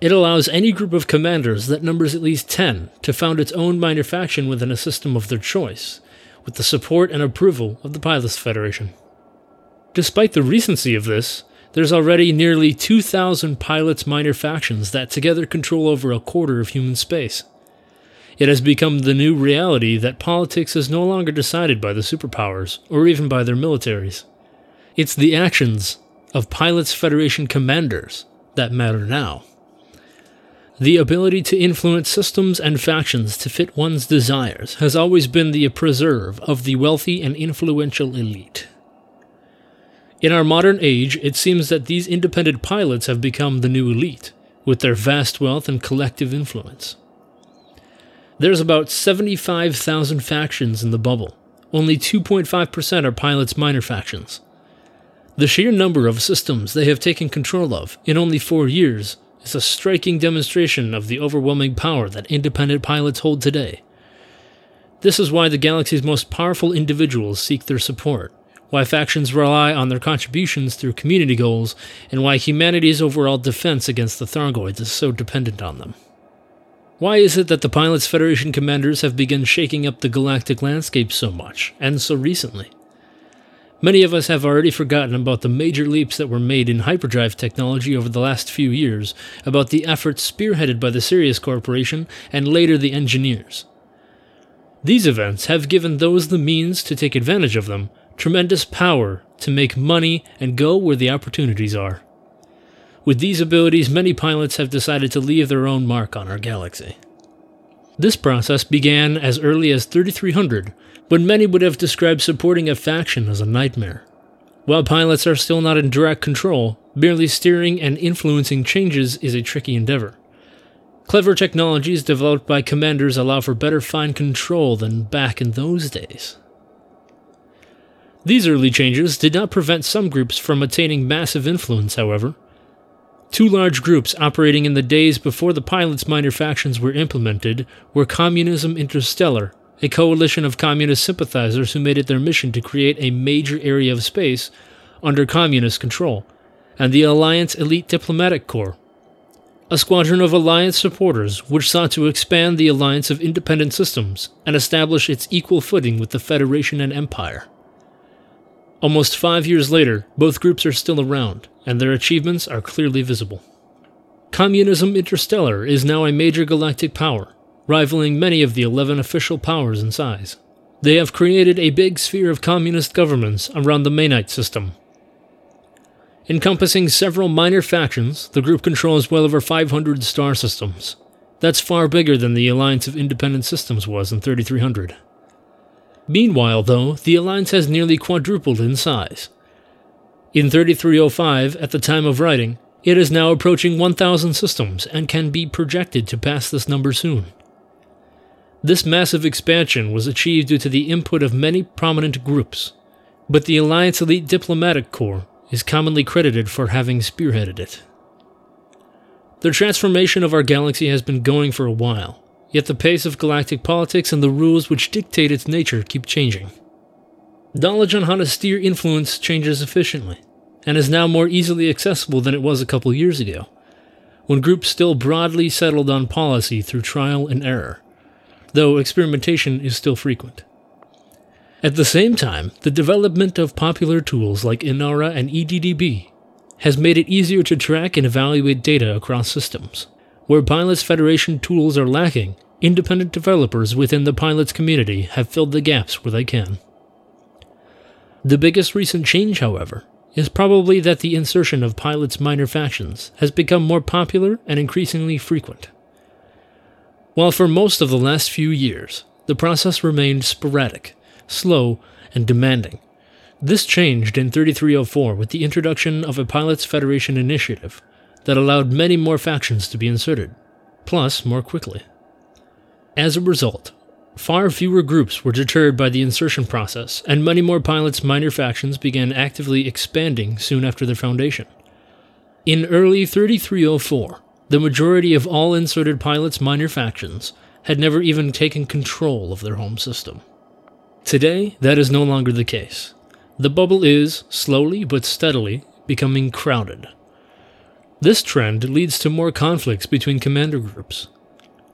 It allows any group of commanders that numbers at least 10 to found its own minor faction within a system of their choice, with the support and approval of the Pilots Federation. Despite the recency of this, there's already nearly 2,000 pilots minor factions that together control over a quarter of human space. It has become the new reality that politics is no longer decided by the superpowers or even by their militaries. It's the actions of Pilots Federation commanders that matter now. The ability to influence systems and factions to fit one's desires has always been the preserve of the wealthy and influential elite. In our modern age, it seems that these independent pilots have become the new elite, with their vast wealth and collective influence. There's about 75,000 factions in the bubble. Only 2.5% are pilots' minor factions. The sheer number of systems they have taken control of in only four years is a striking demonstration of the overwhelming power that independent pilots hold today. This is why the galaxy's most powerful individuals seek their support, why factions rely on their contributions through community goals, and why humanity's overall defense against the Thargoids is so dependent on them. Why is it that the Pilots Federation commanders have begun shaking up the galactic landscape so much, and so recently? Many of us have already forgotten about the major leaps that were made in hyperdrive technology over the last few years, about the efforts spearheaded by the Sirius Corporation and later the engineers. These events have given those the means to take advantage of them tremendous power to make money and go where the opportunities are. With these abilities, many pilots have decided to leave their own mark on our galaxy. This process began as early as 3300, when many would have described supporting a faction as a nightmare. While pilots are still not in direct control, merely steering and influencing changes is a tricky endeavor. Clever technologies developed by commanders allow for better fine control than back in those days. These early changes did not prevent some groups from attaining massive influence, however. Two large groups operating in the days before the pilots' minor factions were implemented were Communism Interstellar, a coalition of communist sympathizers who made it their mission to create a major area of space under communist control, and the Alliance Elite Diplomatic Corps, a squadron of Alliance supporters which sought to expand the alliance of independent systems and establish its equal footing with the Federation and Empire. Almost five years later, both groups are still around, and their achievements are clearly visible. Communism Interstellar is now a major galactic power, rivaling many of the 11 official powers in size. They have created a big sphere of communist governments around the Mainite system. Encompassing several minor factions, the group controls well over 500 star systems. That's far bigger than the Alliance of Independent Systems was in 3300. Meanwhile, though, the Alliance has nearly quadrupled in size. In 3305, at the time of writing, it is now approaching 1,000 systems and can be projected to pass this number soon. This massive expansion was achieved due to the input of many prominent groups, but the Alliance Elite Diplomatic Corps is commonly credited for having spearheaded it. The transformation of our galaxy has been going for a while, yet the pace of galactic politics and the rules which dictate its nature keep changing. Knowledge on how to steer influence changes efficiently, and is now more easily accessible than it was a couple years ago, when groups still broadly settled on policy through trial and error, though experimentation is still frequent. At the same time, the development of popular tools like Inara and EDDB has made it easier to track and evaluate data across systems. Where Pilots Federation tools are lacking, independent developers within the pilots community have filled the gaps where they can. The biggest recent change, however, is probably that the insertion of pilots' minor factions has become more popular and increasingly frequent. While for most of the last few years, the process remained sporadic, slow, and demanding, this changed in 3304 with the introduction of a Pilots Federation initiative that allowed many more factions to be inserted, plus more quickly. As a result, far fewer groups were deterred by the insertion process, and many more pilots' minor factions began actively expanding soon after their foundation. In early 3304, the majority of all inserted pilots' minor factions had never even taken control of their home system. Today, that is no longer the case. The bubble is, slowly but steadily, becoming crowded. This trend leads to more conflicts between commander groups,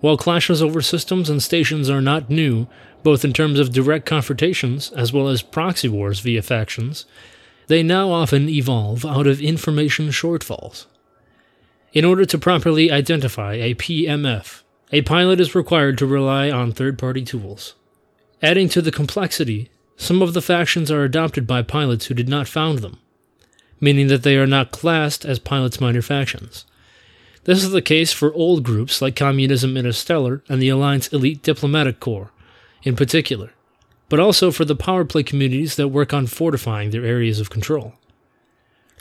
while clashes over systems and stations are not new, both in terms of direct confrontations as well as proxy wars via factions, they now often evolve out of information shortfalls. In order to properly identify a PMF, a pilot is required to rely on third party tools. Adding to the complexity, some of the factions are adopted by pilots who did not found them, meaning that they are not classed as pilots' minor factions. This is the case for old groups like Communism Interstellar and the Alliance Elite Diplomatic Corps, in particular, but also for the power play communities that work on fortifying their areas of control.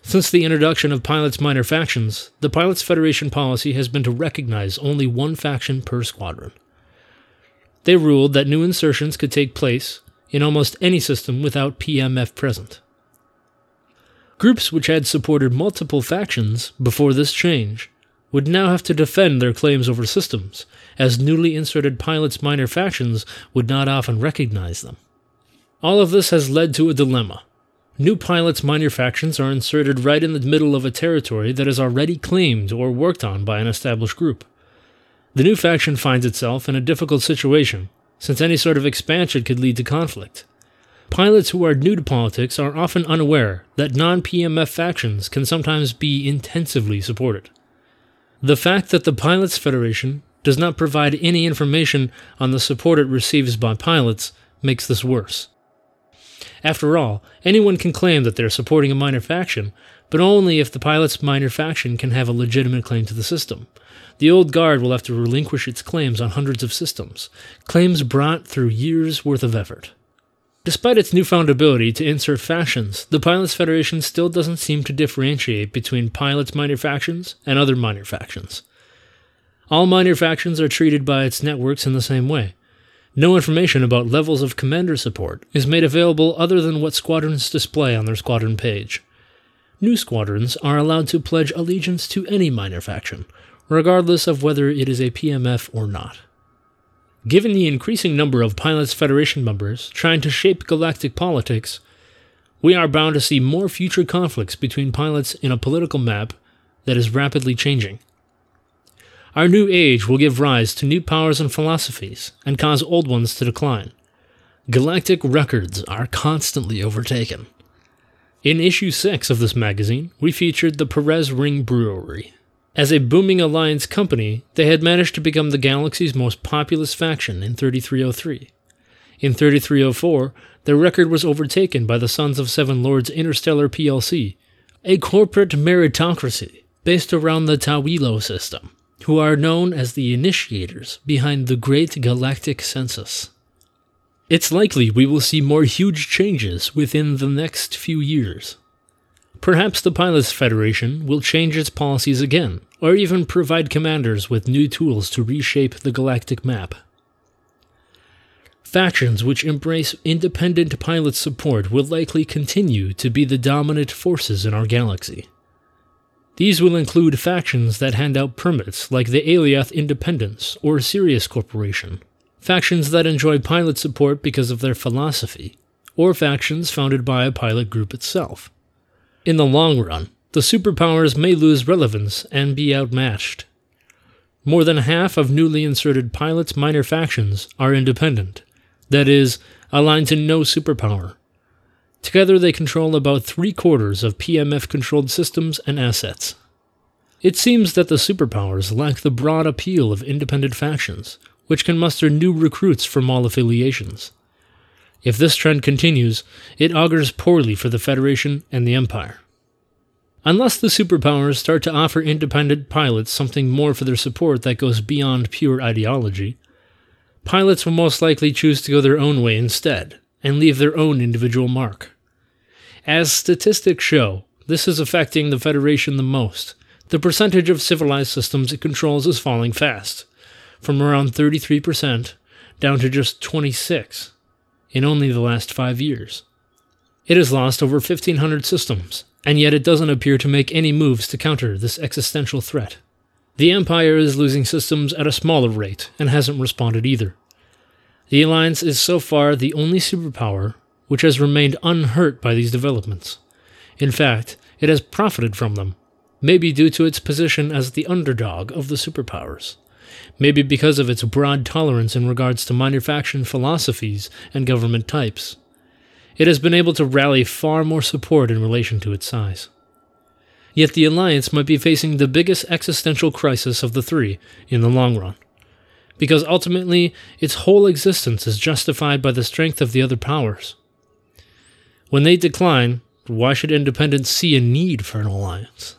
Since the introduction of pilots' minor factions, the Pilots Federation policy has been to recognize only one faction per squadron. They ruled that new insertions could take place in almost any system without PMF present. Groups which had supported multiple factions before this change would now have to defend their claims over systems, as newly inserted pilots' minor factions would not often recognize them. All of this has led to a dilemma. New pilots' minor factions are inserted right in the middle of a territory that is already claimed or worked on by an established group. The new faction finds itself in a difficult situation, since any sort of expansion could lead to conflict. Pilots who are new to politics are often unaware that non PMF factions can sometimes be intensively supported. The fact that the Pilots Federation does not provide any information on the support it receives by pilots makes this worse. After all, anyone can claim that they're supporting a minor faction, but only if the pilot's minor faction can have a legitimate claim to the system. The old guard will have to relinquish its claims on hundreds of systems, claims brought through years' worth of effort. Despite its newfound ability to insert factions, the Pilots Federation still doesn't seem to differentiate between pilots' minor factions and other minor factions. All minor factions are treated by its networks in the same way. No information about levels of commander support is made available other than what squadrons display on their squadron page. New squadrons are allowed to pledge allegiance to any minor faction, regardless of whether it is a PMF or not. Given the increasing number of Pilots Federation members trying to shape galactic politics, we are bound to see more future conflicts between pilots in a political map that is rapidly changing. Our new age will give rise to new powers and philosophies and cause old ones to decline. Galactic records are constantly overtaken. In issue 6 of this magazine, we featured the Perez Ring Brewery. As a booming Alliance company, they had managed to become the galaxy's most populous faction in 3303. In 3304, their record was overtaken by the Sons of Seven Lords Interstellar PLC, a corporate meritocracy based around the Tawilo system who are known as the initiators behind the Great Galactic Census. It's likely we will see more huge changes within the next few years. Perhaps the Pilots Federation will change its policies again, or even provide commanders with new tools to reshape the galactic map. Factions which embrace independent pilot support will likely continue to be the dominant forces in our galaxy. These will include factions that hand out permits, like the Aliath Independence or Sirius Corporation, factions that enjoy pilot support because of their philosophy, or factions founded by a pilot group itself. In the long run, the superpowers may lose relevance and be outmatched. More than half of newly inserted pilots' minor factions are independent, that is, aligned to no superpower. Together, they control about three quarters of PMF controlled systems and assets. It seems that the superpowers lack the broad appeal of independent factions, which can muster new recruits from all affiliations. If this trend continues, it augurs poorly for the Federation and the Empire. Unless the superpowers start to offer independent pilots something more for their support that goes beyond pure ideology, pilots will most likely choose to go their own way instead and leave their own individual mark. As statistics show, this is affecting the Federation the most. The percentage of civilized systems it controls is falling fast, from around 33% down to just 26 in only the last 5 years. It has lost over 1500 systems, and yet it doesn't appear to make any moves to counter this existential threat. The Empire is losing systems at a smaller rate and hasn't responded either. The Alliance is so far the only superpower which has remained unhurt by these developments. In fact, it has profited from them, maybe due to its position as the underdog of the superpowers, maybe because of its broad tolerance in regards to minor faction philosophies and government types. It has been able to rally far more support in relation to its size. Yet the Alliance might be facing the biggest existential crisis of the three in the long run because ultimately its whole existence is justified by the strength of the other powers. When they decline, why should independence see a need for an alliance?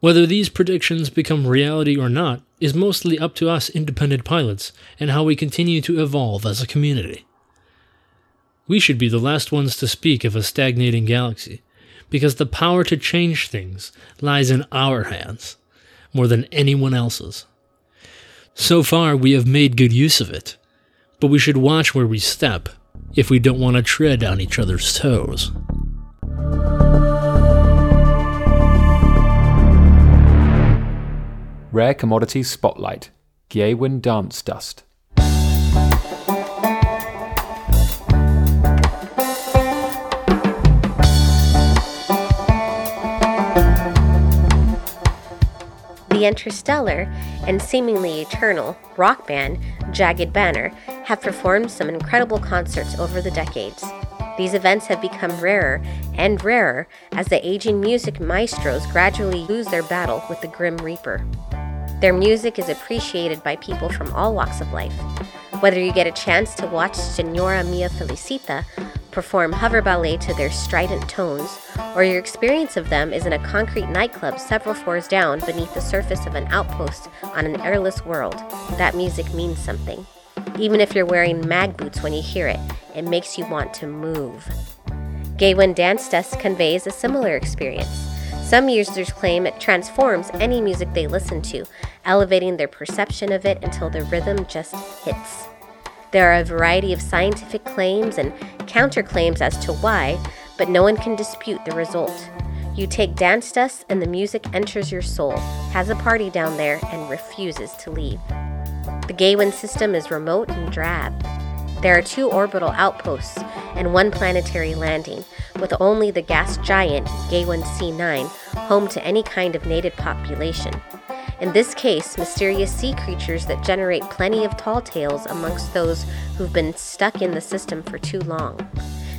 Whether these predictions become reality or not is mostly up to us independent pilots and how we continue to evolve as a community. We should be the last ones to speak of a stagnating galaxy, because the power to change things lies in our hands more than anyone else's. So far, we have made good use of it, but we should watch where we step if we don't want to tread on each other's toes. Rare Commodities Spotlight Geawen Dance Dust. The interstellar and seemingly eternal rock band Jagged Banner have performed some incredible concerts over the decades. These events have become rarer and rarer as the aging music maestros gradually lose their battle with the Grim Reaper. Their music is appreciated by people from all walks of life. Whether you get a chance to watch Senora Mia Felicita perform hover ballet to their strident tones, or your experience of them is in a concrete nightclub several floors down beneath the surface of an outpost on an airless world, that music means something. Even if you're wearing mag boots when you hear it, it makes you want to move. Geawen Dance Dust conveys a similar experience. Some users claim it transforms any music they listen to, elevating their perception of it until the rhythm just hits. There are a variety of scientific claims and counterclaims as to why, but no one can dispute the result. You take dance dust and the music enters your soul, has a party down there, and refuses to leave. The Geawen system is remote and drab. There are two orbital outposts and one planetary landing, with only the gas giant Geawen C9 home to any kind of native population. In this case, mysterious sea creatures that generate plenty of tall tales amongst those who've been stuck in the system for too long.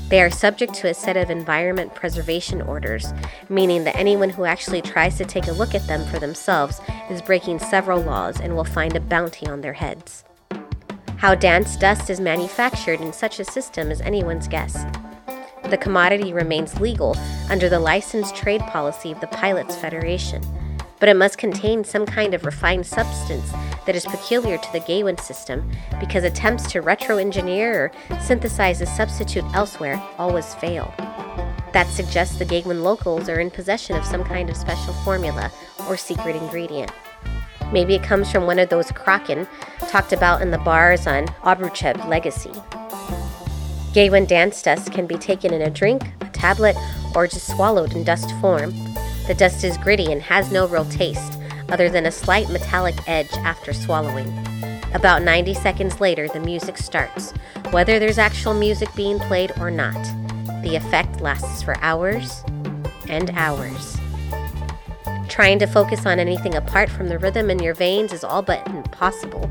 They are subject to a set of environment preservation orders, meaning that anyone who actually tries to take a look at them for themselves is breaking several laws and will find a bounty on their heads. How dance dust is manufactured in such a system is anyone's guess. The commodity remains legal under the licensed trade policy of the Pilots Federation, but it must contain some kind of refined substance that is peculiar to the Geawen system because attempts to retro engineer or synthesize a substitute elsewhere always fail. That suggests the Geawen locals are in possession of some kind of special formula or secret ingredient. Maybe it comes from one of those Kraken talked about in the bars on Obruchev Legacy. Geawen dance dust can be taken in a drink, a tablet, or just swallowed in dust form. The dust is gritty and has no real taste, other than a slight metallic edge after swallowing. About 90 seconds later, the music starts, whether there's actual music being played or not. The effect lasts for hours and hours. Trying to focus on anything apart from the rhythm in your veins is all but impossible,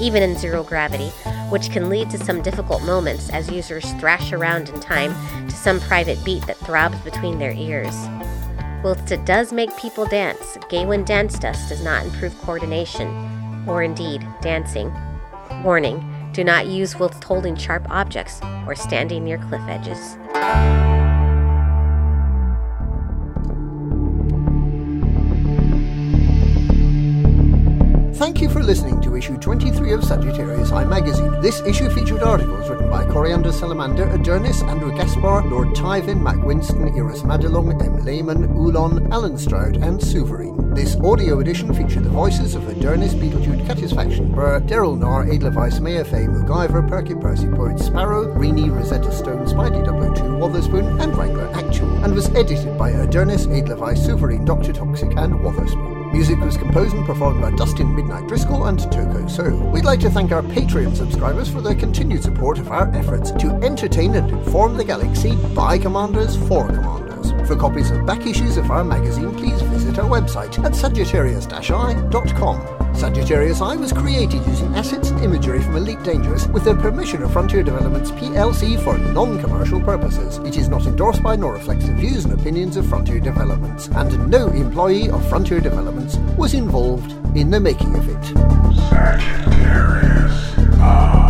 even in zero gravity, which can lead to some difficult moments as users thrash around in time to some private beat that throbs between their ears. Whilst it does make people dance, Geawen Dance Dust does not improve coordination, or indeed dancing. Warning do not use whilst holding sharp objects or standing near cliff edges. Thank you for listening to issue 23 of Sagittarius Eye magazine. This issue featured articles written by Coriander Salamander, Adonis, Andrew Gaspar, Lord Tyvin, Mac Winston, Iris Madelung, M. Lehman, Ulon, Alan Stroud, and Suverine. This audio edition featured the voices of Adonis, Beetlejude, Catisfaction Burr, Daryl Nar, Edelweiss, Mayafay, MacGyver, Perky, Percy, Poet, Sparrow, Reenie, Rosetta Stone, Spidey 002, Wotherspoon, and Wrangler Actual, and was edited by Adonis, Edelweiss, Suverine, Dr. Toxic, and Wotherspoon. Music was composed and performed by Dustin Midnight Driscoll and Toko So. We'd like to thank our Patreon subscribers for their continued support of our efforts to entertain and inform the galaxy by commanders for commanders. For copies of back issues of our magazine, please visit our website at sagittarius-eye.com. Sagittarius Eye was created using assets and imagery from Elite Dangerous with the permission of Frontier Developments PLC for non-commercial purposes. It is not endorsed by nor reflects the views and opinions of Frontier Developments, and no employee of Frontier Developments was involved in the making of it. Sagittarius Eye.